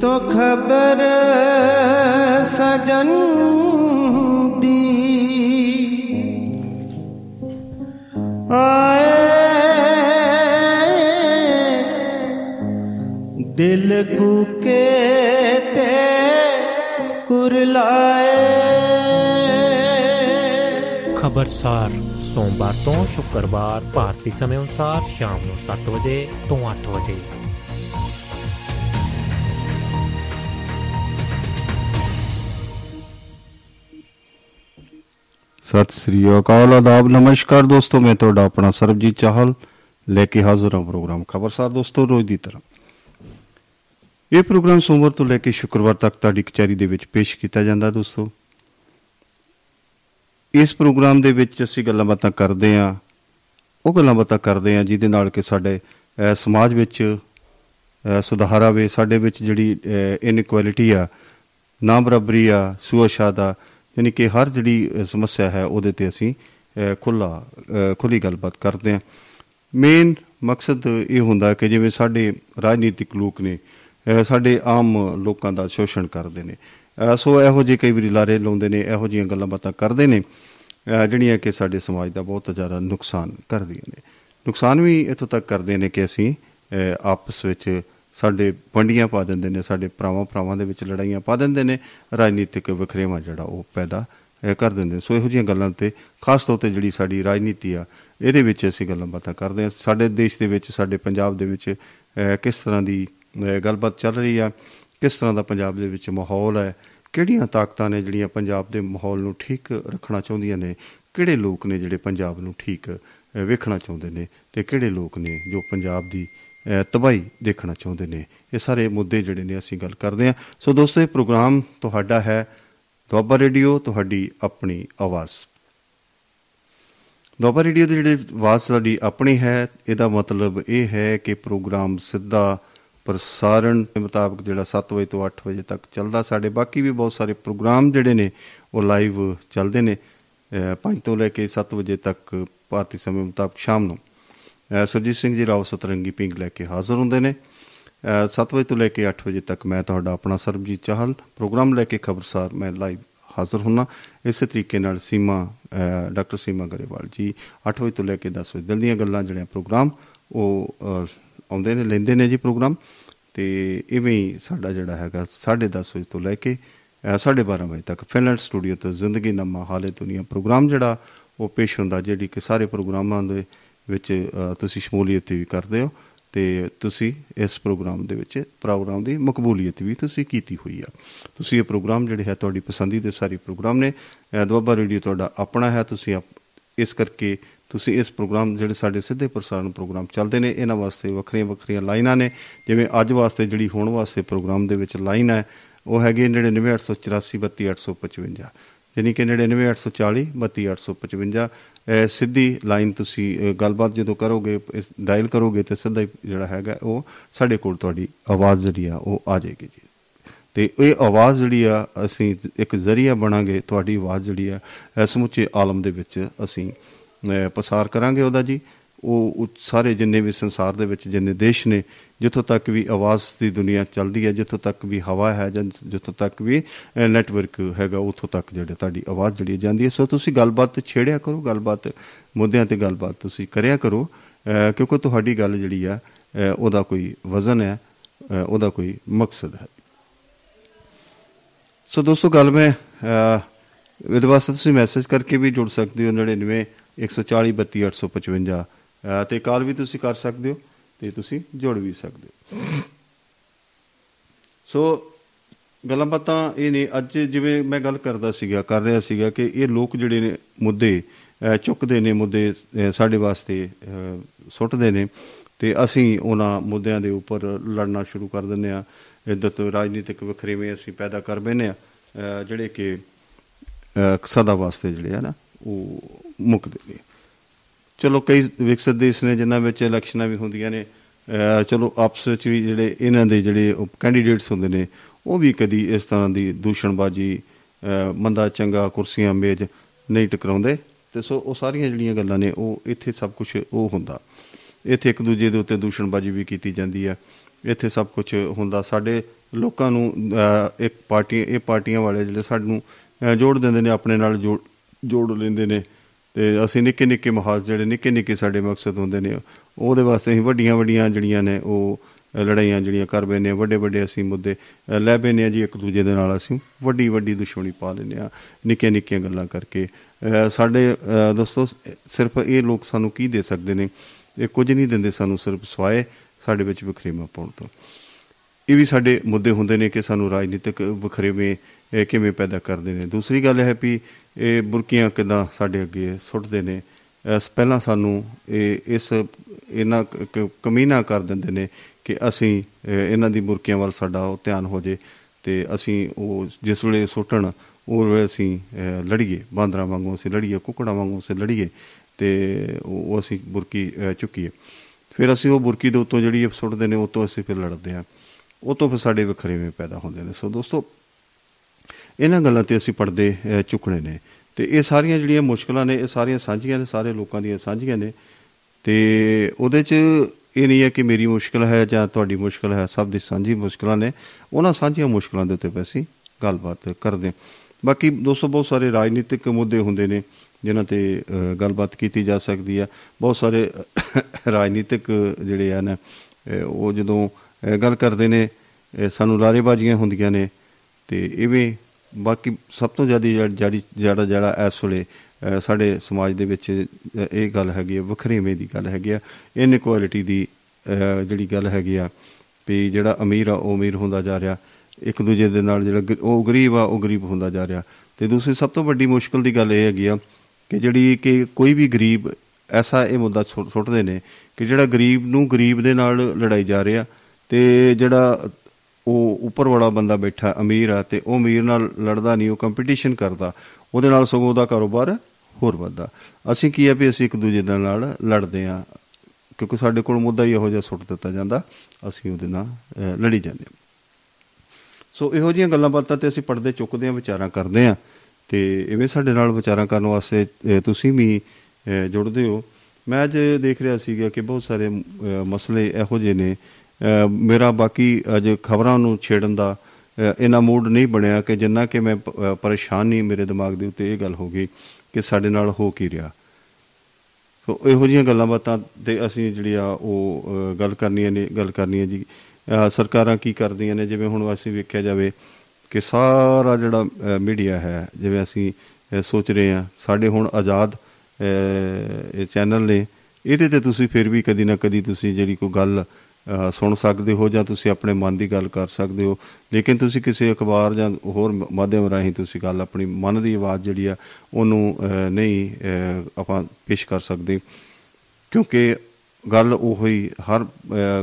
ਤੋ ਖਬਰ ਸਜਨ ਦੀ। ਆਏ ਦਿਲ ਕੂਕੇ ਤੇ ਕੁਰਲਾਏ ਖਬਰਸਾਰ, ਸੋਮਵਾਰ ਤੋਂ ਸ਼ੁੱਕਰਵਾਰ ਭਾਰਤੀ ਸਮੇਂ ਅਨੁਸਾਰ ਸ਼ਾਮ ਨੂੰ 7 ਵਜੇ ਤੋਂ 8 ਵਜੇ ਸਤਿ ਸ੍ਰੀ ਅਕਾਲ ਆਦਾਬ ਨਮਸਕਾਰ ਦੋਸਤੋ ਮੈਂ ਤੁਹਾਡਾ ਆਪਣਾ ਸਰਬਜੀਤ ਚਾਹਲ ਲੈ ਕੇ ਹਾਜ਼ਰ ਹਾਂ ਪ੍ਰੋਗਰਾਮ ਖਬਰਸਾਰ ਦੋਸਤੋ ਰੋਜ਼ ਦੀ ਤਰ੍ਹਾਂ। ਇਹ ਪ੍ਰੋਗਰਾਮ ਸੋਮਵਾਰ ਤੋਂ ਲੈ ਕੇ ਸ਼ੁੱਕਰਵਾਰ ਤੱਕ ਤੁਹਾਡੀ ਕਚਹਿਰੀ ਦੇ ਵਿੱਚ ਪੇਸ਼ ਕੀਤਾ ਜਾਂਦਾ ਦੋਸਤੋ। ਇਸ ਪ੍ਰੋਗਰਾਮ ਦੇ ਵਿੱਚ ਅਸੀਂ ਗੱਲਾਂ ਬਾਤਾਂ ਕਰਦੇ ਹਾਂ ਉਹ ਗੱਲਾਂ ਬਾਤਾਂ ਕਰਦੇ ਹਾਂ ਜਿਹਦੇ ਨਾਲ ਕਿ ਸਾਡੇ ਅਹ, ਸਮਾਜ ਵਿੱਚ ਅਹ, ਸੁਧਾਰ ਆਵੇ ਸਾਡੇ ਵਿੱਚ ਜਿਹੜੀ ਇਨਇਕੁਐਲਿਟੀ ਆ ਨਾ ਬਰਾਬਰੀ ਆ ਸੁਅਸ਼ਾਦਾ ਯਾਨੀ ਕਿ ਹਰ ਜਿਹੜੀ ਅਹ, ਸਮੱਸਿਆ ਹੈ ਉਹਦੇ ਤੇ ਅਸੀਂ ਖੁੱਲਾ ਖੁੱਲੀ ਗੱਲਬਾਤ ਕਰਦੇ ਹਾਂ। ਮੇਨ ਮਕਸਦ ਇਹ ਹੁੰਦਾ ਕਿ ਜਿਵੇਂ ਸਾਡੇ ਰਾਜਨੀਤਿਕ ਲੋਕ ਨੇ ਅਹ, ਸਾਡੇ ਆਮ ਲੋਕਾਂ ਦਾ ਸ਼ੋਸ਼ਣ ਕਰਦੇ ਨੇ। ਅਹ, ਸੋ ਇਹੋ ਜਿਹੇ ਕਈ ਵਾਰੀ ਲਾਰੇ ਲਾਉਂਦੇ ਨੇ ਇਹੋ ਜਿਹੀਆਂ ਗੱਲਾਂ ਬਾਤਾਂ ਕਰਦੇ ਨੇ ਅਹ, ਜਿਹੜੀਆਂ ਕਿ ਸਾਡੇ ਸਮਾਜ ਦਾ ਬਹੁਤ ਜ਼ਿਆਦਾ ਨੁਕਸਾਨ ਕਰਦੀਆਂ ਨੇ। ਨੁਕਸਾਨ ਵੀ ਇੱਥੋਂ ਤੱਕ ਕਰਦੇ ਨੇ ਕਿ ਅਸੀਂ ਅਹ, ਆਪਸ ਵਿੱਚ ਸਾਡੇ ਵੰਡੀਆਂ ਪਾ ਦਿੰਦੇ ਨੇ ਸਾਡੇ ਭਰਾਵਾਂ ਭਰਾਵਾਂ ਦੇ ਵਿੱਚ ਲੜਾਈਆਂ ਪਾ ਦਿੰਦੇ ਨੇ ਰਾਜਨੀਤਿਕ ਵਖਰੇਵਾਂ ਜਿਹੜਾ ਉਹ ਪੈਦਾ ਅਹ, ਕਰ ਦਿੰਦੇ ਨੇ। ਸੋ ਇਹੋ ਜਿਹੀਆਂ ਗੱਲਾਂ ਤੇ ਖਾਸ ਤੌਰ ਤੇ ਜਿਹੜੀ ਸਾਡੀ ਰਾਜਨੀਤੀ ਆ ਇਹਦੇ ਵਿੱਚ ਅਸੀਂ ਗੱਲਾਂ ਬਾਤਾਂ ਕਰਦੇ ਹਾਂ। ਸਾਡੇ ਦੇਸ਼ ਦੇ ਵਿੱਚ ਸਾਡੇ ਪੰਜਾਬ ਦੇ ਵਿੱਚ ਅਹ, ਕਿਸ ਤਰ੍ਹਾਂ ਦੀ ਅਹ, ਗੱਲਬਾਤ ਚੱਲ ਰਹੀ ਆ ਕਿਸ ਤਰ੍ਹਾਂ ਦਾ ਪੰਜਾਬ ਦੇ ਵਿੱਚ ਮਾਹੌਲ ਹੈ ਕਿਹੜੀਆਂ ਤਾਕਤਾਂ ਨੇ ਜਿਹੜੀਆਂ ਪੰਜਾਬ ਦੇ ਮਾਹੌਲ ਨੂੰ ਠੀਕ ਰੱਖਣਾ ਚਾਹੁੰਦੀਆਂ ਨੇ ਕਿਹੜੇ ਲੋਕ ਨੇ ਜਿਹੜੇ ਪੰਜਾਬ ਨੂੰ ਠੀਕ ਅਹ, ਵੇਖਣਾ ਚਾਹੁੰਦੇ ਨੇ ਤੇ ਕਿਹੜੇ ਲੋਕ ਨੇ ਜੋ ਪੰਜਾਬ ਦੀ ਅਹ, ਤਬਾਹੀ ਦੇਖਣਾ ਚਾਹੁੰਦੇ ਨੇ। ਇਹ ਸਾਰੇ ਮੁੱਦੇ ਜਿਹੜੇ ਨੇ ਅਸੀਂ ਗੱਲ ਕਰਦੇ ਹਾਂ। ਸੋ ਦੋਸਤੋ ਇਹ ਪ੍ਰੋਗਰਾਮ ਤੁਹਾਡਾ ਹੈ। ਦੁਆਬਾ ਰੇਡੀਓ ਤੁਹਾਡੀ ਆਪਣੀ ਆਵਾਜ਼। ਦੁਆਬਾ ਰੇਡੀਓ ਦੀ ਜਿਹੜੀ ਆਵਾਜ਼ ਸਾਡੀ ਆਪਣੀ ਹੈ ਇਹਦਾ ਮਤਲਬ ਇਹ ਹੈ ਕਿ ਪ੍ਰੋਗਰਾਮ ਸਿੱਧਾ ਪ੍ਰਸਾਰਣ ਦੇ ਮੁਤਾਬਕ ਜਿਹੜਾ 7 ਵਜੇ ਤੋਂ 8 ਵਜੇ ਤੱਕ ਚੱਲਦਾ ਸਾਡੇ। ਬਾਕੀ ਵੀ ਬਹੁਤ ਸਾਰੇ ਪ੍ਰੋਗਰਾਮ ਜਿਹੜੇ ਨੇ ਉਹ ਲਾਈਵ ਚੱਲਦੇ ਨੇ। 5 ਤੋਂ ਲੈ ਕੇ 7 ਵਜੇ ਤੱਕ ਭਾਰਤੀ ਸਮੇਂ ਮੁਤਾਬਕ ਸ਼ਾਮ ਨੂੰ। ਅਹ ਸੁਰਜੀਤ ਸਿੰਘ ਜੀ ਰਾਓ ਸਤਰੰਗੀ ਪਿੰਗ ਲੈ ਕੇ ਹਾਜ਼ਰ ਹੁੰਦੇ ਨੇ। 7 ਵਜੇ ਤੋਂ ਲੈ ਕੇ 8 ਵਜੇ ਤੱਕ ਮੈਂ ਤੁਹਾਡਾ ਆਪਣਾ ਸਰਬਜੀਤ ਚਾਹਲ ਪ੍ਰੋਗਰਾਮ ਲੈ ਕੇ ਖਬਰਸਾਰ ਮੈਂ ਲਾਈਵ ਹਾਜ਼ਰ ਹੁੰਨਾ। ਇਸੇ ਤਰੀਕੇ ਨਾਲ ਸੀਮਾ ਅਹ ਡਾਕਟਰ ਸੀਮਾ ਗਰੇਵਾਲ ਜੀ 8 ਵਜੇ ਤੋਂ ਲੈ ਕੇ 10 ਵਜੇ ਦਿਲ ਦੀਆਂ ਗੱਲਾਂ ਜਿਹੜੀਆਂ ਪ੍ਰੋਗਰਾਮ ਉਹ ਅਹ, ਆਉਂਦੇ ਨੇ ਲੈਂਦੇ ਨੇ ਜੀ ਪ੍ਰੋਗਰਾਮ। ਤੇ ਇਵੇਂ ਹੀ ਸਾਡਾ ਜਿਹੜਾ ਹੈਗਾ 10:30 ਵਜੇ ਤੋਂ ਲੈ ਕੇ ਅਹ, 12:30 ਵਜੇ ਤੱਕ ਫਿਨਲੈਂਡ ਸਟੂਡੀਓ ਤੋਂ ਜ਼ਿੰਦਗੀ ਨਮਾ ਹਾਲੇ ਦੁਨੀਆ ਪ੍ਰੋਗਰਾਮ ਜਿਹੜਾ ਉਹ ਪੇਸ਼ ਹੁੰਦਾ ਜਿਹੜੀ ਕਿ ਸਾਰੇ ਪ੍ਰੋਗਰਾਮਾਂ ਦੇ ਵਿੱਚ ਅਹ, ਤੁਸੀਂ ਸ਼ਮੂਲੀਅਤ ਵੀ ਕਰਦੇ ਹੋ ਤੇ ਤੁਸੀਂ ਇਸ ਪ੍ਰੋਗਰਾਮ ਦੇ ਵਿੱਚ ਪ੍ਰੋਗਰਾਮ ਦੀ ਮਕਬੂਲੀਅਤ ਵੀ ਤੁਸੀਂ ਕੀਤੀ ਹੋਈ ਆ। ਤੁਸੀਂ ਇਹ ਪ੍ਰੋਗਰਾਮ ਜਿਹੜੇ ਹੈ ਤੁਹਾਡੀ ਪਸੰਦੀ ਦੇ ਸਾਰੇ ਪ੍ਰੋਗਰਾਮ ਨੇ। ਅਹ, ਦੁਆਬਾ ਰੇਡੀਓ ਤੁਹਾਡਾ ਆਪਣਾ ਹੈ। ਤੁਸੀਂ ਆਪ- ਇਸ ਕਰਕੇ ਤੁਸੀਂ ਇਸ ਪ੍ਰੋਗਰਾਮ ਜਿਹੜੇ ਸਾਡੇ ਸਿੱਧੇ ਪ੍ਰਸਾਰਣ ਪ੍ਰੋਗਰਾਮ ਚੱਲਦੇ ਨੇ ਇਹਨਾਂ ਵਾਸਤੇ ਵੱਖਰੀਆਂ ਵੱਖਰੀਆਂ ਲਾਈਨਾਂ ਨੇ। ਜਿਵੇਂ ਅੱਜ ਵਾਸਤੇ ਜਿਹੜੀ ਹੋਣ ਵਾਸਤੇ ਪ੍ਰੋਗਰਾਮ ਦੇ ਵਿੱਚ ਲਾਈਨ ਹੈ ਉਹ ਹੈਗੀ 9984432855 ਯਾਨੀ ਕਿ 998440 32855 ਇਹ ਸਿੱਧੀ ਲਾਈਨ ਤੁਸੀਂ ਅਹ, ਗੱਲਬਾਤ ਜਦੋਂ ਕਰੋਗੇ ਡਾਇਲ ਕਰੋਗੇ ਤੇ ਸਿੱਧਾ ਹੀ ਜਿਹੜਾ ਹੈਗਾ ਉਹ ਸਾਡੇ ਕੋਲ ਤੁਹਾਡੀ ਆਵਾਜ਼ ਜਿਹੜੀ ਆ ਉਹ ਆ ਜਾਏਗੀ ਜੀ। ਤੇ ਇਹ ਆਵਾਜ਼ ਜਿਹੜੀ ਆ ਅਸੀਂ ਇੱਕ ਜ਼ਰੀਆ ਬਣਾਂਗੇ ਤੁਹਾਡੀ ਆਵਾਜ਼ ਜਿਹੜੀ ਆ ਇਹ ਸਮੁੱਚੇ ਆਲਮ ਦੇ ਵਿੱਚ ਅਸੀਂ ਅਹ, ਪਸਾਰ ਕਰਾਂਗੇ ਉਹਦਾ ਜੀ। ਉਹ ਉਹ ਸਾਰੇ ਜਿੰਨੇ ਵੀ ਸੰਸਾਰ ਦੇ ਵਿੱਚ ਜਿੰਨੇ ਦੇਸ਼ ਨੇ ਜਿੱਥੋਂ ਤੱਕ ਵੀ ਆਵਾਜ਼ ਦੀ ਦੁਨੀਆ ਚੱਲਦੀ ਹੈ ਜਿੱਥੋਂ ਤੱਕ ਵੀ ਹਵਾ ਹੈ ਜਾਂ ਜਿੱਥੋਂ ਤੱਕ ਵੀ ਨੈਟਵਰਕ ਹੈਗਾ ਉੱਥੋਂ ਤੱਕ ਜਿਹੜੇ ਤੁਹਾਡੀ ਆਵਾਜ਼ ਜਿਹੜੀ ਜਾਂਦੀ ਹੈ। ਸੋ ਤੁਸੀਂ ਗੱਲਬਾਤ ਛੇੜਿਆ ਕਰੋ ਗੱਲਬਾਤ ਮੁੱਦਿਆਂ ਤੇ ਗੱਲਬਾਤ ਤੁਸੀਂ ਕਰਿਆ ਕਰੋ ਅਹ, ਕਿਉਂਕਿ ਤੁਹਾਡੀ ਗੱਲ ਜਿਹੜੀ ਆ ਅਹ, ਉਹਦਾ ਕੋਈ ਵਜ਼ਨ ਹੈ ਅਹ, ਉਹਦਾ ਕੋਈ ਮਕਸਦ ਹੈ। ਸੋ ਦੋਸਤੋ ਗੱਲ ਮੈਂ ਅਹ, ਇਹਦੇ ਵਾਸਤੇ ਤੁਸੀਂ ਮੈਸੇਜ ਕਰਕੇ ਵੀ ਜੁੜ ਸਕਦੇ ਹੋ। 99 140 32 855 ਅਹ, ਤੇ ਕਾਲ ਵੀ ਤੁਸੀਂ ਕਰ ਸਕਦੇ ਹੋ ਤੇ ਤੁਸੀਂ ਜੁੜ ਵੀ ਸਕਦੇ ਹੋ। ਸੋ ਗੱਲਾਂ ਬਾਤਾਂ ਇਹ ਨੇ ਅੱਜ ਜਿਵੇਂ ਮੈਂ ਗੱਲ ਕਰਦਾ ਸੀਗਾ ਕਰ ਰਿਹਾ ਸੀਗਾ ਕਿ ਇਹ ਲੋਕ ਜਿਹੜੇ ਨੇ ਮੁੱਦੇ ਅਹ, ਚੁੱਕਦੇ ਨੇ ਮੁੱਦੇ ਅਹ, ਸਾਡੇ ਵਾਸਤੇ ਅਹ, ਸੁੱਟਦੇ ਨੇ ਤੇ ਅਸੀਂ ਉਹਨਾਂ ਮੁੱਦਿਆਂ ਦੇ ਉੱਪਰ ਲੜਨਾ ਸ਼ੁਰੂ ਕਰ ਦਿੰਦੇ ਆ ਇਦਤ ਰਾਜਨੀਤਿਕ ਵਖਰੇਵੇਂ ਅਸੀਂ ਪੈਦਾ ਕਰ ਬੈਨੇ ਆ ਜਿਹੜੇ ਕਿ ਅਹ, ਸਦਾ ਵਾਸਤੇ ਜਿਹੜੇ ਆ ਨਾ ਉਹ ਮੁੱਕਦੇ ਨੇ। ਚਲੋ ਕਈ ਵਿਕਸਿਤ ਦੇਸ਼ ਨੇ ਜਿਨ੍ਹਾਂ ਵਿੱਚ ਇਲੈਕਸ਼ਨਾਂ ਵੀ ਹੁੰਦੀਆਂ ਨੇ ਅਹ ਚਲੋ ਆਪਸ ਵਿੱਚ ਵੀ ਜਿਹੜੇ ਇਹਨਾਂ ਦੇ ਜਿਹੜੇ ਕੈਂਡੀਡੇਟਸ ਹੁੰਦੇ ਨੇ ਉਹ ਵੀ ਕਦੀ ਇਸ ਤਰ੍ਹਾਂ ਦੀ ਦੂਸ਼ਣਬਾਜ਼ੀ ਅਹ ਮੰਦਾ ਚੰਗਾ ਕੁਰਸੀਆਂ ਮੇਜ਼ ਨਹੀਂ ਟਕਰਾਉਂਦੇ। ਤੇ ਸੋ ਉਹ ਸਾਰੀਆਂ ਜਿਹੜੀਆਂ ਗੱਲਾਂ ਨੇ ਉਹ ਇੱਥੇ ਸਭ ਕੁਝ ਉਹ ਹੁੰਦਾ। ਇੱਥੇ ਇੱਕ ਦੂਜੇ ਦੇ ਉੱਤੇ ਦੂਸ਼ਣਬਾਜ਼ੀ ਵੀ ਕੀਤੀ ਜਾਂਦੀ ਹੈ। ਇੱਥੇ ਸਭ ਕੁਝ ਹੁੰਦਾ। ਸਾਡੇ ਲੋਕਾਂ ਨੂੰ ਅਹ, ਇੱਕ ਪਾਰਟੀ ਇਹ ਪਾਰਟੀਆਂ ਵਾਲੇ ਜਿਹੜੇ ਸਾਨੂੰ ਅਹ, ਜੋੜ ਦਿੰਦੇ ਨੇ ਆਪਣੇ ਨਾਲ ਜੋੜ ਜੋੜ ਲੈਂਦੇ ਨੇ। ਤੇ ਅਸੀਂ ਨਿੱਕੇ ਨਿੱਕੇ ਮਹਾਜ਼ ਜਿਹੜੇ ਨਿੱਕੇ ਨਿੱਕੇ ਸਾਡੇ ਮਕਸਦ ਹੁੰਦੇ ਨੇ ਉਹਦੇ ਵਾਸਤੇ ਅਸੀਂ ਵੱਡੀਆਂ ਵੱਡੀਆਂ ਜਿਹੜੀਆਂ ਨੇ ਉਹ ਅ, ਲੜਾਈਆਂ ਜਿਹੜੀਆਂ ਕਰ ਬੈਨੇ ਵੱਡੇ ਵੱਡੇ ਅਸੀਂ ਮੁੱਦੇ ਅ, ਲੈ ਬੈਨੇ ਆ ਜੀ ਇੱਕ ਦੂਜੇ ਦੇ ਨਾਲ ਅਸੀਂ ਵੱਡੀ ਵੱਡੀ ਦੁਸ਼ਮਣੀ ਪਾ ਲੈਂਦੇ ਆ ਨਿੱਕੀਆਂ ਨਿੱਕੀਆਂ ਗੱਲਾਂ ਕਰਕੇ। ਅ, ਸਾਡੇ ਅ, ਦੋਸਤੋ ਸਿਰਫ ਇਹ ਲੋਕ ਸਾਨੂੰ ਕੀ ਦੇ ਸਕਦੇ ਨੇ? ਇਹ ਕੁਝ ਨਹੀਂ ਦਿੰਦੇ ਸਾਨੂੰ ਸਿਰਫ ਸਵਾਏ ਸਾਡੇ ਵਿੱਚ ਵਖਰੇਵਾਂ ਪਾਉਣ ਤੋਂ। ਇਹ ਵੀ ਸਾਡੇ ਮੁੱਦੇ ਹੁੰਦੇ ਨੇ ਕਿ ਸਾਨੂੰ ਰਾਜਨੀਤਿਕ ਵਖਰੇਵੇਂ ਇਹ ਕਿਵੇਂ ਪੈਦਾ ਕਰਦੇ ਨੇ। ਦੂਸਰੀ ਗੱਲ ਹੈ ਵੀ ਇਹ ਬੁਰਕੀਆਂ ਕਿਦਾਂ ਸਾਡੇ ਅੱਗੇ ਸੁੱਟਦੇ ਨੇ। ਇਸ ਪਹਿਲਾਂ ਸਾਨੂੰ ਇਹ ਇਸ ਇਹਨਾਂ ਕ- ਕ- ਕਮੀਨਾ ਕਰ ਦਿੰਦੇ ਨੇ ਕਿ ਅਸੀਂ ਅਹ, ਇਹਨਾਂ ਦੀ ਬੁਰਕੀਆਂ ਵੱਲ ਸਾਡਾ ਉਹ ਧਿਆਨ ਹੋ ਜੇ ਤੇ ਅਸੀਂ ਉਹ ਜਿਸ ਵੇਲੇ ਸੁੱਟਣ ਉਹ ਵੇਲੇ ਅਸੀਂ ਅਹ, ਲੜੀਏ। ਬਾਂਦਰਾਂ ਵਾਂਗੂ ਅਸੀਂ ਲੜੀਏ ਕੁੱਕੜਾਂ ਵਾਂਗੂ ਅਸੀਂ ਲੜੀਏ ਤੇ ਉਹ ਉਹ ਅਸੀਂ ਬੁਰਕੀ ਅਹ, ਚੁੱਕੀਏ। ਫਿਰ ਅਸੀਂ ਉਹ ਬੁਰਕੀ ਦੇ ਉੱਤੋਂ ਜਿਹੜੀ ਇਹ ਸੁੱਟਦੇ ਨੇ ਉਹ ਤੋਂ ਅਸੀਂ ਫਿਰ ਲੜਦੇ ਹਾਂ। ਉਹ ਤੋਂ ਫਿਰ ਸਾਡੇ ਵਖਰੇਵੇਂ ਪੈਦਾ ਹੁੰਦੇ ਨੇ। ਸੋ ਦੋਸਤੋ ਇਹਨਾਂ ਗੱਲਾਂ ਤੇ ਅਸੀਂ ਪਰਦੇ ਅਹ, ਚੁੱਕਣੇ ਨੇ। ਤੇ ਇਹ ਸਾਰੀਆਂ ਜਿਹੜੀਆਂ ਮੁਸ਼ਕਲਾਂ ਨੇ ਇਹ ਸਾਰੀਆਂ ਸਾਂਝੀਆਂ ਨੇ ਸਾਰੇ ਲੋਕਾਂ ਦੀਆਂ ਸਾਂਝੀਆਂ ਨੇ। ਤੇ ਉਹਦੇ 'ਚ ਇਹ ਨਹੀਂ ਹੈ ਕਿ ਮੇਰੀ ਮੁਸ਼ਕਲ ਹੈ ਜਾਂ ਤੁਹਾਡੀ ਮੁਸ਼ਕਲ ਹੈ ਸਭ ਦੀ ਸਾਂਝੀ ਮੁਸ਼ਕਲਾਂ ਨੇ। ਉਹਨਾਂ ਸਾਂਝੀਆਂ ਮੁਸ਼ਕਲਾਂ ਦੇ ਉੱਤੇ ਅਸੀਂ ਗੱਲਬਾਤ ਕਰਦੇ ਹਾਂ। ਬਾਕੀ ਦੋਸਤੋ ਬਹੁਤ ਸਾਰੇ ਰਾਜਨੀਤਿਕ ਮੁੱਦੇ ਹੁੰਦੇ ਨੇ ਜਿਨ੍ਹਾਂ ਤੇ ਅਹ, ਗੱਲਬਾਤ ਕੀਤੀ ਜਾ ਸਕਦੀ ਹੈ। ਬਹੁਤ ਸਾਰੇ ਰਾਜਨੀਤਿਕ ਜਿਹੜੇ ਆ ਨਾ ਅਹ, ਉਹ ਜਦੋਂ ਅਹ, ਗੱਲ ਕਰਦੇ ਨੇ ਅਹ, ਸਾਨੂੰ ਲਾਰੇਬਾਜ਼ੀਆਂ ਹੁੰਦੀਆਂ ਨੇ ਤੇ ਇਵੇਂ ਬਾਕੀ ਸਭ ਤੋਂ ਜ਼ਿਆਦਾ ਜਿਹੜੀ ਜਿਹੜਾ ਜਿਹੜਾ ਇਸ ਵੇਲੇ ਅਹ, ਸਾਡੇ ਸਮਾਜ ਦੇ ਵਿੱਚ ਅਹ, ਇਹ ਗੱਲ ਹੈਗੀ ਹੈ ਵਖਰੇਵੇਂ ਦੀ ਗੱਲ ਹੈਗੀ ਆ। ਇਨਇਕੁਐਲਿਟੀ ਦੀ ਅਹ, ਜਿਹੜੀ ਗੱਲ ਹੈਗੀ ਆ ਵੀ ਜਿਹੜਾ ਅਮੀਰ ਆ ਉਹ ਅਮੀਰ ਹੁੰਦਾ ਜਾ ਰਿਹਾ। ਇੱਕ ਦੂਜੇ ਦੇ ਨਾਲ ਜਿਹੜਾ ਗ- ਉਹ ਗਰੀਬ ਆ ਉਹ ਗਰੀਬ ਹੁੰਦਾ ਜਾ ਰਿਹਾ। ਤੇ ਦੂਸਰੀ ਸਭ ਤੋਂ ਵੱਡੀ ਮੁਸ਼ਕਲ ਦੀ ਗੱਲ ਇਹ ਹੈਗੀ ਆ ਕਿ ਜਿਹੜੀ ਕਿ ਕੋਈ ਵੀ ਗਰੀਬ ਐਸਾ ਇਹ ਮੁੱਦਾ ਸੁੱਟ- ਸੁੱਟਦੇ ਨੇ ਕਿ ਜਿਹੜਾ ਗਰੀਬ ਨੂੰ ਗਰੀਬ ਦੇ ਨਾਲ ਲੜਾਈ ਜਾ ਰਿਹਾ ਤੇ ਜਿਹੜਾ ਉਹ ਉੱਪਰ ਵਾਲਾ ਬੰਦਾ ਬੈਠਾ ਅਮੀਰ ਆ ਤੇ ਉਹ ਅਮੀਰ ਨਾਲ ਲੜਦਾ ਨਹੀਂ ਉਹ ਕੰਪੀਟੀਸ਼ਨ ਕਰਦਾ ਉਹਦੇ ਨਾਲ ਸਗੋਂ ਉਹਦਾ ਕਾਰੋਬਾਰ ਹੋਰ ਵੱਧਦਾ। ਅਸੀਂ ਕੀ ਆ ਵੀ ਅਸੀਂ ਇੱਕ ਦੂਜੇ ਦੇ ਨਾਲ ਲੜਦੇ ਆ ਕਿਉਂਕਿ ਸਾਡੇ ਕੋਲ ਮੁੱਦਾ ਹੀ ਇਹੋ ਜਿਹਾ ਸੁੱਟ ਦਿੱਤਾ ਜਾਂਦਾ ਅਸੀਂ ਉਹਦੇ ਨਾਲ ਅਹ, ਲੜੀ ਜਾਂਦੇ ਹਾਂ। ਸੋ ਇਹੋ ਜਿਹੀਆਂ ਗੱਲਾਂ ਬਾਤਾਂ ਤੇ ਅਸੀਂ ਪੜਦੇ ਚੁੱਕਦੇ ਆ ਵਿਚਾਰਾਂ ਕਰਦੇ ਆ ਤੇ ਇਵੇਂ ਸਾਡੇ ਨਾਲ ਵਿਚਾਰਾਂ ਕਰਨ ਵਾਸਤੇ ਅਹ, ਤੁਸੀਂ ਵੀ ਅਹ, ਜੁੜਦੇ ਹੋ। ਮੈਂ ਅੱਜ ਦੇਖ ਰਿਹਾ ਸੀਗਾ ਕਿ ਬਹੁਤ ਸਾਰੇ ਅਹ, ਮਸਲੇ ਇਹੋ ਜਿਹੇ ਨੇ ਅਹ, ਮੇਰਾ ਬਾਕੀ ਅੱਜ ਖਬਰਾਂ ਨੂੰ ਛੇੜਨ ਦਾ ਅਹ, ਇੰਨਾ ਮੂਡ ਨਹੀਂ ਬਣਿਆ ਕਿ ਜਿੰਨਾ ਕਿ ਮੈਂ ਪ- ਅਹ, ਪਰੇਸ਼ਾਨ ਨਹੀਂ ਮੇਰੇ ਦਿਮਾਗ ਦੇ ਉੱਤੇ ਇਹ ਗੱਲ ਹੋ ਗਈ ਕਿ ਸਾਡੇ ਨਾਲ ਹੋ ਕੀ ਰਿਹਾ। ਸੋ ਇਹੋ ਜਿਹੀਆਂ ਗੱਲਾਂ ਬਾਤਾਂ ਤੇ ਅਸੀਂ ਜਿਹੜੀ ਆ ਉਹ ਅਹ, ਗੱਲ ਕਰਨੀਆਂ ਨੇ ਗੱਲ ਕਰਨੀ ਹੈ ਜੀ। ਅਹ, ਸਰਕਾਰਾਂ ਕੀ ਕਰਦੀਆਂ ਨੇ ਜਿਵੇਂ ਹੁਣ ਅਸੀਂ ਵੇਖਿਆ ਜਾਵੇ ਕਿ ਸਾਰਾ ਜਿਹੜਾ ਮੀਡੀਆ ਹੈ ਜਿਵੇਂ ਅਸੀਂ ਅਹ, ਸੋਚ ਰਹੇ ਹਾਂ ਸਾਡੇ ਹੁਣ ਆਜ਼ਾਦ ਅਹ, ਇਹ ਚੈਨਲ ਨੇ ਇਹਦੇ ਤੇ ਤੁਸੀਂ ਫਿਰ ਵੀ ਕਦੀ ਨਾ ਕਦੀ ਤੁਸੀਂ ਜਿਹੜੀ ਕੋਈ ਗੱਲ ਅਹ, ਸੁਣ ਸਕਦੇ ਹੋ ਜਾਂ ਤੁਸੀਂ ਆਪਣੇ ਮਨ ਦੀ ਗੱਲ ਕਰ ਸਕਦੇ ਹੋ। ਲੇਕਿਨ ਤੁਸੀਂ ਕਿਸੇ ਅਖਬਾਰ ਜਾਂ ਹੋਰ ਮ- ਮਾਧਿਅਮ ਰਾਹੀਂ ਤੁਸੀਂ ਗੱਲ ਆਪਣੀ ਮਨ ਦੀ ਆਵਾਜ਼ ਜਿਹੜੀ ਆ ਉਹਨੂੰ ਅਹ, ਨਹੀਂ ਅਹ, ਆਪਾਂ ਪੇਸ਼ ਕਰ ਸਕਦੇ। ਕਿਉਂਕਿ ਗੱਲ ਉਹ ਹੀ ਹਰ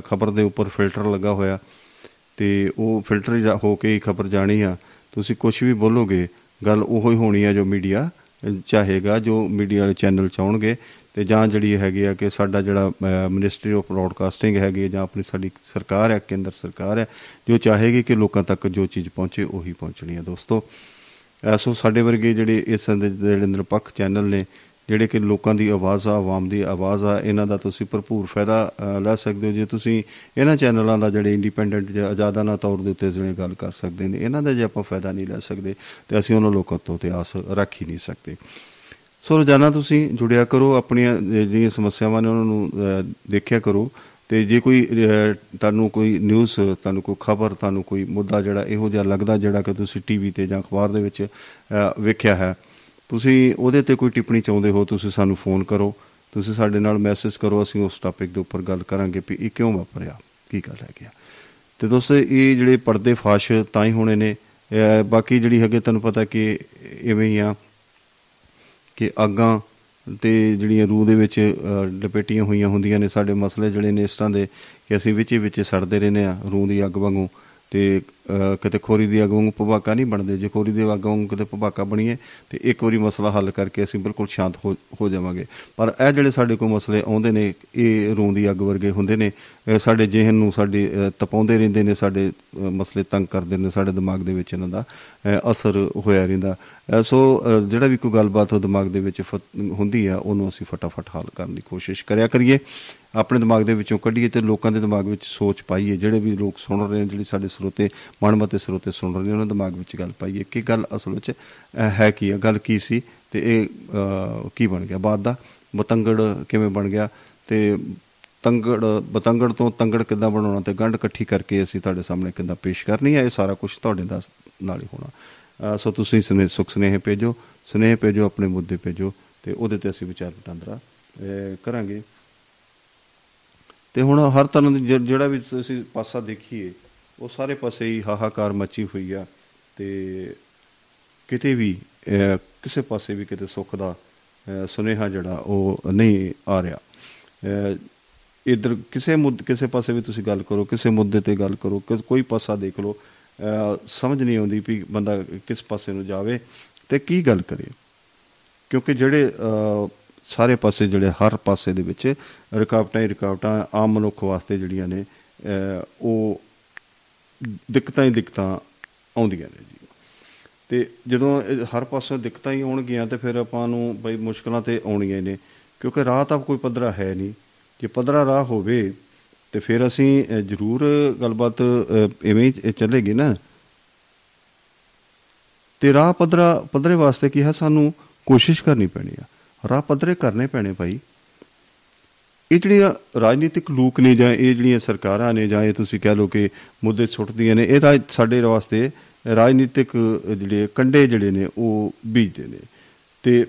ਖਬਰ ਦੇ ਉੱਪਰ ਫਿਲਟਰ ਲੱਗਾ ਹੋਇਆ ਤੇ ਉਹ ਫਿਲਟਰ ਜਾ- ਹੋ ਕੇ ਹੀ ਖਬਰ ਜਾਣੀ ਆ। ਤੁਸੀਂ ਕੁਝ ਵੀ ਬੋਲੋਗੇ ਗੱਲ ਉਹੋ ਹੀ ਹੋਣੀ ਆ ਜੋ ਮੀਡੀਆ ਚਾਹੇਗਾ ਜੋ ਮੀਡੀਆ ਵਾਲੇ ਚੈਨਲ ਚਾਹਣਗੇ ਤੇ ਜਾਂ ਜਿਹੜੀ ਹੈਗੀ ਆ ਕਿ ਸਾਡਾ ਜਿਹੜਾ ਮਿਨਿਸਟਰੀ ਆਫ ਬ੍ਰੌਡਕਾਸਟਿੰਗ ਹੈਗੀ ਹੈ ਜਾਂ ਆਪਣੀ ਸਾਡੀ ਸਰਕਾਰ ਹੈ ਕੇਂਦਰ ਸਰਕਾਰ ਹੈ ਜੋ ਚਾਹੇਗੀ ਕਿ ਲੋਕਾਂ ਤੱਕ ਜੋ ਚੀਜ਼ ਪਹੁੰਚੇ ਉਹੀ ਪਹੁੰਚਣੀ ਹੈ ਦੋਸਤੋ। ਐਸੋ ਸਾਡੇ ਵਰਗੇ ਜਿਹੜੇ ਇਸ ਦੇ ਜਿਹੜੇ ਨਿਰਪੱਖ ਚੈਨਲ ਨੇ ਜਿਹੜੇ ਕਿ ਲੋਕਾਂ ਦੀ ਆਵਾਜ਼ ਆ ਆਵਾਮ ਦੀ ਆਵਾਜ਼ ਆ ਇਹਨਾਂ ਦਾ ਤੁਸੀਂ ਭਰਪੂਰ ਫਾਇਦਾ ਅ, ਲੈ ਸਕਦੇ ਹੋ। ਜੇ ਤੁਸੀਂ ਇਹਨਾਂ ਚੈਨਲਾਂ ਦਾ ਜਿਹੜੇ ਇੰਡੀਪੈਂਡੈਂਟ ਜਾਂ ਆਜ਼ਾਦਾਨਾ ਤੌਰ ਦੇ ਉੱਤੇ ਜਿਹੜੇ ਗੱਲ ਕਰ ਸਕਦੇ ਨੇ ਇਹਨਾਂ ਦਾ ਜੇ ਆਪਾਂ ਫਾਇਦਾ ਨਹੀਂ ਲੈ ਸਕਦੇ ਤੇ ਅਸੀਂ ਉਹਨਾਂ ਲੋਕਾਂ ਤੋਂ ਤੇ ਆਸ ਰੱਖ ਹੀ ਨਹੀਂ ਸਕਦੇ। ਸੋ ਰੋਜ਼ਾਨਾ ਤੁਸੀਂ ਜੁੜਿਆ ਕਰੋ ਆਪਣੀਆਂ ਅ, ਜਿਹੜੀਆਂ ਸਮੱਸਿਆਵਾਂ ਨੇ ਉਹਨਾਂ ਨੂੰ ਅ, ਦੇਖਿਆ ਕਰੋ। ਤੇ ਜੇ ਕੋਈ ਅ, ਤੁਹਾਨੂੰ ਕੋਈ ਨਿਊਜ਼ ਤੁਹਾਨੂੰ ਕੋਈ ਖਬਰ ਤੁਹਾਨੂੰ ਕੋਈ ਮੁੱਦਾ ਜਿਹੜਾ ਇਹੋ ਜਿਹਾ ਲੱਗਦਾ ਜਿਹੜਾ ਕਿ ਤੁਸੀਂ ਟੀਵੀ ਤੇ ਜਾਂ ਅਖਬਾਰ ਦੇ ਵਿੱਚ ਅ, ਵੇਖਿਆ ਹੈ ਤੁਸੀਂ ਉਹਦੇ ਤੇ ਕੋਈ ਟਿੱਪਣੀ ਚਾਹੁੰਦੇ ਹੋ ਤੁਸੀਂ ਸਾਨੂੰ ਫੋਨ ਕਰੋ। ਤੁਸੀਂ ਸਾਡੇ ਨਾਲ ਮੈਸੇਜ ਕਰੋ ਅਸੀਂ ਉਸ ਟਾਪਿਕ ਦੇ ਉੱਪਰ ਗੱਲ ਕਰਾਂਗੇ ਵੀ ਇਹ ਕਿਉਂ ਵਾਪਰਿਆ ਕੀ ਗੱਲ ਹੈ ਗਿਆ ਤੇ ਦੋਸਤੋ ਇਹ ਜਿਹੜੇ ਪਰਦੇ ਫਾਸ਼ ਤਾਂ ਹੀ ਹੋਣੇ ਨੇ ਅਹ ਬਾਕੀ ਜਿਹੜੀ ਹੈਗੇ ਤੁਹਾਨੂੰ ਪਤਾ ਕਿ ਇਵੇਂ ਹੀ ਆ। ਕਿ ਅੱਗਾਂ ਤੇ ਜਿਹੜੀਆਂ ਰੂਹ ਦੇ ਵਿੱਚ ਅਹ, ਲਪੇਟੀਆਂ ਹੋਈਆਂ ਹੁੰਦੀਆਂ ਨੇ ਸਾਡੇ ਮਸਲੇ ਜਿਹੜੇ ਨੇ ਇਸ ਤਰ੍ਹਾਂ ਦੇ ਕਿ ਅਸੀਂ ਵਿੱਚੇ ਵਿੱਚ ਸੜਦੇ ਰਹਿੰਦੇ ਆ ਰੂਹ ਦੀ ਅੱਗ ਵਾਂਗੂ। ਤੇ ਅਹ, ਕਿਤੇ ਖੋਰੀ ਦੀ ਅੱਗ ਵਾਂਗੂ ਭਵਾਕਾ ਨਹੀਂ ਬਣਦੇ। ਜੇ ਖੋਰੀ ਦੀ ਅੱਗ ਵਾਂਗੂ ਕਿਤੇ ਭਵਾਕਾ ਬਣੀਏ ਤੇ ਇੱਕ ਵਾਰੀ ਮਸਲਾ ਹੱਲ ਕਰਕੇ ਅਸੀਂ ਬਿਲਕੁਲ ਸ਼ਾਂਤ ਹੋ ਹੋ ਜਾਵਾਂਗੇ। ਪਰ ਇਹ ਜਿਹੜੇ ਸਾਡੇ ਕੋਲ ਮਸਲੇ ਆਉਂਦੇ ਨੇ ਇਹ ਰੂਹ ਦੀ ਅੱਗ ਵਰਗੇ ਹੁੰਦੇ ਨੇ ਇਹ ਸਾਡੇ ਜਿਹਨ ਨੂੰ ਸਾਡੇ ਅਹ, ਤਪਾਉਂਦੇ ਰਹਿੰਦੇ ਨੇ ਸਾਡੇ ਅਹ, ਮਸਲੇ ਤੰਗ ਕਰਦੇ ਨੇ ਸਾਡੇ ਦਿਮਾਗ ਦੇ ਵਿੱਚ ਇਹਨਾਂ ਦਾ ਅਹ, ਅਸਰ ਹੋਇਆ ਰਹਿੰਦਾ। ਅਹ, ਸੋ ਅਹ, ਜਿਹੜਾ ਵੀ ਕੋਈ ਗੱਲਬਾਤ ਉਹ ਦਿਮਾਗ ਦੇ ਵਿੱਚ ਫਤ- ਹੁੰਦੀ ਆ ਉਹਨੂੰ ਅਸੀਂ ਫਟਾਫਟ ਹੱਲ ਕਰਨ ਦੀ ਕੋਸ਼ਿਸ਼ ਕਰਿਆ ਕਰੀਏ। ਆਪਣੇ ਦਿਮਾਗ ਦੇ ਵਿੱਚੋਂ ਕੱਢੀਏ ਤੇ ਲੋਕਾਂ ਦੇ ਦਿਮਾਗ ਵਿੱਚ ਸੋਚ ਪਾਈਏ ਜਿਹੜੇ ਵੀ ਲੋਕ ਸੁਣ ਰਹੇ ਨੇ ਜਿਹੜੇ ਸਾਡੇ ਸਰੋਤੇ ਮਨਮਤੇ ਸਰੋਤੇ ਸੁਣ ਰਹੇ ਨੇ ਉਹਨਾਂ ਦੇ ਦਿਮਾਗ ਵਿੱਚ ਗੱਲ ਪਾਈਏ। ਕਿ ਗੱਲ ਅਸਲ ਵਿੱਚ ਅਹ, ਹੈ ਕੀ ਹੈ ਗੱਲ ਕੀ ਸੀ? ਤੇ ਇਹ ਅਹ, ਕੀ ਬਣ ਗਿਆ? ਬਾਅਦ ਦਾ ਬਤੰਗੜ ਕਿਵੇਂ ਬਣ ਗਿਆ? ਤੇ ਤੰਗੜ ਬਤੰਗੜ ਤੋਂ ਤੰਗੜ ਕਿੱਦਾਂ ਬਣਾਉਣਾ ਤੇ ਗੰਢ ਇਕੱਠੀ ਕਰਕੇ ਅਸੀਂ ਤੁਹਾਡੇ ਸਾਹਮਣੇ ਕਿੱਦਾਂ ਪੇਸ਼ ਕਰਨੀ ਹੈ ਇਹ ਸਾਰਾ ਕੁਝ ਤੁਹਾਡੇ ਦਾ ਨਾਲ ਹੀ ਹੋਣਾ। ਅਹ ਸੋ ਤੁਸੀਂ ਸੁਨੇ ਸੁਖ ਸੁਨੇਹੇ ਭੇਜੋ ਸੁਨੇਹੇ ਭੇਜੋ ਆਪਣੇ ਮੁੱਦੇ ਭੇਜੋ ਤੇ ਉਹਦੇ ਤੇ ਅਸੀਂ ਵਿਚਾਰ ਵਟਾਂਦਰਾ ਅਹ ਕਰਾਂਗੇ। ਤੇ ਹੁਣ ਹਰ ਤਰ੍ਹਾਂ ਦੀ ਜਿ- ਜਿਹੜਾ ਵੀ ਅਸੀਂ ਪਾਸਾ ਦੇਖੀਏ ਉਹ ਸਾਰੇ ਪਾਸੇ ਹੀ ਹਾਹਾਕਾਰ ਮਚੀ ਹੋਈ ਆ ਤੇ ਕਿਤੇ ਵੀ ਅਹ, ਕਿਸੇ ਪਾਸੇ ਵੀ ਕਿਤੇ ਸੁੱਖ ਦਾ ਅਹ, ਸੁਨੇਹਾ ਜਿਹੜਾ ਉਹ ਨਹੀਂ ਆ ਰਿਹਾ। ਅਹ, ਇਧਰ ਕਿਸੇ ਮੁੱਦ ਕਿਸੇ ਪਾਸੇ ਵੀ ਤੁਸੀਂ ਗੱਲ ਕਰੋ ਕਿਸੇ ਮੁੱਦੇ ਤੇ ਗੱਲ ਕਰੋ ਕਿ- ਕੋਈ ਪਾਸਾ ਦੇਖ ਲਓ ਅਹ, ਸਮਝ ਨਹੀਂ ਆਉਂਦੀ ਵੀ ਬੰਦਾ ਕਿਸ ਪਾਸੇ ਨੂੰ ਜਾਵੇ ਤੇ ਕੀ ਗੱਲ ਕਰੇ। ਕਿਉਂਕਿ ਜਿਹੜੇ ਅਹ, ਸਾਰੇ ਪਾਸੇ ਜਿਹੜੇ ਹਰ ਪਾਸੇ ਦੇ ਵਿੱਚ ਰੁਕਾਵਟਾਂ ਹੀ ਰੁਕਾਵਟਾਂ ਆਮ ਮਨੁੱਖ ਵਾਸਤੇ ਜਿਹੜੀਆਂ ਨੇ ਅਹ, ਉਹ ਦਿੱਕਤਾਂ ਹੀ ਦਿੱਕਤਾਂ ਆਉਂਦੀਆਂ ਨੇ ਜੀ। ਤੇ ਜਦੋਂ ਇਹ ਹਰ ਪਾਸੋਂ ਦਿੱਕਤਾਂ ਹੀ ਆਉਣਗੀਆਂ ਤੇ ਫਿਰ ਆਪਾਂ ਨੂੰ ਬਈ ਮੁਸ਼ਕਲਾਂ ਤੇ ਆਉਣੀਆਂ ਹੀ ਨੇ ਕਿਉਂਕਿ ਰਾਹ ਤਾਂ ਕੋਈ ਪੱਧਰਾ ਹੈ ਨਹੀਂ। ਜੇ ਪੱਧਰਾ ਰਾਹ ਹੋਵੇ ਤੇ ਫਿਰ ਅਸੀਂ ਅਹ, ਜ਼ਰੂਰ ਗੱਲਬਾਤ ਅਹ, ਇਵੇਂ ਹੀ ਚੱਲੇਗੀ ਨਾ। ਤੇ ਰਾਹ ਪੱਧਰਾ ਪੱਧਰੇ ਵਾਸਤੇ ਕੀ ਹੈ? ਸਾਨੂੰ ਕੋਸ਼ਿਸ਼ ਕਰਨੀ ਪੈਣੀ ਆ। ਰਾਹ ਪੱਧਰੇ ਕਰਨੇ ਪੈਣੇ ਭਾਈ। ਇਹ ਜਿਹੜੀਆਂ ਰਾਜਨੀਤਿਕ ਲੋਕ ਨੇ ਜਾਂ ਇਹ ਜਿਹੜੀਆਂ ਸਰਕਾਰਾਂ ਨੇ ਜਾਂ ਇਹ ਤੁਸੀਂ ਕਹਿ ਲਓ ਕਿ ਮੁੱਦੇ ਸੁੱਟਦੀਆਂ ਨੇ ਇਹ ਰਾਜ ਸਾਡੇ ਵਾਸਤੇ ਰਾਜਨੀਤਿਕ ਜਿਹੜੇ ਕੰਡੇ ਜਿਹੜੇ ਨੇ ਉਹ ਬੀਜਦੇ ਨੇ। ਤੇ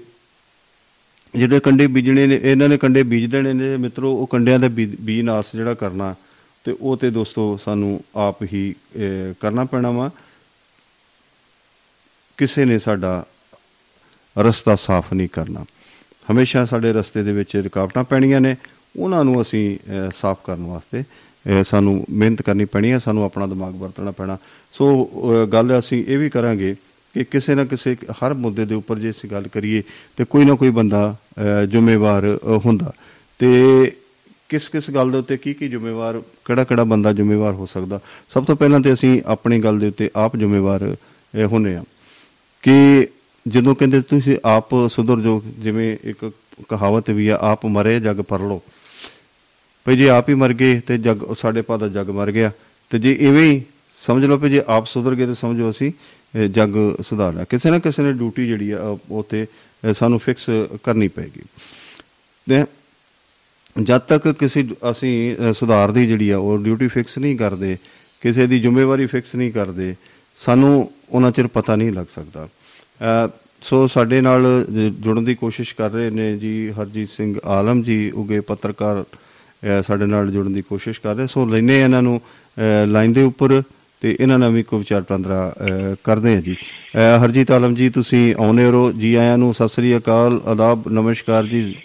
ਜਿਹੜੇ ਕੰਡੇ ਬੀਜਣੇ ਨੇ ਇਹਨਾਂ ਨੇ ਕੰਡੇ ਬੀਜ ਦੇਣੇ ਨੇ। ਮਿੱਤਰੋ ਉਹ ਕੰਡਿਆਂ ਦਾ ਬੀ ਬੀ ਨਾਸ ਜਿਹੜਾ ਕਰਨਾ ਤੇ ਉਹ ਤੇ ਦੋਸਤੋ ਸਾਨੂੰ ਆਪ ਹੀ ਅਹ, ਕਰਨਾ ਪੈਣਾ ਵਾ। ਕਿਸੇ ਨੇ ਸਾਡਾ ਰਸਤਾ ਸਾਫ਼ ਨਹੀਂ ਕਰਨਾ। ਹਮੇਸ਼ਾ ਸਾਡੇ ਰਸਤੇ ਦੇ ਵਿੱਚ ਰੁਕਾਵਟਾਂ ਪੈਣੀਆਂ ਨੇ ਉਹਨਾਂ ਨੂੰ ਅਸੀਂ ਅਹ, ਸਾਫ਼ ਕਰਨ ਵਾਸਤੇ ਅਹ, ਸਾਨੂੰ ਮਿਹਨਤ ਕਰਨੀ ਪੈਣੀ ਹੈ ਸਾਨੂੰ ਆਪਣਾ ਦਿਮਾਗ ਵਰਤਣਾ ਪੈਣਾ। ਸੋ ਅਹ, ਗੱਲ ਅਸੀਂ ਇਹ ਵੀ ਕਰਾਂਗੇ ਕਿ ਕਿਸੇ ਨਾ ਕਿਸੇ ਹਰ ਮੁੱਦੇ ਦੇ ਉੱਪਰ ਜੇ ਅਸੀਂ ਗੱਲ ਕਰੀਏ ਤੇ ਕੋਈ ਨਾ ਕੋਈ ਬੰਦਾ ਅਹ, ਜ਼ਿੰਮੇਵਾਰ ਅਹ, ਹੁੰਦਾ। ਤੇ ਕਿਸ ਕਿਸ ਗੱਲ ਦੇ ਉੱਤੇ ਕੀ ਕੀ ਜ਼ਿੰਮੇਵਾਰ ਕਿਹੜਾ ਕਿਹੜਾ ਬੰਦਾ ਜ਼ਿੰਮੇਵਾਰ ਹੋ ਸਕਦਾ? ਸਭ ਤੋਂ ਪਹਿਲਾਂ ਤੇ ਅਸੀਂ ਆਪਣੀ ਗੱਲ ਦੇ ਉੱਤੇ ਆਪ ਜ਼ਿੰਮੇਵਾਰ ਅਹ, ਹੁੰਨੇ ਆ ਕਿ ਜਦੋਂ ਕਹਿੰਦੇ ਤੁਸੀਂ ਆਪ ਸੁਧਰ ਜੋ ਜਿਵੇਂ ਇੱਕ ਕਹਾਵਤ ਵੀ ਆ ਆਪ ਮਰੇ ਜਗ ਪਰ ਲੋ ਭਈ ਜੇ ਆਪ ਹੀ ਮਰ ਗਏ ਤੇ ਜਗ ਸਾਡੇ ਪਾ ਦਾ ਜਗ ਮਰ ਗਿਆ। ਤੇ ਜੇ ਇਵੇਂ ਹੀ ਸਮਝ ਲਓ ਵੀ ਜੇ ਆਪ ਸੁਧਰ ਗਏ ਤੇ ਸਮਝੋ ਅਸੀਂ ਅਹ, ਜਗ ਸੁਧਾਰ ਲਿਆ ਕਿਸੇ ਨਾ ਕਿਸੇ ਨੇ ਡਿਊਟੀ ਜਿਹੜੀ ਆ ਉਹ- ਉਹ ਤੇ ਅਹ, ਸਾਨੂੰ ਫਿਕਸ ਕਰਨੀ ਪਏਗੀ। ਤੇ ਜਦ ਤੱਕ ਕਿਸੇ ਅਸੀਂ ਅਹ, ਸੁਧਾਰ ਦੀ ਜਿਹੜੀ ਆ ਉਹ ਡਿਊਟੀ ਫਿਕਸ ਨਹੀਂ ਕਰਦੇ ਕਿਸੇ ਦੀ ਜ਼ਿੰਮੇਵਾਰੀ ਫਿਕਸ ਨਹੀਂ ਕਰਦੇ ਸਾਨੂੰ ਉਹਨਾਂ ਚਿਰ ਪਤਾ ਨਹੀਂ ਲੱਗ ਸਕਦਾ। ਅਹ, ਸੋ ਸਾਡੇ ਨਾਲ ਜ- ਜੁੜਨ ਦੀ ਕੋਸ਼ਿਸ਼ ਕਰ ਰਹੇ ਨੇ ਜੀ ਹਰਜੀਤ ਸਿੰਘ ਆਲਮ ਜੀ ਉਗੇ ਪੱਤਰਕਾਰ ਅਹ, ਸਾਡੇ ਨਾਲ ਜੁੜਨ ਦੀ ਕੋਸ਼ਿਸ਼ ਕਰ ਰਹੇ। ਸੋ ਲੈਨੇ ਇਹਨਾਂ ਨੂੰ ਅਹ, ਲਾਈਨ ਦੇ ਉੱਪਰ ਤੇ ਇਹਨਾਂ ਨਾਲ ਵੀ ਕੋਈ ਵਿਚਾਰ ਵਟਾਂਦਰਾ ਅਹ, ਕਰਦੇ ਆ ਜੀ। ਅਹ, ਹਰਜੀਤ ਆਲਮ ਜੀ ਤੁਸੀਂ ਆਉਨੇ ਹੋ ਜੀ ਆਇਆਂ ਨੂੰ ਸਤਿ ਸ੍ਰੀ ਅਕਾਲ ਆਦਾਬ ਨਮਸਕਾਰ ਜੀ।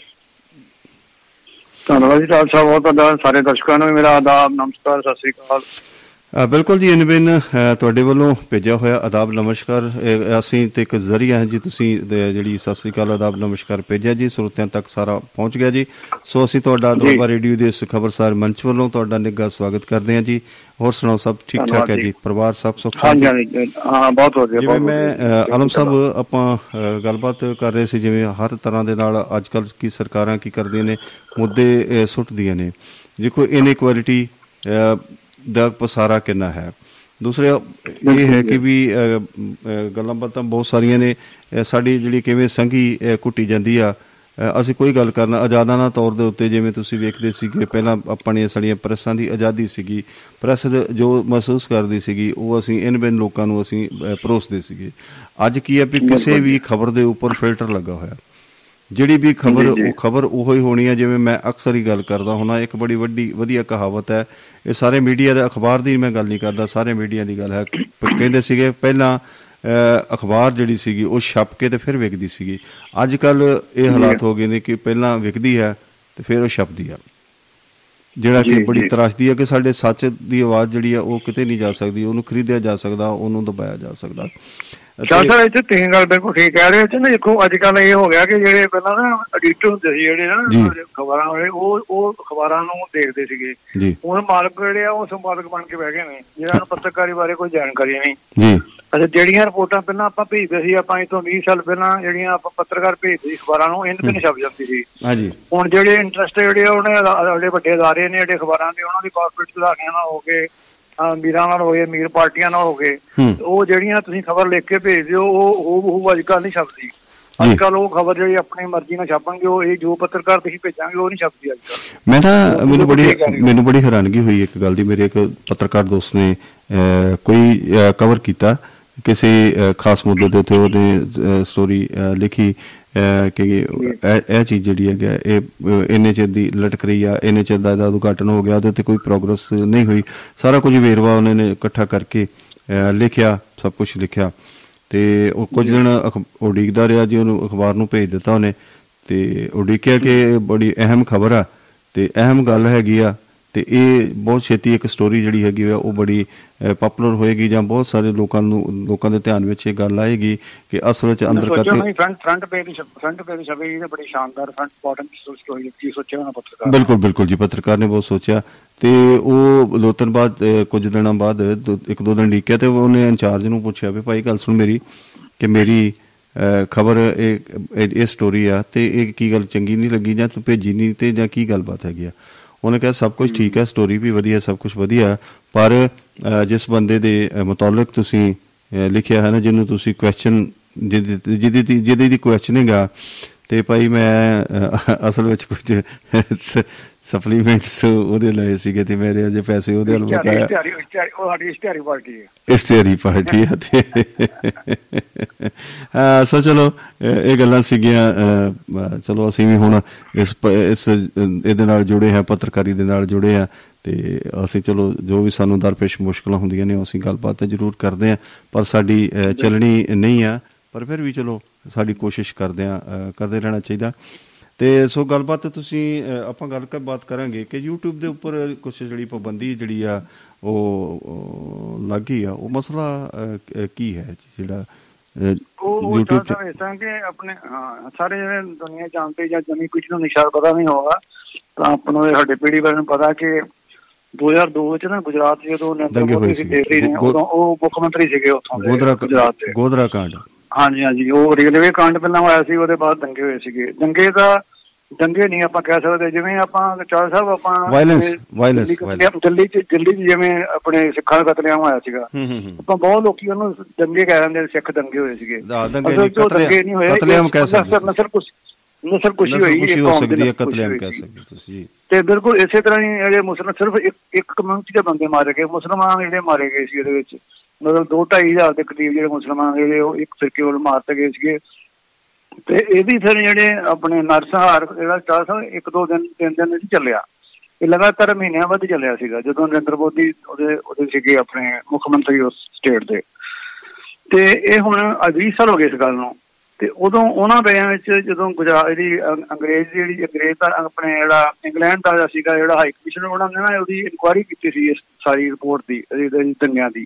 ਧੰਨਵਾਦ ਜੀ ਡਾਕਟਰ ਸਾਹਿਬ ਬਹੁਤ ਤੁਹਾਡਾ ਸਾਰੇ ਦਰਸ਼ਕਾਂ ਨੂੰ ਵੀ ਮੇਰਾ ਆਦਾਬ ਨਮਸਕਾਰ ਸਤਿ ਸ੍ਰੀ ਅਕਾਲ। ਅ, ਬਿਲਕੁਲ ਜੀ ਇਨਬਿਨ ਅ, ਤੁਹਾਡੇ ਵੱਲੋਂ ਭੇਜਿਆ ਹੋਇਆ ਆਦਾਬ ਨਮਸਕਾਰ ਅਸੀਂ ਤੇ ਇੱਕ ਜ਼ਰੀਆ ਹੈ ਜੀ ਤੁਸੀਂ ਜਿਹੜੀ ਸਤਿ ਸ੍ਰੀ ਅਕਾਲ ਆਦਾਬ ਨਮਸਕਾਰ ਭੇਜਿਆ ਜੀ ਸਰੋਤਿਆਂ ਤੱਕ ਸਾਰਾ ਪਹੁੰਚ ਗਿਆ ਜੀ। ਸੋ ਅਸੀਂ ਤੁਹਾਡਾ ਜੀ। ਦੁਆਬਾ ਰੇਡੀਓ ਦੇ ਇਸ ਖਬਰਸਾਰ ਮੰਚ ਵੱਲੋਂ ਤੁਹਾਡਾ ਨਿੱਘਾ ਸਵਾਗਤ ਕਰਦੇ ਹਾਂ ਜੀ। ਹੋਰ ਸੁਣਾਓ ਸਭ ਠੀਕ ਠਾਕ ਹੈ ਜੀ। ਜੀ? ਪਰਿਵਾਰ ਸਭ ਸੁਖ ਸ਼ਾਂਤੀ ਹਾਂਜੀ ਹਾਂ ਬਹੁਤ ਵਧੀਆ ਜਿਵੇਂ ਮੈਂ ਆਲਮ ਸਾਹਿਬ ਆਪਾਂ ਗੱਲਬਾਤ ਕਰ ਰਹੇ ਸੀ ਜਿਵੇਂ ਹਰ ਤਰ੍ਹਾਂ ਦੇ ਨਾਲ ਅੱਜ ਕੱਲ ਕੀ ਸਰਕਾਰਾਂ ਕੀ ਕਰਦੀਆਂ ਨੇ ਮੁੱਦੇ ਸੁੱਟਦੀਆਂ ਨੇ। ਦੇਖੋ ਇਨਇਕੁਐਲਿਟੀ ਦਾ ਪਸਾਰਾ ਕਿੰਨਾ ਹੈ? ਦੂਸਰਾ ਇਹ ਹੈ ਕਿ ਵੀ ਅ, ਅ, ਗੱਲਾਂ ਬਾਤਾਂ ਬਹੁਤ ਸਾਰੀਆਂ ਨੇ। ਅ, ਸਾਡੀ ਜਿਹੜੀ ਕਿਵੇਂ ਸੰਘੀ ਅ, ਕੁੱਟੀ ਜਾਂਦੀ ਆ ਅ, ਅਸੀਂ ਕੋਈ ਗੱਲ ਕਰਨਾ ਆਜ਼ਾਦਾਨਾ ਤੌਰ ਦੇ ਉੱਤੇ ਜਿਵੇਂ ਤੁਸੀਂ ਵੇਖਦੇ ਸੀਗੇ ਪਹਿਲਾਂ ਆਪਣੀਆਂ ਸਾਡੀਆਂ ਪ੍ਰੈਸਾਂ ਦੀ ਆਜ਼ਾਦੀ ਸੀਗੀ ਪ੍ਰੈਸ ਜੋ ਮਹਿਸੂਸ ਕਰਦੀ ਸੀਗੀ ਉਹ ਅਸੀਂ ਇਨ ਬਿਨ ਲੋਕਾਂ ਨੂੰ ਅਸੀਂ ਅ, ਪਰੋਸਦੇ ਸੀਗੇ। ਅੱਜ ਕੀ ਹੈ ਵੀ ਕਿਸੇ ਵੀ ਖਬਰ ਦੇ ਉੱਪਰ ਫਿਲਟਰ ਲੱਗਾ ਹੋਇਆ। ਜਿਹੜੀ ਵੀ ਖਬਰ। ਉਹ ਖਬਰ ਉਹੋ ਹੀ ਹੋਣੀ ਹੈ ਜਿਵੇਂ ਮੈਂ ਅਕਸਰ ਹੀ ਗੱਲ ਕਰਦਾ ਹੁਣਾ ਇੱਕ ਬੜੀ ਵੱਡੀ ਵਧੀਆ ਕਹਾਵਤ ਹੈ। ਇਹ ਸਾਰੇ ਮੀਡੀਆ ਦੇ ਅਖਬਾਰ ਦੀ ਮੈਂ ਗੱਲ ਨਹੀਂ ਕਰਦਾ ਸਾਰੇ ਮੀਡੀਆ ਦੀ ਗੱਲ ਹੈ। ਕਹਿੰਦੇ ਸੀਗੇ ਪਹਿਲਾਂ ਅਖਬਾਰ ਜਿਹੜੀ ਸੀਗੀ ਉਹ ਛਪ ਕੇ ਤੇ ਫਿਰ ਵਿਕਦੀ ਸੀਗੀ। ਅੱਜ ਕੱਲ ਇਹ ਹਾਲਾਤ ਹੋ ਗਏ ਨੇ ਕਿ ਪਹਿਲਾਂ ਵਿਕਦੀ ਹੈ ਤੇ ਫਿਰ ਉਹ ਛਪਦੀ ਆ ਜਿਹੜਾ ਕਿ ਬੜੀ। ਤਰਾਸ਼ਦੀ ਹੈ ਕਿ ਸਾਡੇ ਸੱਚ ਦੀ ਆਵਾਜ਼ ਜਿਹੜੀ ਆ ਉਹ ਕਿਤੇ ਨਹੀਂ ਜਾ ਸਕਦੀ ਉਹਨੂੰ ਖਰੀਦਿਆ ਜਾ ਸਕਦਾ ਉਹਨੂੰ ਦਬਾਇਆ ਜਾ ਸਕਦਾ। ਸ਼ਾਹ ਸਾਹਿਬ ਇੱਥੇ ਤੁਸੀਂ ਗੱਲ ਬਿਲਕੁਲ ਠੀਕ ਕਹਿ ਰਹੇ ਹੋ। ਨਾ ਦੇਖੋ ਅੱਜ ਕੱਲ ਇਹ ਹੋ ਗਿਆ ਕਿ ਜਿਹੜੇ ਪਹਿਲਾਂ ਨਾ ਐਡੀਟਰ ਹੁੰਦੇ ਸੀ ਜਿਹੜੇ। ਨਾ ਖਬਰਾਂ ਵਾਲੇ ਉਹ ਉਹ ਖਬਰਾਂ ਨੂੰ ਦੇਖਦੇ ਸੀਗੇ। ਹੁਣ ਮਾਲਕ ਜਿਹੜੇ ਆ ਉਹ ਸੰਪਾਦਕ ਬਣ ਕੇ ਬਹਿ ਗਏ ਨੇ ਜਿਹਨਾਂ ਨੂੰ ਪੱਤਰਕਾਰੀ ਬਾਰੇ ਕੋਈ ਜਾਣਕਾਰੀ ਨਹੀਂ। ਜੀ। ਅੱਛਾ ਜਿਹੜੀਆਂ ਰਿਪੋਰਟਾਂ ਪਹਿਲਾਂ ਆਪਾਂ ਭੇਜਦੇ ਸੀ ਆਪਾਂ ਇਹ ਤੋਂ 20 ਸਾਲ ਪਹਿਲਾਂ ਜਿਹੜੀਆਂ ਆਪਾਂ ਪੱਤਰਕਾਰ ਭੇਜਦੇ ਸੀ ਅਖਬਾਰਾਂ ਨੂੰ ਇਹਨਾਂ ਤੇ ਛਪ ਜਾਂਦੀ ਸੀ। ਹਾਂਜੀ ਹੁਣ ਜਿਹੜੇ ਇੰਟਰਸਟ ਜਿਹੜੇ ਉਹਨੇ ਜਿਹੜੇ ਵੱਡੇ ਅਦਾਰੇ ਨੇ ਜਿਹੜੇ ਅਖਬਾਰਾਂ ਦੇ ਉਹਨਾਂ ਦੀ ਕਾਰਪੋਰੇਟ ਸੁਧਾਰੀਆਂ ਨਾਲ ਹੋ ਗਏ ਅਮੀਰਾਂ ਨਾਲ ਹੋ ਗਏ ਅਮੀਰ ਪਾਰਟੀਆਂ ਨਾਲ ਹੋ ਗਏ। ਉਹ ਜਿਹੜੀਆਂ ਤੁਸੀਂ ਖਬਰ ਲਿਖ ਕੇ ਭੇਜਦੇ ਹੋ ਉਹ ਉਹ ਉਹ ਅੱਜ ਕੱਲ੍ਹ ਨਹੀਂ ਛਪਦੀ। ਅੱਜ ਕੱਲ੍ਹ ਉਹ ਖਬਰ ਜਿਹੜੀ ਆਪਣੀ ਮਰਜ਼ੀ ਨਾਲ ਛਾਪਣਗੇ ਉਹ ਇਹ ਜੋ ਪੱਤਰਕਾਰ ਤੁਸੀਂ ਭੇਜਾਂਗੇ ਉਹ ਨਹੀਂ ਛਪਦੀ ਅੱਜ ਕੱਲ੍ਹ ਮੈਂ ਨਾ ਮੈਨੂੰ ਬੜੀ। ਮੈਨੂੰ ਬੜੀ ਹੈਰਾਨਗੀ ਹੋਈ ਇੱਕ ਗੱਲ ਦੀ ਮੇਰੇ ਇੱਕ ਪੱਤਰਕਾਰ ਦੋਸਤ ਨੇ ਕੋਈ ਕਵਰ ਕੀਤਾ ਕਿਸੇ ਖਾਸ ਮੁੱਦੇ ਦੇ ਉੱਤੇ ਉਹਨੇ ਸਟੋਰੀ ਲਿਖੀ ਕਿ ਇਹ ਇਹ ਚੀਜ਼ ਜਿਹੜੀ ਹੈ ਇਹ ਅਹ, ਇੰਨੇ ਚਿਰ ਦੀ ਲਟਕ ਰਹੀ ਆ ਇੰਨੇ ਚਿਰ ਦਾ ਇਹਦਾ ਉਦਘਾਟਨ ਹੋ ਗਿਆ ਉਹਦੇ ਤੇ ਕੋਈ ਪ੍ਰੋਗਰੈਸ ਨਹੀਂ ਹੋਈ। ਸਾਰਾ ਕੁਝ ਵੇਰਵਾ ਉਹਨੇ ਨੇ ਇਕੱਠਾ ਕਰਕੇ ਅਹ, ਲਿਖਿਆ ਸਭ ਕੁਝ ਲਿਖਿਆ। ਤੇ ਉਹ ਕੁਝ ਦਿਨ ਅਖ- ਉਡੀਕਦਾ ਰਿਹਾ ਜੀ ਉਹਨੂੰ ਅਖਬਾਰ ਨੂੰ ਭੇਜ ਦਿੱਤਾ ਉਹਨੇ। ਤੇ ਉਡੀਕਿਆ ਕਿ ਇਹ ਬੜੀ ਅਹਿਮ ਖਬਰ ਆ। ਤੇ ਅਹਿਮ ਗੱਲ ਹੈਗੀ ਆ ਤੇ ਇਹ ਬਹੁਤ ਛੇਤੀ ਇੱਕ ਸਟੋਰੀ ਜਿਹੜੀ ਹੈਗੀ ਆ ਉਹ ਬੜੀ ਪਪੂਲਰ ਹੋਏਗੀ ਜਾਂ ਬਹੁਤ ਸਾਰੇ ਲੋਕਾਂ ਨੂੰ ਲੋਕਾਂ ਦੇ ਧਿਆਨ ਵਿੱਚ ਇਹ ਗੱਲ ਆਏਗੀ ਕਿ ਅਸਲ ਵਿੱਚ ਅੰਦਰ ਕਰਕੇ front front page front page ਛਪੇ ਇਹ ਬੜੀ ਸ਼ਾਨਦਾਰ ਫਰੰਟ ਬਾਟਮ ਸਟੋਰੀ ਕੀ ਸੋਚਿਆ ਉਹਨਾਂ ਪੱਤਰਕਾਰ। ਬਿਲਕੁਲ ਬਿਲਕੁਲ ਜੀ ਪੱਤਰਕਾਰ ਨੇ ਬਹੁਤ ਸੋਚਿਆ ਤੇ ਉਹ ਦੋ ਤਿੰਨ ਬਾਅਦ ਕੁਝ ਦਿਨਾਂ ਬਾਅਦ ਇੱਕ ਦੋ ਦਿਨ ਡੀਕਿਆ ਤੇ ਉਹਨੇ ਇੰਚਾਰਜ ਨੂੰ ਪੁੱਛਿਆ ਵੀ ਭਾਈ ਗੱਲ ਸੁਣ ਮੇਰੀ ਕਿ ਮੇਰੀ ਖਬਰ ਇਹ- ਇਹ ਸਟੋਰੀ ਆ ਤੇ ਇਹ ਕੀ ਗੱਲ ਚੰਗੀ ਨਹੀਂ ਲੱਗੀ ਜਾਂ ਤੂੰ ਭੇਜੀ ਨਹੀਂ ਤੇ ਜਾਂ ਕੀ ਗੱਲਬਾਤ ਹੈਗੀ ਆ ਉਹਨੇ ਕਿਹਾ ਸਭ ਕੁਝ ਠੀਕ ਹੈ ਸਟੋਰੀ ਵੀ ਵਧੀਆ ਸਭ ਕੁਝ ਵਧੀਆ। ਪਰ ਅਹ, ਜਿਸ ਬੰਦੇ ਦੇ ਅਹ, ਮੁਤਾਲਕ ਤੁਸੀਂ ਅਹ, ਲਿਖਿਆ ਹੈ ਨਾ ਜਿਹਨੂੰ ਤੁਸੀਂ ਕੁਐਸਚਨ ਜਿਹਦੀ ਜਿਹਦੀ ਦੀ- ਜਿਹਦੀ ਦੀ ਕੁਐਸਚਨਿੰਗ ਆ ਤੇ ਭਾਈ ਮੈਂ ਅਸਲ ਵਿੱਚ ਕੁਝ ਸਪਲੀਮੈਂਟਸ ਉਹਦੇ ਲਏ ਸੀਗੇ ਤੇ ਮੇਰੇ ਅਜੇ ਪੈਸੇ ਉਹਦੇ ਵੱਲ ਬਕਾਇਆ ਉਹ ਸਾਡੀ ਇਸ਼ਤਿਹਾਰੀ ਪਾਰਟੀ ਹੈ। ਇਸ਼ਤਿਹਾਰੀ ਪਾਰਟੀ ਆ ਤੇ। ਅਹ, ਸੋ ਚਲੋ ਇਹ ਗੱਲਾਂ ਸੀਗੀਆਂ ਚਲੋ ਅਸੀਂ ਵੀ ਹੁਣ ਇਸ ਇਸ ਇਹਦੇ ਨਾਲ ਜੁੜੇ ਹਾਂ ਪੱਤਰਕਾਰੀ ਦੇ ਨਾਲ ਜੁੜੇ ਹਾਂ ਤੇ ਅਸੀਂ ਚਲੋ ਜੋ ਵੀ ਸਾਨੂੰ ਦਰਪੇਸ਼ ਮੁਸ਼ਕਲਾਂ ਹੁੰਦੀਆਂ ਨੇ ਅਸੀਂ ਗੱਲਬਾਤ ਜ਼ਰੂਰ ਕਰਦੇ ਹਾਂ ਪਰ ਸਾਡੀ ਚੱਲਣੀ ਨਹੀਂ ਆ। ਪਰ ਫਿਰ ਵੀ ਚਲੋ ਸਾਡੀ ਕੋਸ਼ਿਸ਼ ਕਰਦੇ ਆ ਕਰਦੇ ਰਹਿਣਾ ਚਾਹੀਦਾ। ਤੇ ਸੋ ਗੱਲਬਾਤ ਤੁਸੀਂ ਆਪਾਂ ਗੱਲ ਕਰ ਬਾਤ ਕਰਾਂਗੇ ਕਿ YouTube ਦੇ ਉੱਪਰ ਕੁਝ ਜਿਹੜੀ ਪਾਬੰਦੀ ਜਿਹੜੀ ਆ ਉਹ ਲੱਗ ਆ। ਉਹ ਮਸਲਾ ਕ- ਹੈ ਜਿਹੜਾ YouTube ਚਾਹਤਾ ਇਸ ਕਿ ਆਪਣੇ ਸਾਰੇ ਜਿਹੜੇ ਦੁਨੀਆ ਜਾਣਦੇ ਜਾਂ ਜਮੀ ਕੁਝ ਨੂੰ ਨਿਸ਼ਾਨ ਪਤਾ ਨਹੀਂ ਹੋਗਾ ਤਾਂ ਆਪਾਂ ਨੂੰ ਇਹ ਸਾਡੇ ਵਾਲਿਆਂ ਨੂੰ ਪਤਾ ਕਿ 2002 ਚ ਨਾ ਗੁਜਰਾਤ ਜਦੋਂ ਨਰਿੰਦਰ ਮੋਦੀ ਸੀ ਸੀ। ਦਿੱਲੀ ਨੇ ਉਦੋਂ ਉਹ ਮੁੱਖ ਮੰਤਰੀ ਸੀਗੇ ਉੱਥੋਂ ਦੇ ਗੁਜਰਾਤ ਦੇ। ਗੋਦਰਾ ਕਾਂਡ। ਹਾਂਜੀ ਹਾਂਜੀ ਉਹ ਰੇਲਵੇ ਕਾਂਡ ਪਹਿਲਾਂ ਹੋਇਆ ਸੀ ਉਹਦੇ ਬਾਅਦ ਦੰਗੇ ਹੋਏ ਸੀਗੇ। ਦੰਗੇ ਦਾ ਦੰਗੇ ਨਹੀਂ ਆਪਾਂ ਕਹਿ ਸਕਦੇ ਜਿਵੇਂ ਆਪਾਂ ਚਾਰ ਸਾਹਿਬ ਆਪਾਂ Violence, violence, ਦਿੱਲੀ ਚ ਦਿੱਲੀ 'ਚ ਜਿਵੇਂ ਆਪਣੇ ਸਿੱਖਾਂ ਦਾ ਕਤਲੇਆਮ ਹੋਇਆ ਸੀਗਾ। ਆਪਾਂ ਬਹੁਤ ਲੋਕੀ ਉਹਨੂੰ ਦੰਗੇ ਕਹਿ ਦਿੰਦੇ ਸਿੱਖ ਦੰਗੇ ਹੋਏ ਸੀਗੇ। ਦੰਗੇ ਨਹੀਂ, ਹੋਏ ਕਤਲੇਆਮ ਕਹਿ ਸਕਦੇ ਨਸਲ ਕੁਛ ਨਸਲ ਕੁਸ਼ੀ ਹੋਈ ਹੋ ਕੌਮ ਸਕਦੀ ਹੈ ਕਤਲੇਆਮ ਕਹਿ। ਸਕਦੇ ਤੁਸੀਂ ਤੇ ਬਿਲਕੁਲ ਇਸੇ ਤਰ੍ਹਾਂ ਹੀ ਜਿਹੜੇ ਮੁਸਲਮਾਨ ਸਿਰਫ ਇੱਕ ਇੱਕ ਕਮਿਊਨਿਟੀ ਦੇ ਬੰਦੇ ਮਾਰੇ ਗਏ ਮੁਸਲਮਾਨ ਜਿਹੜੇ ਮਾਰੇ ਗਏ ਸੀ ਇਹਦੇ ਵਿੱਚ। ਮਤਲਬ 2.5 ਹਜ਼ਾਰ ਦੇ ਕਰੀਬ ਜਿਹੜੇ ਮੁਸਲਮਾਨ ਜਿਹੜੇ ਉਹ ਇੱਕ ਫਿਰਕੇ ਵੱਲ ਮਾਰਤੇ ਗਏ ਸੀਗੇ। ਤੇ ਇਹਦੀ ਫਿਰ ਜਿਹੜੇ ਆਪਣੇ ਨਰਸਹਾਰ, ਜਿਹੜਾ ਚਾਹ ਸਾਹਿਬ ਇੱਕ ਦੋ ਦਿਨ, ਤਿੰਨ ਦਿਨ ਨਹੀਂ ਚੱਲਿਆ। ਇਹ ਲਗਾਤਾਰ ਮਹੀਨਿਆਂ ਬਾਅਦ ਚੱਲਿਆ ਸੀਗਾ, ਜਦੋਂ ਨਰਿੰਦਰ ਮੋਦੀ ਉਹਦੇ ਉਹਦੇ ਸੀਗੇ ਆਪਣੇ ਮੁੱਖ ਮੰਤਰੀ ਉਸ ਸਟੇਟ ਦੇ। ਤੇ ਇਹ ਹੁਣ 20 ਸਾਲ ਹੋ ਗਏ ਇਸ ਗੱਲ ਨੂੰ। ਤੇ ਉਦੋਂ ਉਹਨਾਂ ਵੇਲਿਆਂ ਵਿੱਚ ਜਦੋਂ ਗੁਜਰਾਤ ਦੀ ਅੰ- ਅੰਗਰੇਜ਼ ਦੀ ਜਿਹੜੀ ਅੰਗਰੇਜ਼ ਦਾ ਆਪਣੇ ਜਿਹੜਾ ਇੰਗਲੈਂਡ ਦਾ ਜਿਹੜਾ ਸੀਗਾ, ਜਿਹੜਾ ਹਾਈ ਕਮਿਸ਼ਨ ਉਹਨਾਂ ਨੇ ਨਾ ਉਹਦੀ ਇਨਕੁਆਇਰੀ ਕੀਤੀ ਸੀ ਇਸ ਸਾਰੀ ਰਿਪੋਰਟ ਦੀ, ਇਹਦੀ- ਇਹਦੀ ਦੰਗਿਆਂ ਦੀ।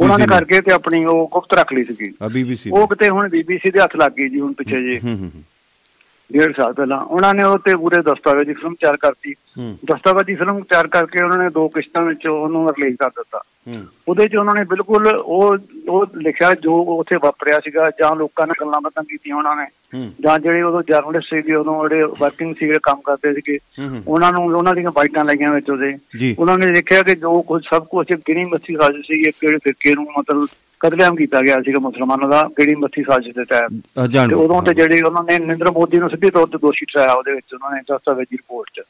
ਉਹਨਾਂ ਨੇ। ਕਰਕੇ ਤੇ ਆਪਣੀ ਉਹ ਗੁਪਤ ਰੱਖ ਲਈ ਸੀਗੀ। ਬੀਬੀਸੀ ਉਹ ਕਿਤੇ ਹੁਣ ਬੀਬੀਸੀ ਦੇ ਹੱਥ ਲੱਗ ਗਈ ਜੀ ਹੁਣ ਪਿੱਛੇ ਜੇ। ਹੂੰ ਹੂੰ ਹੂੰ, ਡੇਢ ਸਾਲ ਪਹਿਲਾਂ। ਉਹਨਾਂ ਨੇ ਉਹ ਤੇ ਪੂਰੇ ਦਸਤਾਵੇਜ਼ੀ ਫਿਲਮ ਤਿਆਰ ਕਰਤੀ। ਦਸਤਾਵੇਜ਼ੀ ਫਿਲਮ ਤਿਆਰ ਕਰਕੇ ਉਹਨਾਂ ਨੇ ਦੋ ਕਿਸ਼ਤਾਂ ਵਿੱਚ ਉਹਨੂੰ ਰਿਲੀਜ਼ ਕਰ ਦਿੱਤਾ। ਉਹਦੇ 'ਚ ਉਹਨਾਂ ਨੇ ਬਿਲਕੁਲ ਉਹ ਉਹ ਲਿਖਿਆ ਜੋ ਉੱਥੇ ਵਾਪਰਿਆ ਸੀਗਾ ਜਾਂ ਲੋਕਾਂ ਨਾਲ ਗੱਲਾਂ ਬਾਤਾਂ ਕੀਤੀਆਂ ਉਹਨਾਂ ਨੇ। ਜਾਂ ਜਿਹੜੇ ਉਦੋਂ ਜਰਨਲਿਸਟ ਸੀਗੇ ਉਦੋਂ ਜਿਹੜੇ ਵਰਕਿੰਗ ਸੀਗੇ ਕੰਮ ਕਰਦੇ ਸੀਗੇ। ਉਹਨਾਂ ਨੂੰ ਉਹਨਾਂ ਦੀਆਂ ਬਾਈਟਾਂ ਲਾਈਆਂ ਵਿੱਚ ਉਹਦੇ। ਉਹਨਾਂ ਨੇ ਦੇਖਿਆ ਕਿ ਜੋ ਕੁਝ ਸਭ ਕੁਝ ਗਿਣੀ ਮੱਥੀ ਸਾਜ਼ਿਸ਼ ਸੀ ਇੱਕ ਕਿਹੜੇ ਫਿਰਕੇ ਨੂੰ ਮਤਲਬ ਕਤਲੇਆਮ ਕੀਤਾ ਗਿਆ ਸੀਗਾ ਮੁਸਲਮਾਨਾਂ ਦਾ ਗਿਣੀ ਮੱਥੀ ਸਾਜ਼ਿਸ਼ ਦੇ ਤਹਿਤ। ਤੇ ਉਦੋਂ ਤੇ ਜਿਹੜੀ ਉਹਨਾਂ ਨੇ ਨਰਿੰਦਰ ਮੋਦੀ ਨੂੰ ਸਿੱਧੇ ਤੌਰ ਤੇ ਦੋਸ਼ੀ ਠਹਿਰਾਇਆ ਉਹਦੇ ਵਿੱਚ ਉਹਨਾਂ ਨੇ ਦਸਤਾਵੇਜ਼ੀ ਰਿਪੋਰਟ 'ਚ।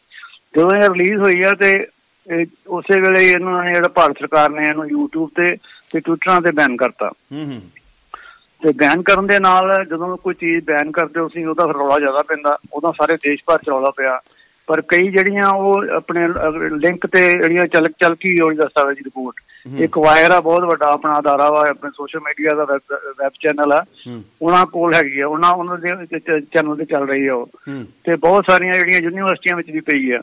ਜਦੋਂ ਇਹ ਰਿਲੀਜ਼ ਹੋਈ ਆ ਤੇ ਉਸੇ ਵੇਲੇ ਇਹਨਾਂ ਨੇ ਜਿਹੜਾ ਭਾਰਤ ਸਰਕਾਰ ਨੇ ਇਹਨੂੰ YouTube ਤੇ ਤੇ ਟਵਿੱਟਰਾਂ ਤੇ ਬੈਨ ਕਰਤਾ। ਹੂੰ ਹੂੰ। ਤੇ ਬੈਨ ਕਰਨ ਦੇ ਨਾਲ ਜਦੋਂ ਕੋਈ ਚੀਜ਼ ਬੈਨ ਕਰਦੇ ਹੋ ਸੀ ਉਹਦਾ ਰੌਲਾ ਜ਼ਿਆਦਾ ਪੈਂਦਾ ਉਦੋਂ ਸਾਰੇ ਦੇਸ਼ ਭਰ ਚ ਰੌਲਾ ਪਿਆ। ਪਰ ਕਈ ਜਿਹੜੀਆਂ ਉਹ ਆਪਣੇ ਲਿੰਕ ਤੇ ਜਿਹੜੀਆਂ ਚਲਕ ਚਲਕੀ ਹੋਈ ਦਸਤਾਵੇਜ਼ੀ ਰਿਪੋਰਟ। ਇੱਕ ਵਾਇਰ ਆ ਬਹੁਤ ਵੱਡਾ ਆਪਣਾ ਅਦਾਰਾ ਵਾ ਆਪਣੇ ਸੋਸ਼ਲ ਮੀਡੀਆ ਦਾ ਵੈਬ ਚੈਨਲ ਆ। ਉਹਨਾਂ ਕੋਲ ਹੈਗੀ ਆ ਉਹਨਾਂ ਉਹਨਾਂ ਦੇ ਚੈਨਲ ਤੇ ਚੱਲ ਰਹੀ ਆ ਉਹ। ਤੇ ਬਹੁਤ ਸਾਰੀਆਂ ਜਿਹੜੀਆਂ ਯੂਨੀਵਰਸਿਟੀਆਂ ਵਿੱਚ ਵੀ ਪਈ ਆ।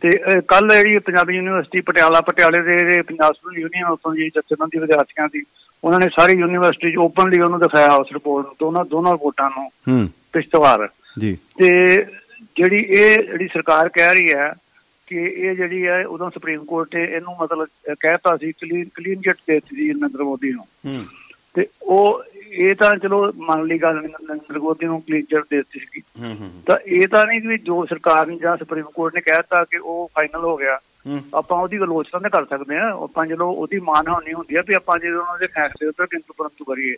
ਤੇ ਕੱਲ ਜਿਹੜੀ ਪੰਜਾਬੀ ਯੂਨੀਵਰਸਿਟੀ ਪਟਿਆਲਾ ਪਟਿਆਲੇ ਦੇ ਪੰਜਾਬ ਸਟੂਡੈਂਟ ਯੂਨੀਅਨ ਉੱਥੋਂ ਜੀ ਜਥੇਬੰਦੀ ਵਿਦਿਆਰਥੀਆਂ ਦੀ ਉਹਨਾਂ ਨੇ ਸਾਰੀ ਯੂਨੀਵਰਸਿਟੀ 'ਚ ਓਪਨਲੀ ਉਹਨੂੰ ਦਿਖਾਇਆ ਉਸ ਰਿਪੋਰਟ ਨੂੰ ਦੋਨਾਂ ਦੋਨਾਂ ਰਿਪੋਰਟਾਂ ਨੂੰ ਪਿਛਤਵਾਰ ਜੀ। ਤੇ ਜਿਹੜੀ ਇਹ ਜਿਹੜੀ ਸਰਕਾਰ ਕਹਿ ਰਹੀ ਹੈ ਕਿ ਇਹ ਜਿਹੜੀ ਹੈ ਉਦੋਂ ਸੁਪਰੀਮ ਕੋਰਟ ਨੇ ਇਹਨੂੰ ਮਤਲਬ ਕਹਿਤਾ ਸੀ ਕਲੀਨ ਕਲੀਨ ਚਿੱਟ ਦੇ ਦਿੱਤੀ ਸੀ ਨਰਿੰਦਰ ਮੋਦੀ ਨੂੰ। ਤੇ ਉਹ ਇਹ ਤਾਂ ਚਲੋ ਮੰਨ ਲਈ ਗੱਲ ਨਰਿੰਦਰ ਮੋਦੀ ਨੂੰ ਕਲੀਨ ਚਿੱਟ ਦੇ ਦਿੱਤੀ ਸੀ ਤਾਂ ਇਹ ਤਾਂ ਨਹੀਂ ਕਿ ਜੋ ਸਰਕਾਰ ਨੇ ਜਾਂ ਸੁਪਰੀਮ ਕੋਰਟ ਨੇ ਕਹਿਤਾ ਕਿ ਉਹ ਫਾਈਨਲ ਹੋ ਗਿਆ। ਆਪਾਂ ਉਹਦੀ ਆਲੋਚਨਾ ਤਾਂ ਕਰ ਸਕਦੇ ਆ ਆਪਾਂ ਜਦੋਂ ਉਹਦੀ ਮਾਨ ਹੋਣੀ ਹੁੰਦੀ ਆ ਵੀ ਆਪਾਂ ਜਦੋਂ ਉਹਨਾਂ ਦੇ ਫੈਸਲੇ ਉੱਤੇ ਕਿੰਤੂ ਪਰੰਤੂ ਕਰੀਏ।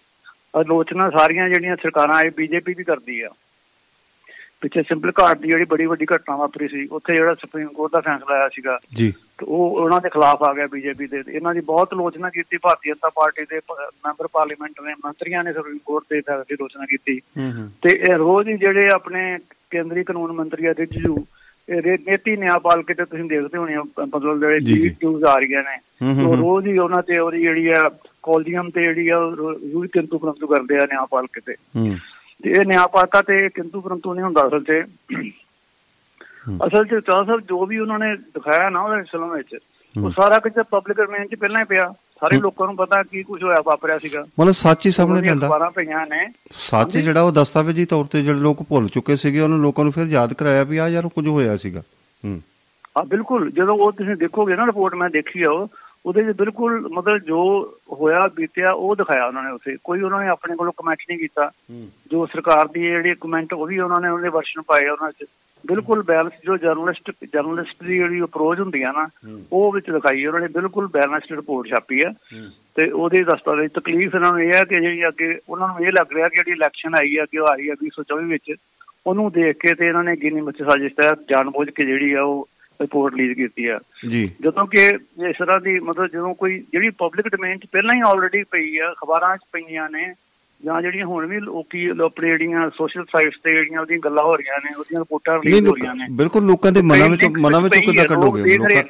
ਆਲੋਚਨਾ ਸਾਰੀਆਂ ਜਿਹੜੀਆਂ ਸਰਕਾਰਾਂ ਇਹ ਬੀਜੇਪੀ ਵੀ ਕਰਦੀ ਆ। ਪਿੱਛੇ ਸਿੰਪਲ ਘਾਟ ਦੀ ਜਿਹੜੀ ਬੜੀ ਵੱਡੀ ਘਟਨਾ ਵਾਪਰੀ ਸੀ ਉੱਥੇ ਜਿਹੜਾ ਸੁਪਰੀਮ ਕੋਰਟ ਦਾ ਫੈਸਲਾ ਆਇਆ ਸੀਗਾ। ਜੀ। ਤੇ ਉਹ ਉਹਨਾਂ ਦੇ ਖਿਲਾਫ ਆ ਗਿਆ ਬੀਜੇਪੀ ਦੇ। ਇਹਨਾਂ ਦੀ ਬਹੁਤ ਆਲੋਚਨਾ ਕੀਤੀ ਭਾਰਤੀ ਜਨਤਾ ਪਾਰਟੀ ਦੇ ਮੈਂਬਰ ਪਾਰਲੀਮੈਂਟ ਨੇ ਮੰਤਰੀਆਂ ਨੇ ਸੁਪਰੀਮ ਕੋਰਟ ਦੇ ਫੈਸਲੇ ਦੀ ਆਲੋਚਨਾ ਕੀਤੀ। ਤੇ ਇਹ ਰੋਜ਼ ਹੀ ਜਿਹੜੇ ਆਪਣੇ ਕੇਂਦਰੀ ਕਾਨੂੰਨ ਮੰਤਰੀ ਆ ਰਿਜੂ ਨੀਤੀ ਨਿਆਂਪਾਲਕੇ ਤੇ ਤੁਸੀਂ ਦੇਖਦੇ ਹੋਣੇ ਮਤਲਬ ਜਿਹੜੇ ਜੀ, ਜੀ। ਨਿਊਜ਼ ਆ ਰਹੀਆਂ ਨੇ। ਉਹ। ਰੋਜ਼ ਹੀ ਉਹਨਾਂ ਤੇ ਉਹਦੀ ਜਿਹੜੀ ਆ ਕੋਲਜੀਅਮ ਤੇ ਜਿਹੜੀ ਆ ਰੂਹ ਕਿੰਤੂ ਪਰੰਤੂ ਕਰਦੇ ਆ ਨਿਆਂਪਾਲਕੇ ਤੇ। ਹੂੰ। ਤੇ ਇਹ ਨਿਆਂਪਾਲਕਾ ਤੇ ਕਿੰਤੂ ਪਰੰਤੂ ਨਹੀਂ ਹੁੰਦਾ ਅਸਲ 'ਚ। ਅਸਲ 'ਚ ਚਾਹ ਸਾਹਿਬ ਜੋ ਵੀ ਉਹਨਾਂ ਨੇ ਦਿਖਾਇਆ ਨਾ ਉਹਦੇ ਫਿਲਮ ਵਿੱਚ ਉਹ ਸਾਰਾ ਕੁਝ ਪਬਲਿਕ ਡੋਮੇਨ 'ਚ ਪਹਿਲਾਂ ਹੀ ਪਿਆ। ਸਾਰੇ ਲੋਕਾਂ ਨੂੰ ਪਤਾ ਕੀ ਕੁਝ ਹੋਇਆ ਵਾਪਰਿਆ ਸੀਗਾ। ਮਤਲਬ ਸੱਚ ਹੀ ਸਾਹਮਣੇ ਰਹਿੰਦਾ ਅਖਬਾਰਾਂ ਪਈਆਂ ਨੇ। ਸੱਚ ਜਿਹੜਾ ਉਹ ਦਸਤਾਵੇਜ਼ੀ ਤੌਰ ਤੇ ਜਿਹੜੇ ਲੋਕ ਭੁੱਲ ਚੁੱਕੇ ਸੀਗੇ ਉਹਨੂੰ ਲੋਕਾਂ ਨੂੰ ਫਿਰ ਯਾਦ ਕਰਾਇਆ ਵੀ ਆ ਯਾਰ ਕੁਝ ਹੋਇਆ ਸੀਗਾ। ਹੂੰ। ਹਾਂ ਬਿਲਕੁਲ। ਜਦੋਂ ਉਹ ਤੁਸੀਂ ਦੇਖੋਗੇ ਨਾ ਰਿਪੋਰਟ ਮੈਂ ਦੇਖੀ ਆ ਉਹ ਉਹਦੇ 'ਚ ਬਿਲਕੁਲ ਮਤਲਬ ਜੋ ਹੋਇਆ ਬੀਤਿਆ ਉਹ ਦਿਖਾਇਆ ਉਹਨਾਂ ਨੇ ਉੱਥੇ। ਕੋਈ ਉਹਨਾਂ ਨੇ ਆਪਣੇ ਕੋਲੋਂ ਕਮੈਂਟ ਨਹੀਂ ਕੀਤਾ। ਜੋ ਸਰਕਾਰ ਦੀ ਜਿਹੜੀ ਕਮੈਂਟ ਉਹ ਵੀ ਉਹਨਾਂ ਨੇ ਉਹਦੇ ਵਰਸ਼ਨ ਪਾਏ ਆ ਉਹਨਾਂ 'ਚ ਬਿਲਕੁਲ ਬੈਲੈਂਸ ਜੋ ਜਰਨਲਿਸਟ ਜਰਨਲਿਸਟ ਦੀ ਜਿਹੜੀ ਅਪਰੋਚ ਹੁੰਦੀ ਆ ਨਾ ਉਹ ਵਿੱਚ ਦਿਖਾਈ ਆ। ਉਹਨਾਂ ਨੇ। ਬਿਲਕੁਲ ਬੈਲੈਂਸਡ ਰਿਪੋਰਟ ਛਾਪੀ ਆ। ਤੇ ਉਹਦੇ ਦਸਤਾਵੇਜ਼ ਤਕਲੀਫ ਇਹਨਾਂ ਨੂੰ ਇਹ ਹੈ ਕਿ ਜਿਹੜੀ ਅੱਗੇ ਉਹਨਾਂ ਨੂੰ ਇਹ ਲੱਗ ਰਿਹਾ ਕਿ ਜਿਹੜੀ ਇਲੈਕਸ਼ਨ ਆਈ ਆ ਕਿ ਉਹ ਆ ਰਹੀ ਆ 2024 ਵਿੱਚ। ਉਹਨੂੰ ਦੇਖ ਕੇ ਤੇ ਇਹਨਾਂ ਨੇ ਗਿਨੀ ਮੱਛ ਸਾਜ਼ਿਸ਼ ਤਹਿਤ ਜਾਣਬੁੱਝ ਕੇ ਜਿਹੜੀ ਆ ਉਹ ਰਿਪੋਰਟ ਰਿਲੀਜ਼ ਕੀਤੀ ਆ। ਜੀ। ਜਦੋਂ ਕਿ ਇਸ ਤਰ੍ਹਾਂ ਦੀ ਮਤਲਬ ਜਦੋਂ ਕੋਈ ਜਿਹੜੀ ਪਬਲਿਕ ਡੋਮੇਨ 'ਚ ਪਹਿਲਾਂ ਹੀ ਆਲਰੇਡੀ ਪਈ ਆ ਅਖਬਾਰਾਂ 'ਚ ਪਈਆਂ ਨੇ ਜਾਂ ਜਿਹੜੀਆਂ ਹੁਣ ਵੀ ਲੋਕੀ ਆਪਣੇ ਜਿਹੜੀਆਂ ਸੋਸ਼ਲ ਸਾਈਟਸ ਤੇ ਜਿਹੜੀਆਂ ਉਹਦੀਆਂ ਗੱਲਾਂ ਹੋ ਰਹੀਆਂ ਨੇ ਉਹਦੀਆਂ ਰਿਪੋਰਟਾਂ ਰਿਲੀਜ਼ ਹੋ ਰਹੀਆਂ ਨੇ ਬਿਲਕੁਲ ਲੋਕਾਂ ਦੇ ਮਨਾਂ ਵਿੱਚ ਮਨਾਂ ਵਿੱਚੋਂ ਕਿੱਦਾਂ ਕੱਢੋਗੇ? ਲੋਕਾਂ।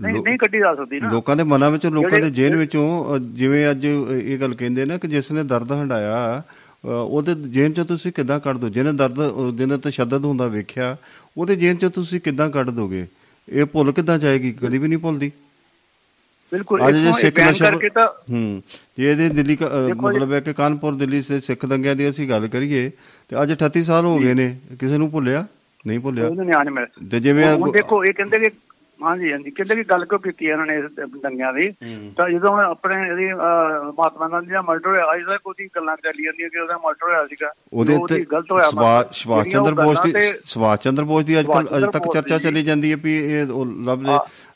ਨਹੀਂ ਨਹੀਂ ਕੱਢੀ ਜਾ ਸਕਦੀ ਨਾ। ਲੋਕਾਂ ਦੇ ਮਨਾਂ ਵਿੱਚੋਂ ਲੋਕਾਂ ਦੇ ਜੇਨ ਵਿੱਚੋਂ ਜਿਵੇਂ ਅੱਜ ਇਹ ਗੱਲ ਕਹਿੰਦੇ ਨੇ ਕਿ ਜਿਸ ਨੇ ਦਰਦ ਹੰਡਾਇਆ ਉਹਦੇ ਜੇਨ ਚੋਂ ਤੁਸੀਂ ਕਿੱਦਾਂ ਕੱਢ ਦੋ? ਜਿਹਨੇ ਦਰਦ ਜਿਹਨੇ ਤਸ਼ੱਦਦ ਹੁੰਦਾ ਵੇਖਿਆ ਉਹਦੇ ਜੇਨ ਚੋਂ ਤੁਸੀਂ ਕਿੱਦਾਂ ਕੱਢ ਦੋਗੇ? ਇਹ ਭੁੱਲ ਕਿੱਦਾਂ ਜਾਏਗੀ? ਕਦੀ ਵੀ ਨਹੀਂ ਭੁੱਲਦੀ। ਬਿਲਕੁਲ ਅੱਜ ਜੇ ਸਿੱਖ ਨਸ਼ਾ ਕਰਕੇ ਤਾਂ ਹੂੰ ਜੇ ਇਹਦੇ ਦਿੱਲੀ ਮਤਲਬ ਹੈ ਕਿ ਕਾਨਪੁਰ ਦਿੱਲੀ ਸੇ ਸਿੱਖ ਦੰਗਿਆਂ ਦੀ ਅਸੀਂ ਗੱਲ ਕਰੀਏ ਤੇ ਅੱਜ 38 ਸਾਲ ਹੋ ਗਏ ਨੇ। ਕਿਸੇ ਨੂੰ ਭੁੱਲਿਆ? ਨਹੀਂ ਭੁੱਲਿਆ? ਤੇ ਜਿਵੇਂ ਦੇਖੋ ਇਹ ਕਹਿੰਦੇ ਕਿ ਹਾਂਜੀ ਹਾਂਜੀ। ਕਹਿੰਦੇ ਕਿ ਗੱਲ ਕਿਉਂ ਕੀਤੀ ਇਹਨਾਂ ਨੇ ਇਸ ਦੰਗਿਆਂ ਦੀ? ਤਾਂ ਜਦੋਂ ਆਪਣੇ ਇਹਦੀ ਮਹਾਤਮਾ ਗਾਂਧੀ ਦਾ ਮਰਡਰ ਹੋਇਆ ਅੱਜ ਤੱਕ ਉਹਦੀ ਗੱਲਾਂ ਚੱਲੀ ਜਾਂਦੀਆਂ ਕਿ ਉਹਦਾ ਮਰਡਰ ਹੋਇਆ ਸੀਗਾ। ਉਹਦੇ ਉੱਤੇ ਗਲਤ ਹੋਇਆ ਸੁਭਾਸ਼ ਚੰਦਰ ਬੋਸ ਦੀ ਤੇ- ਸੁਭਾਸ਼ ਚੰਦਰ ਬੋਸ ਦੀ ਅੱਜ ਤੱਕ ਚਰਚਾ ਚੱਲੀ ਜਾਂਦੀ ਹੈ ਵੀ ਇਹ ਉਹ ਲਵ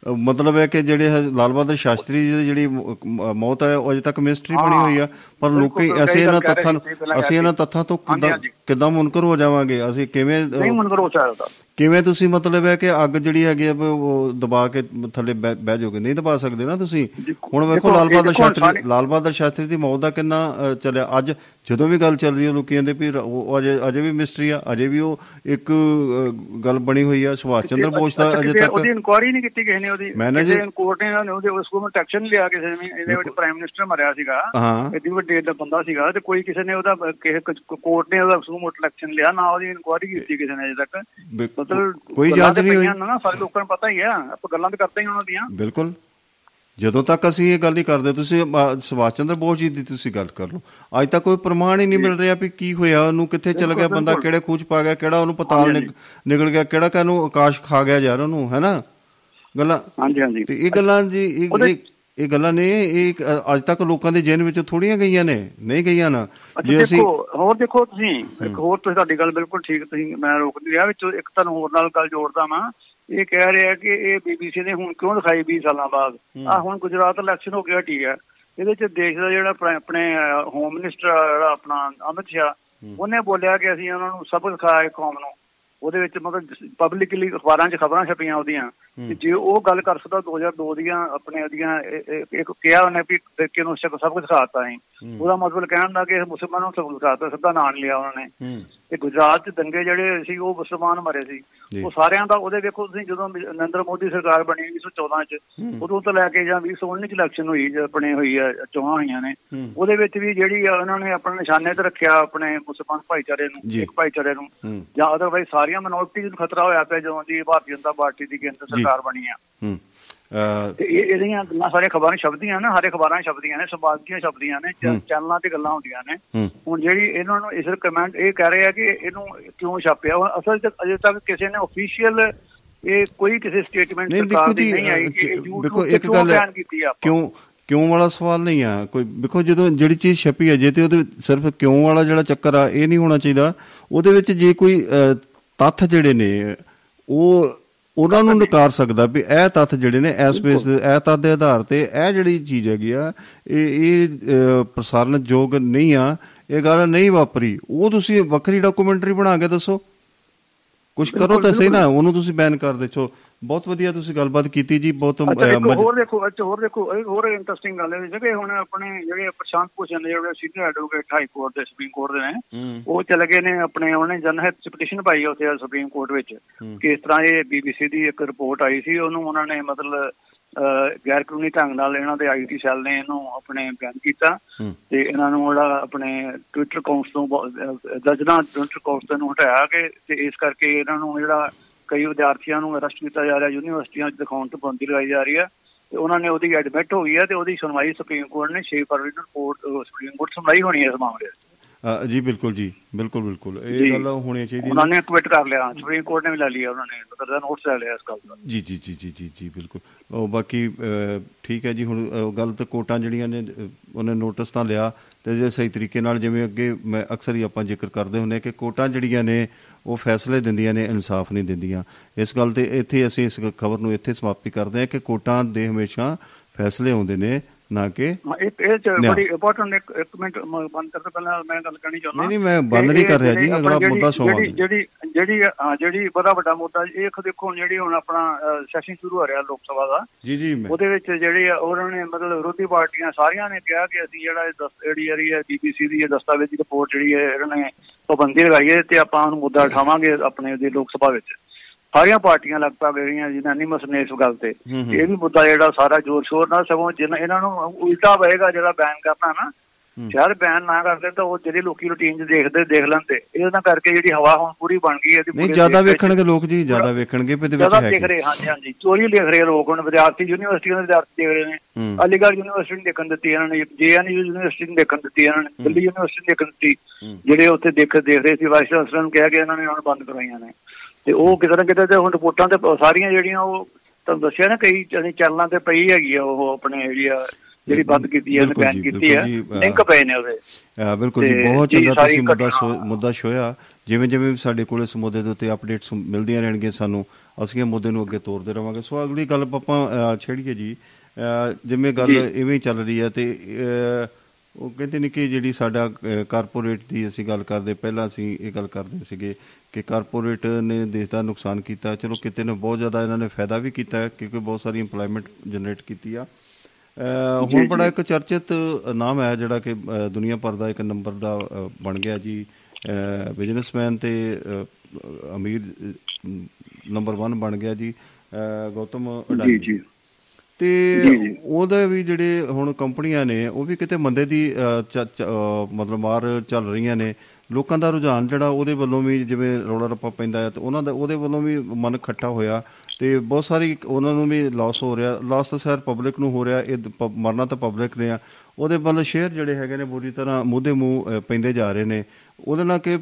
ਮਤਲਬ ਹੈ ਕਿ ਜਿਹੜੇ ਲਾਲ ਬਹਾਦਰ ਸ਼ਾਸਤਰੀ ਜੀ ਦੀ ਜਿਹੜੀ ਮੌਤ ਹੈ ਉਹ ਅਜੇ ਤੱਕ ਮਿਸਟਰੀ ਬਣੀ ਹੋਈ ਆ। ਪਰ ਲੋਕੀ ਅਸੀਂ ਇਹਨਾਂ ਤੱਥਾਂ ਅਸੀਂ ਇਹਨਾਂ ਤੱਥਾਂ ਤੋਂ ਕਿੱਦਾਂ। ਕਿੱਦਾਂ ਮੁਨਕਰ ਹੋ ਜਾਵਾਂਗੇ? ਅਸੀਂ ਕਿਵੇਂ ਨਹੀਂ ਮਨਕਰ ਹੋ ਸਕਦਾ। ਕਿਵੇਂ ਤੁਸੀਂ ਮਤਲਬ ਹੈ ਕਿ ਅੱਗ ਜਿਹੜੀ ਹੈਗੀ ਆ ਉਹ ਦਬਾ ਕੇ ਥੱਲੇ ਬਹਿ ਜਾਓਗੇ? ਨਹੀਂ ਦਬਾ ਸਕਦੇ ਨਾ ਤੁਸੀਂ। ਹੁਣ ਵੇਖੋ ਲਾਲ ਬਹਾਦਰ ਸ਼ਾਸਤਰੀ ਲਾਲ ਬਹਾਦਰ ਸ਼ਾਸਤਰੀ ਦੀ ਮੌਤ ਦਾ ਕਿੰਨਾ ਚੱਲਿਆ। ਅੱਜ ਜਦੋਂ ਵੀ ਗੱਲ ਚੱਲ ਰਹੀ ਹੈ ਲੋਕੀ ਕਹਿੰਦੇ ਵੀ ਉਹ ਅਜੇ ਅਜੇ ਵੀ ਮਿਸਟਰੀ ਆ ਅਜੇ ਵੀ ਉਹ ਇੱਕ ਗੱਲ ਬਣੀ ਹੋਈ ਆ। ਸੁਭਾਸ਼ ਚੰਦਰ ਬੋਸ ਦਾ ਅਜੇ ਤੱਕ ਉਹਦੀ ਇਨਕੁਆਰੀ ਨਹੀਂ ਕੀਤੀ ਕਿਸੇ ਨੇ ਉਹਦੀ ਮੈਨੇ ਜੀ- ਕਿਸੇ ਕੋਰਟ ਨੇ ਉਹਨੇ ਉਹਦੇ ਉਸ ਕੋਲ ਐਕਸ਼ਨ ਲਿਆ ਕਿਸੇ ਨੇ ਇਹਦੇ ਵਿੱਚ ਪ੍ਰਾਈਮ ਮਿਨਿਸਟਰ ਮਰਿਆ ਸੀਗਾ। ਐਡੀ ਵੱਡੇ ਦਾ ਬੰਦਾ ਸੀਗਾ ਤੇ ਕੋਈ ਕਿਸੇ ਨੇ ਉਹਦਾ ਕਿਸੇ ਕੋਰਟ ਨੇ ਉਹਦਾ ਉਸ ਨੂੰ ਐਕਸ਼ਨ ਲਿਆ ਨਾ ਉਹਦੀ ਇਨਕੁਆਰੀ ਕੀਤੀ ਕਿਸੇ ਨੇ ਅਜੇ ਤੱਕ। ਮਤਲਬ ਕੋਈ ਜਾਂਚ ਨਹੀਂ ਹੋਈ। ਨਾ ਨਾ, ਸਾਰੇ ਲੋਕਾਂ ਨੂੰ ਪਤਾ ਹੀ ਆ। ਆਪਾਂ ਗੱਲਾਂ ਤਾਂ ਕਰਦੇ ਹੀ ਉਹਨਾਂ ਦੀਆਂ। ਬਿਲਕੁਲ। ਜਦੋਂ ਤੱਕ ਅਸੀਂ ਇਹ ਗੱਲ ਨਹੀਂ ਕਰਦੇ ਤੁਸੀਂ ਸੁਭਾਸ਼ ਚੰਦਰ ਬੋਸ ਜੀ ਦੀ ਤੁਸੀਂ ਗੱਲ ਕਰ ਲਓ। ਅੱਜ ਤੱਕ ਕੋਈ ਪ੍ਰਮਾਣ ਹੀ ਨਹੀਂ ਮਿਲ ਰਿਹਾ ਵੀ ਕੀ ਹੋਇਆ ਉਹਨੂੰ ਕਿੱਥੇ ਚਲ ਗਿਆ ਬੰਦਾ। ਕਿਹੜੇ ਖੂਚ ਪਾ ਗਿਆ ਕਿਹੜਾ ਉਹਨੂੰ ਪਤਾਲ ਨਿਕ- ਨਿਕਲ ਗਿਆ ਕਿਹੜਾ ਕਾਨੂੰ ਆਕਾਸ਼ ਖਾ ਗਿਆ ਯਾਰ ਉਹਨੂੰ ਹੈਨਾ ਗੱਲਾਂ? ਹਾਂਜੀ ਹਾਂਜੀ। ਤੇ ਇਹ ਗੱਲਾਂ ਜੀ ਇਹ ਇਹ- ਗੱਲਾਂ ਨੇ ਇਹ ਅੱਜ ਤੱਕ ਲੋਕਾਂ ਦੇ ਜੇਨ ਵਿੱਚੋਂ ਥੋੜੀਆਂ ਗਈਆਂ ਨੇ ਨਹੀਂ ਗਈਆਂ ਨਾ। ਜੇ ਅਸੀਂ ਦੇਖੋ ਹੋਰ ਦੇਖੋ ਤੁਸੀਂ ਇੱਕ ਹੋਰ ਤੁਸੀਂ ਤੁਹਾਡੀ ਗੱਲ ਬਿਲਕੁਲ ਠੀਕ ਤੁਸੀਂ ਮੈਂ ਰੋਕ ਨਹੀਂ ਰਿਹਾ ਵਿੱਚ ਇੱਕ ਤੁਹਾਨੂੰ ਹੋਰ ਨਾਲ ਗੱਲ ਜੋੜਦਾ ਵਾਂ। ਇਹ ਕਹਿ ਰਿਹਾ ਕਿ ਇਹ ਬੀਬੀਸੀ ਨੇ ਹੁਣ ਕਿਉਂ ਦਿਖਾਈ 20 ਸਾਲਾਂ ਬਾਅਦ? ਆ ਹੁਣ ਗੁਜਰਾਤ ਇਲੈਕਸ਼ਨ ਹੋ ਗਿਆ ਠੀਕ ਹੈ। ਇਹਦੇ ਚ ਦੇਸ਼ ਦਾ ਜਿਹੜਾ ਆਪਣਾ- ਹੋਮ ਮਿਨਿਸਟਰ ਜਿਹੜਾ ਆਪਣਾ ਅਮਿਤ ਸ਼ਾਹ ਉਹਨੇ ਬੋਲਿਆ ਕਿ ਅਸੀਂ ਉਹਨਾਂ ਨੂੰ ਸਬਕ ਸਿਖਾਇਆ ਕੌਮ ਨੂੰ। ਉਹਦੇ ਵਿੱਚ ਮਤਲਬ ਪਬਲਿਕਲੀ ਅਖਬਾਰਾਂ 'ਚ ਖਬਰਾਂ ਛਪੀਆਂ ਉਹਦੀਆਂ। ਜੇ ਉਹ ਗੱਲ ਕਰ ਸਕਦਾ 2002 ਦੀਆਂ ਆਪਣੇ ਉਹਦੀਆਂ ਇੱਕ ਕਿਹਾ ਉਹਨੇ ਵੀ ਕਿ ਨੂੰ ਸਭ ਕੁਝ ਸਿਖਾਤਾ ਹੈ। ਉਹਦਾ ਮਤਲਬ ਕਹਿਣ ਦਾ ਕਿ ਮੁਸਲਮਾਨਾਂ ਨੂੰ ਸਭ ਸਿਖਾਤਾ ਸਿੱਧਾ ਨਾਂ ਲਿਆ ਉਹਨਾਂ ਨੇ। ਤੇ ਗੁਜਰਾਤ 'ਚ ਦੰਗੇ ਜਿਹੜੇ ਸੀ ਉਹ ਮੁਸਲਮਾਨ ਮਰੇ ਸੀ। ਉਹ ਸਾਰਿਆਂ ਦਾ ਉਹਦੇ ਵੇਖੋ ਤੁਸੀਂ ਜਦੋਂ ਨਰਿੰਦਰ ਮੋਦੀ ਸਰਕਾਰ ਬਣੀ 2014 'ਚ ਉਦੋਂ ਤੋਂ ਲੈ ਕੇ ਜਾਂ 2019 'ਚ ਇਲੈਕਸ਼ਨ ਹੋਈ ਜਾਂ ਆਪਣੇ ਹੋਈ ਆ ਚੋਣਾਂ ਹੋਈਆਂ ਨੇ। ਉਹਦੇ ਵਿੱਚ ਵੀ ਜਿਹੜੀ ਉਹਨਾਂ ਨੇ ਆਪਣੇ ਨਿਸ਼ਾਨੇ ਤੇ ਰੱਖਿਆ ਆਪਣੇ ਮੁਸਲਮਾਨ ਭਾਈਚਾਰੇ ਨੂੰ। ਇੱਕ ਭਾਈਚਾਰੇ ਨੂੰ ਜਾਂ ਅਦਰਵਾਈਜ਼ ਸਾਰੀਆਂ ਮਿਨੋਰਟੀਜ਼ ਨੂੰ ਖਤਰਾ ਹੋਇਆ ਪਿਆ ਜਦੋਂ ਦੀ ਭਾਰਤੀ ਜਨਤਾ ਪਾਰਟੀ ਦੀ ਕੇਂਦਰ। ਸਰਕਾਰ ਬਣੀ ਆ ਇਹਦੀਆਂ ਗੱਲਾਂ ਸਾਰੀਆਂ ਖਬਰਾਂ ਛਪਦੀਆਂ ਨੇ ਹਰੇ ਖਬਰਾਂ ਛਪਦੀਆਂ ਨੇ ਸੰਪਾਦਕੀਆਂ ਛਪਦੀਆਂ ਨੇ। ਚੈਨਲਾਂ ਤੇ ਗੱਲਾਂ ਹੁੰਦੀਆਂ ਨੇ। ਹੁਣ ਜਿਹੜੀ ਇਹਨਾਂ ਨੂੰ ਇਸ ਕਮੈਂਟ ਇਹ ਕਹਿ ਰਹੇ ਆ ਕਿ ਇਹਨੂੰ ਕਿਉਂ ਛਾਪਿਆ? ਅਸਲ ਚ ਅਜੇ ਤੱਕ ਕਿਸੇ ਨੇ ਅਫੀਸ਼ੀਅਲ ਇਹ ਕੋਈ ਕਿਸੇ ਸਟੇਟਮੈਂਟ ਨਹੀਂ ਸਰਕਾਰ ਦੀ ਨਹੀਂ ਆਈ ਕਿ ਦੇਖੋ ਇੱਕ ਗੱਲ। ਕਿਉਂ ਕਿਉਂ ਵਾਲਾ ਸਵਾਲ ਨਹੀਂ ਆ? ਕੋਈ ਦੇਖੋ ਜਦੋਂ ਜਿਹੜੀ ਚੀਜ਼ ਛਪੀ ਹੈ ਜੇ ਤੇ ਉਹਦੇ ਸਿਰਫ ਕਿਉਂ ਵਾਲਾ ਜਿਹੜਾ ਚੱਕਰ ਆ ਇਹ ਨਹੀਂ ਹੋਣਾ ਚਾਹੀਦਾ। ਉਹਦੇ ਵਿੱਚ ਜੇ ਕੋਈ ਤੱਥ ਜਿਹੜੇ ਨੇ ਉਹ ਉਹਨਾਂ ਨੂੰ ਨਕਾਰ ਸਕਦਾ ਵੀ ਇਹ ਤੱਥ ਜਿਹੜੇ ਨੇ ਇਸ ਬੇਸ ਇਹ ਤੱਥ ਦੇ ਆਧਾਰ ਤੇ ਇਹ ਜਿਹੜੀ ਚੀਜ਼ ਹੈਗੀ ਆ ਇਹ ਇਹ ਪ੍ਰਸਾਰਣ ਯੋਗ ਨਹੀਂ ਆ। ਇਹ ਗੱਲ ਨਹੀਂ ਵਾਪਰੀ। ਉਹ ਤੁਸੀਂ ਵੱਖਰੀ ਡਾਕੂਮੈਂਟਰੀ ਬਣਾ ਕੇ ਦੱਸੋ। ਕੁਝ ਕਰੋ ਤਾਂ ਸਹੀ ਨਾ ਉਹਨੂੰ ਤੁਸੀਂ ਬੈਨ ਕਰ ਦੇਚੋ ਬਹੁਤ ਵਧੀਆ ਤੁਸੀਂ ਗੱਲਬਾਤ ਕੀਤੀ ਜੀ ਬਹੁਤ ਹੋਰ ਦੇਖੋ ਅੱਛਾ ਹੋਰ ਦੇਖੋ ਹੋਰ ਇੰਟਰਸਟਿੰਗ ਗੱਲ ਹੈ ਕਿ ਹੁਣ ਆਪਣੇ ਜਿਹੜੇ ਪ੍ਰਸ਼ਾਂਤ ਭੂਸ਼ਣ ਨੇ ਜਿਹੜੇ ਸੀਨੀਅਰ ਐਡਵੋਕੇਟ ਹਾਈ ਕੋਰਟ ਦੇ ਸੁਪਰੀਮ ਕੋਰਟ ਦੇ ਨੇ ਉਹ ਚਲੇ ਗਏ ਨੇ ਆਪਣੇ ਉਹਨੇ ਜਨਹਿਤ ਪਟੀਸ਼ਨ ਪਾਈ ਉੱਥੇ ਸੁਪਰੀਮ ਕੋਰਟ ਵਿੱਚ ਕਿ ਇਸ ਤਰ੍ਹਾਂ ਇਹ ਬੀਬੀਸੀ ਦੀ ਇੱਕ ਰਿਪੋਰਟ ਆਈ ਸੀ ਉਹਨੂੰ ਉਹਨਾਂ ਨੇ ਮਤਲਬ ਗੈਰ ਕਾਨੂੰਨੀ ਢੰਗ ਨਾਲ ਇਹਨਾਂ ਦੇ ਆਈਟੀ ਸੈੱਲ ਨੇ ਇਹਨੂੰ ਆਪਣੇ ਬਿਆਨ ਕੀਤਾ। ਤੇ ਇਹਨਾਂ ਨੂੰ ਜਿਹੜਾ ਆਪਣੇ ਟਵਿੱਟਰ ਅਕਾਊਂਟਸ ਤੋਂ ਦਰਜਨਾਂ ਟਵਿੱਟਰ ਅਕਾਊਂਟਸ ਤੋਂ ਹਟਾਇਆ ਕਿ ਤੇ ਇਸ ਕਰਕੇ ਇਹਨਾਂ ਨੂੰ ਜਿਹੜਾ ਕਈ ਵਿਦਿਆਰਥੀਆਂ ਨੂੰ ਅਰੈਸਟ ਕੀਤਾ ਜਾ ਰਿਹਾ ਯੂਨੀਵਰਸਿਟੀਆਂ 'ਚ ਦਿਖਾਉਣ ਤੋਂ ਪਾਬੰਦੀ ਲਗਾਈ ਜਾ ਰਹੀ ਹੈ ਤੇ ਉਹਨਾਂ ਨੇ ਉਹਦੀ ਐਡਮਿਟ ਹੋ ਗਈ ਹੈ ਤੇ ਉਹਦੀ ਸੁਣਵਾਈ ਸੁਪਰੀਮ ਕੋਰਟ ਨੇ 6 ਫਰਵਰੀ ਨੂੰ ਕੋਰਟ ਸੁਪਰੀਮ ਕੋਰਟ ਸੁਣਵਾਈ ਹੋਣੀ ਹੈ ਇਸ ਮਾਮਲੇ ਜੀ ਬਿਲਕੁਲ ਜੀ ਬਿਲਕੁਲ ਬਿਲਕੁਲ। ਇਹ ਗੱਲ ਹੋਣੀ ਚਾਹੀਦੀ ਉਹਨਾਂ ਨੇ। ਕਮਿਟ ਕਰ ਲਿਆ ਸੁਪਰੀਮ ਕੋਰਟ ਨੇ ਵੀ ਲੈ ਲਿਆ ਉਹਨਾਂ ਨੇ ਮਤਲਬ ਨੋਟਿਸ ਲੈ ਲਿਆ ਇਸ ਗੱਲ ਦਾ। ਜੀ ਜੀ ਜੀ ਜੀ ਜੀ ਜੀ ਬਿਲਕੁਲ। ਉਹ ਬਾਕੀ ਠੀਕ ਹੈ ਜੀ ਹੁਣ ਗੱਲ ਤਾਂ ਕੋਰਟਾਂ ਜਿਹੜੀਆਂ ਨੇ ਉਹਨੇ ਨੋਟਿਸ ਤਾਂ ਲਿਆ ਤੇ ਜੇ ਸਹੀ ਤਰੀਕੇ ਨਾਲ ਜਿਵੇਂ ਅੱਗੇ ਮੈਂ ਅਕਸਰ ਹੀ ਆਪਾਂ ਜ਼ਿਕਰ ਕਰਦੇ ਹੁੰਦੇ ਕਿ ਕੋਰਟਾਂ ਜਿਹੜੀਆਂ ਨੇ ਉਹ ਫੈਸਲੇ ਦਿੰਦੀਆਂ ਨੇ ਇਨਸਾਫ ਨਹੀਂ ਦਿੰਦੀਆਂ ਇਸ ਗੱਲ ਤੇ ਇੱਥੇ ਅਸੀਂ ਇਸ ਖਬਰ ਨੂੰ ਇੱਥੇ ਸਮਾਪਤੀ ਕਰਦੇ ਹਾਂ ਕਿ ਕੋਰਟਾਂ ਦੇ ਹਮੇਸ਼ਾ ਫੈਸਲੇ ਆਉਂਦੇ ਨੇ ਨਾ ਕਿ ਇਹ ਇਹ। ਬੜੀ ਇੰਪੋਰਟੈਂਟ ਇੱਕ ਮਿੰਟ ਬੰਦ ਕਰਨ ਤੋਂ ਪਹਿਲਾਂ ਮੈਂ ਗੱਲ ਕਰਨੀ ਚਾਹੁੰਦਾ ਨਹੀਂ, ਨਹੀਂ, ਮੈਂ ਬੰਦ ਨਹੀਂ ਕਰ ਰਿਹਾ ਜੀ, ਅਗਲਾ ਮੁੱਦਾ ਸੁਣਾਓ। ਜਿਹੜੀ ਜਿਹੜੀ ਜਿਹੜੀ ਜਿਹੜੀ ਬੜਾ ਵੱਡਾ ਮੁੱਦਾ ਇਹ ਦੇਖੋ ਜਿਹੜੀ ਹੁਣ ਆਪਣਾ ਸੈਸ਼ਨ ਸ਼ੁਰੂ ਹੋ ਰਿਹਾ ਲੋਕ ਸਭਾ ਦਾ ਜੀ ਜੀ ਮੈਂ ਉਹਦੇ ਵਿੱਚ ਜਿਹੜੇ ਉਹਨਾਂ ਨੇ ਮਤਲਬ ਵਿਰੋਧੀ ਪਾਰਟੀਆਂ ਸਾਰੀਆਂ ਨੇ ਕਿਹਾ ਕਿ ਅਸੀਂ ਜਿਹੜਾ ਇਹ ਜਿਹੜੀ ਜਿਹੜੀ ਹੈ ਬੀਬੀਸੀ ਦੀ ਇਹ ਦਸਤਾਵੇਜ਼ੀ ਰਿਪੋਰਟ ਜਿਹੜੀ ਹੈ ਇਹਨਾਂ ਨੇ ਪਾਬੰਦੀ ਲਗਾਈ ਹੈ ਤੇ ਆਪਾਂ ਉਹਨੂੰ ਮੁੱਦਾ ਉਠਾਵਾਂਗੇ ਆਪਣੇ ਦੇ ਲੋਕ ਸਭਾ ਵਿੱਚ। ਸਾਰੀਆਂ ਪਾਰਟੀਆਂ ਲਗਭਗ ਜਿਹੜੀਆਂ ਯੂਨਾਨੀਮਸ ਨੇ ਇਸ ਗੱਲ ਤੇ। ਇਹ ਵੀ ਮੁੱਦਾ ਜਿਹੜਾ ਸਾਰਾ ਜ਼ੋਰ ਸ਼ੋਰ ਨਾਲ ਸਗੋਂ ਜਿਨ੍ਹਾਂ ਇਹਨਾਂ ਨੂੰ ਉਲਟਾ ਪਏਗਾ ਜਿਹੜਾ ਬੈਨ ਕਰਨਾ ਨਾ ਸ਼ਾਇਦ ਬੈਨ ਨਾ ਕਰਦੇ ਤਾਂ ਉਹ ਜਿਹੜੇ ਲੋਕੀ ਰੂਟੀਨ 'ਚ ਦੇਖਦੇ ਦੇਖ ਲੈਂਦੇ। ਇਹਦੇ ਨਾਲ ਕਰਕੇ ਜਿਹੜੀ ਹਵਾ ਹੁਣ ਪੂਰੀ ਬਣ ਗਈ ਹੈ ਇਹਦੀ ਨਹੀਂ ਜ਼ਿਆਦਾ ਵੇਖਣਗੇ ਲੋਕ ਜੀ ਜ਼ਿਆਦਾ ਵੇਖਣਗੇ ਵੀ ਇਹਦੇ ਵਿੱਚ ਜ਼ਿਆਦਾ ਹੈ ਦੇਖ ਕੀ ਰਹੇ ਹਾਂਜੀ ਹਾਂਜੀ। ਚੋਰੀ ਲਿਖ ਰਹੇ ਲੋਕ ਹੁਣ ਵਿਦਿਆਰਥੀ ਯੂਨੀਵਰਸਿਟੀਆਂ ਦੇ ਵਿਦਿਆਰਥੀ ਦੇਖ ਰਹੇ ਨੇ। ਅਲੀਗੜ੍ਹ ਯੂਨੀਵਰਸਿਟੀ ਨੂੰ ਦੇਖਣ ਦਿੱਤੀ ਇਹਨਾਂ ਨੇ ਜੇਐਨਯੂ ਯੂਨੀਵਰਸਿਟੀ ਨੂੰ ਦੇਖਣ ਦਿੱਤੀ ਇਹਨਾਂ ਨੇ ਦਿੱਲੀ ਯੂਨੀਵਰਸਿਟੀ ਨੂੰ ਦੇਖਣ ਦਿੱਤੀ। ਜਿਹੜੇ ਉੱਥੇ ਦੇਖ ਦੇਖ ਰਹੇ ਸੀ ਵਾਈਸ ਚਾਂਸਲਰ ਨੂੰ ਕਿਹਾ ਕਿ ਇਹਨਾਂ ਨੇ ਹੁਣ ਬੰਦ ਕਰਵਾਈਆਂ ਨੇ। ਤੇ ਉਹ ਕਿਤੇ ਨਾ ਕਿਤੇ ਤੇ ਹੁਣ ਰਿਪੋਰਟਾਂ ਤੇ ਸਾਰੀਆਂ ਜਿਹੜੀਆਂ ਉਹ ਤੁਹਾਨੂੰ ਦੱਸਿਆ ਨਾ ਕਈ ਚੈਨਲਾਂ ਤੇ ਪਈ ਹੈਗੀ ਆ ਉਹ ਆਪਣੇ ਜਿਹੜੀ ਜਿਹੜੀ ਬੰਦ ਕੀਤੀ ਹੈ ਬੈਨ ਕੀਤੀ ਹੈ ਲਿੰਕ ਪਏ ਨੇ ਉਹਦੇ। ਬਿਲਕੁਲ ਜੀ ਬਹੁਤ ਚੰਗਾ ਤੁਸੀਂ ਮੁੱਦਾ ਮੁੱਦਾ ਛੋਇਆ। ਜਿਵੇਂ ਜਿਵੇਂ ਸਾਡੇ ਕੋਲ ਇਸ ਮੁੱਦੇ ਦੇ ਉੱਤੇ ਅਪਡੇਟਸ ਮਿਲਦੀਆਂ ਰਹਿਣਗੀਆਂ ਸਾਨੂੰ ਅਸੀਂ ਇਹ ਮੁੱਦੇ ਨੂੰ ਅੱਗੇ ਤੋਰਦੇ ਰਵਾਂਗੇ। ਸੋ ਅਗਲੀ ਗੱਲ ਆਪਾਂ ਛੇੜੀਏ ਜੀ। ਜਿਵੇਂ ਗੱਲ। ਇਵੇਂ ਹੀ ਚੱਲ ਰਹੀ ਹੈ ਤੇ ਉਹ ਕਹਿੰਦੇ ਨੇ ਕਿ ਜਿਹੜੀ ਸਾਡਾ ਕਾਰਪੋਰੇਟ ਦੀ ਅਸੀਂ ਗੱਲ ਕਰਦੇ ਪਹਿਲਾਂ ਅਸੀਂ ਇਹ ਗੱਲ ਕਰਦੇ ਸੀਗੇ ਕਿ ਕਾਰਪੋਰੇਟ ਨੇ ਦੇਸ਼ ਦਾ ਨੁਕਸਾਨ ਕੀਤਾ। ਚਲੋ ਕਿਤੇ ਨੇ ਬਹੁਤ ਜ਼ਿਆਦਾ ਇਹਨਾਂ ਨੇ ਫਾਇਦਾ ਵੀ ਕੀਤਾ ਕਿਉਂਕਿ ਬਹੁਤ ਸਾਰੀ EMPLOYMENT ਜਨਰੇਟ ਕੀਤੀ ਆ। ਹੁਣ। ਬੜਾ ਇੱਕ ਚਰਚਿਤ ਨਾਮ ਹੈ ਜਿਹੜਾ ਕਿ ਦੁਨੀਆ ਭਰ ਦਾ ਇੱਕ ਨੰਬਰ ਦਾ ਬਣ ਗਿਆ ਜੀ। ਬਿਜ਼ਨਸਮੈਨ ਤੇ ਅਮੀਰ ਨੰਬਰ 1 ਬਣ ਗਿਆ ਜੀ ਗੌਤਮ ਅਡਾਨੀ। ਜੀ ਤੇ ਜੀ, ਜੀ। ਉਹਦੇ ਵੀ ਜਿਹੜੇ ਹੁਣ ਕੰਪਨੀਆਂ ਨੇ ਉਹ ਵੀ ਕਿਤੇ ਮੰਦੇ ਦੀ ਮਤਲਬ ਮਾਰ ਚੱਲ ਰਹੀਆਂ ਨੇ। ਲੋਕਾਂ ਦਾ ਰੁਝਾਨ ਜਿਹੜਾ ਉਹਦੇ ਵੱਲੋਂ ਵੀ ਜਿਵੇਂ ਰੌਲਾ ਰੱਪਾ ਪੈਂਦਾ ਹੈ ਤੇ ਉਹਨਾਂ ਦਾ ਉਹਦੇ ਵੱਲੋਂ ਵੀ ਮਨ ਇਕੱਠਾ ਹੋਇਆ। ਤੇ ਬਹੁਤ ਸਾਰੀ ਉਹਨਾਂ ਨੂੰ ਵੀ ਲਾਸ ਹੋ ਰਿਹਾ। ਲਾਸ ਤਾਂ ਸਰ ਪਬਲਿਕ ਨੂੰ ਹੋ ਰਿਹਾ ਇਹ ਪ- ਮਰਨਾ ਤਾਂ ਪਬਲਿਕ ਨੇ ਆ। ਉਹਦੇ ਵੱਲ ਸ਼ੇਅਰ ਜਿਹੜੇ ਹੈਗੇ ਨੇ ਬੁਰੀ ਤਰ੍ਹਾਂ ਮੂੰਹ ਮੂੰਹ ਅਹ, ਪੈਂਦੇ ਜਾ ਰਹੇ ਨੇ। ਉਹਦੇ ਨਾਲ ਕਿ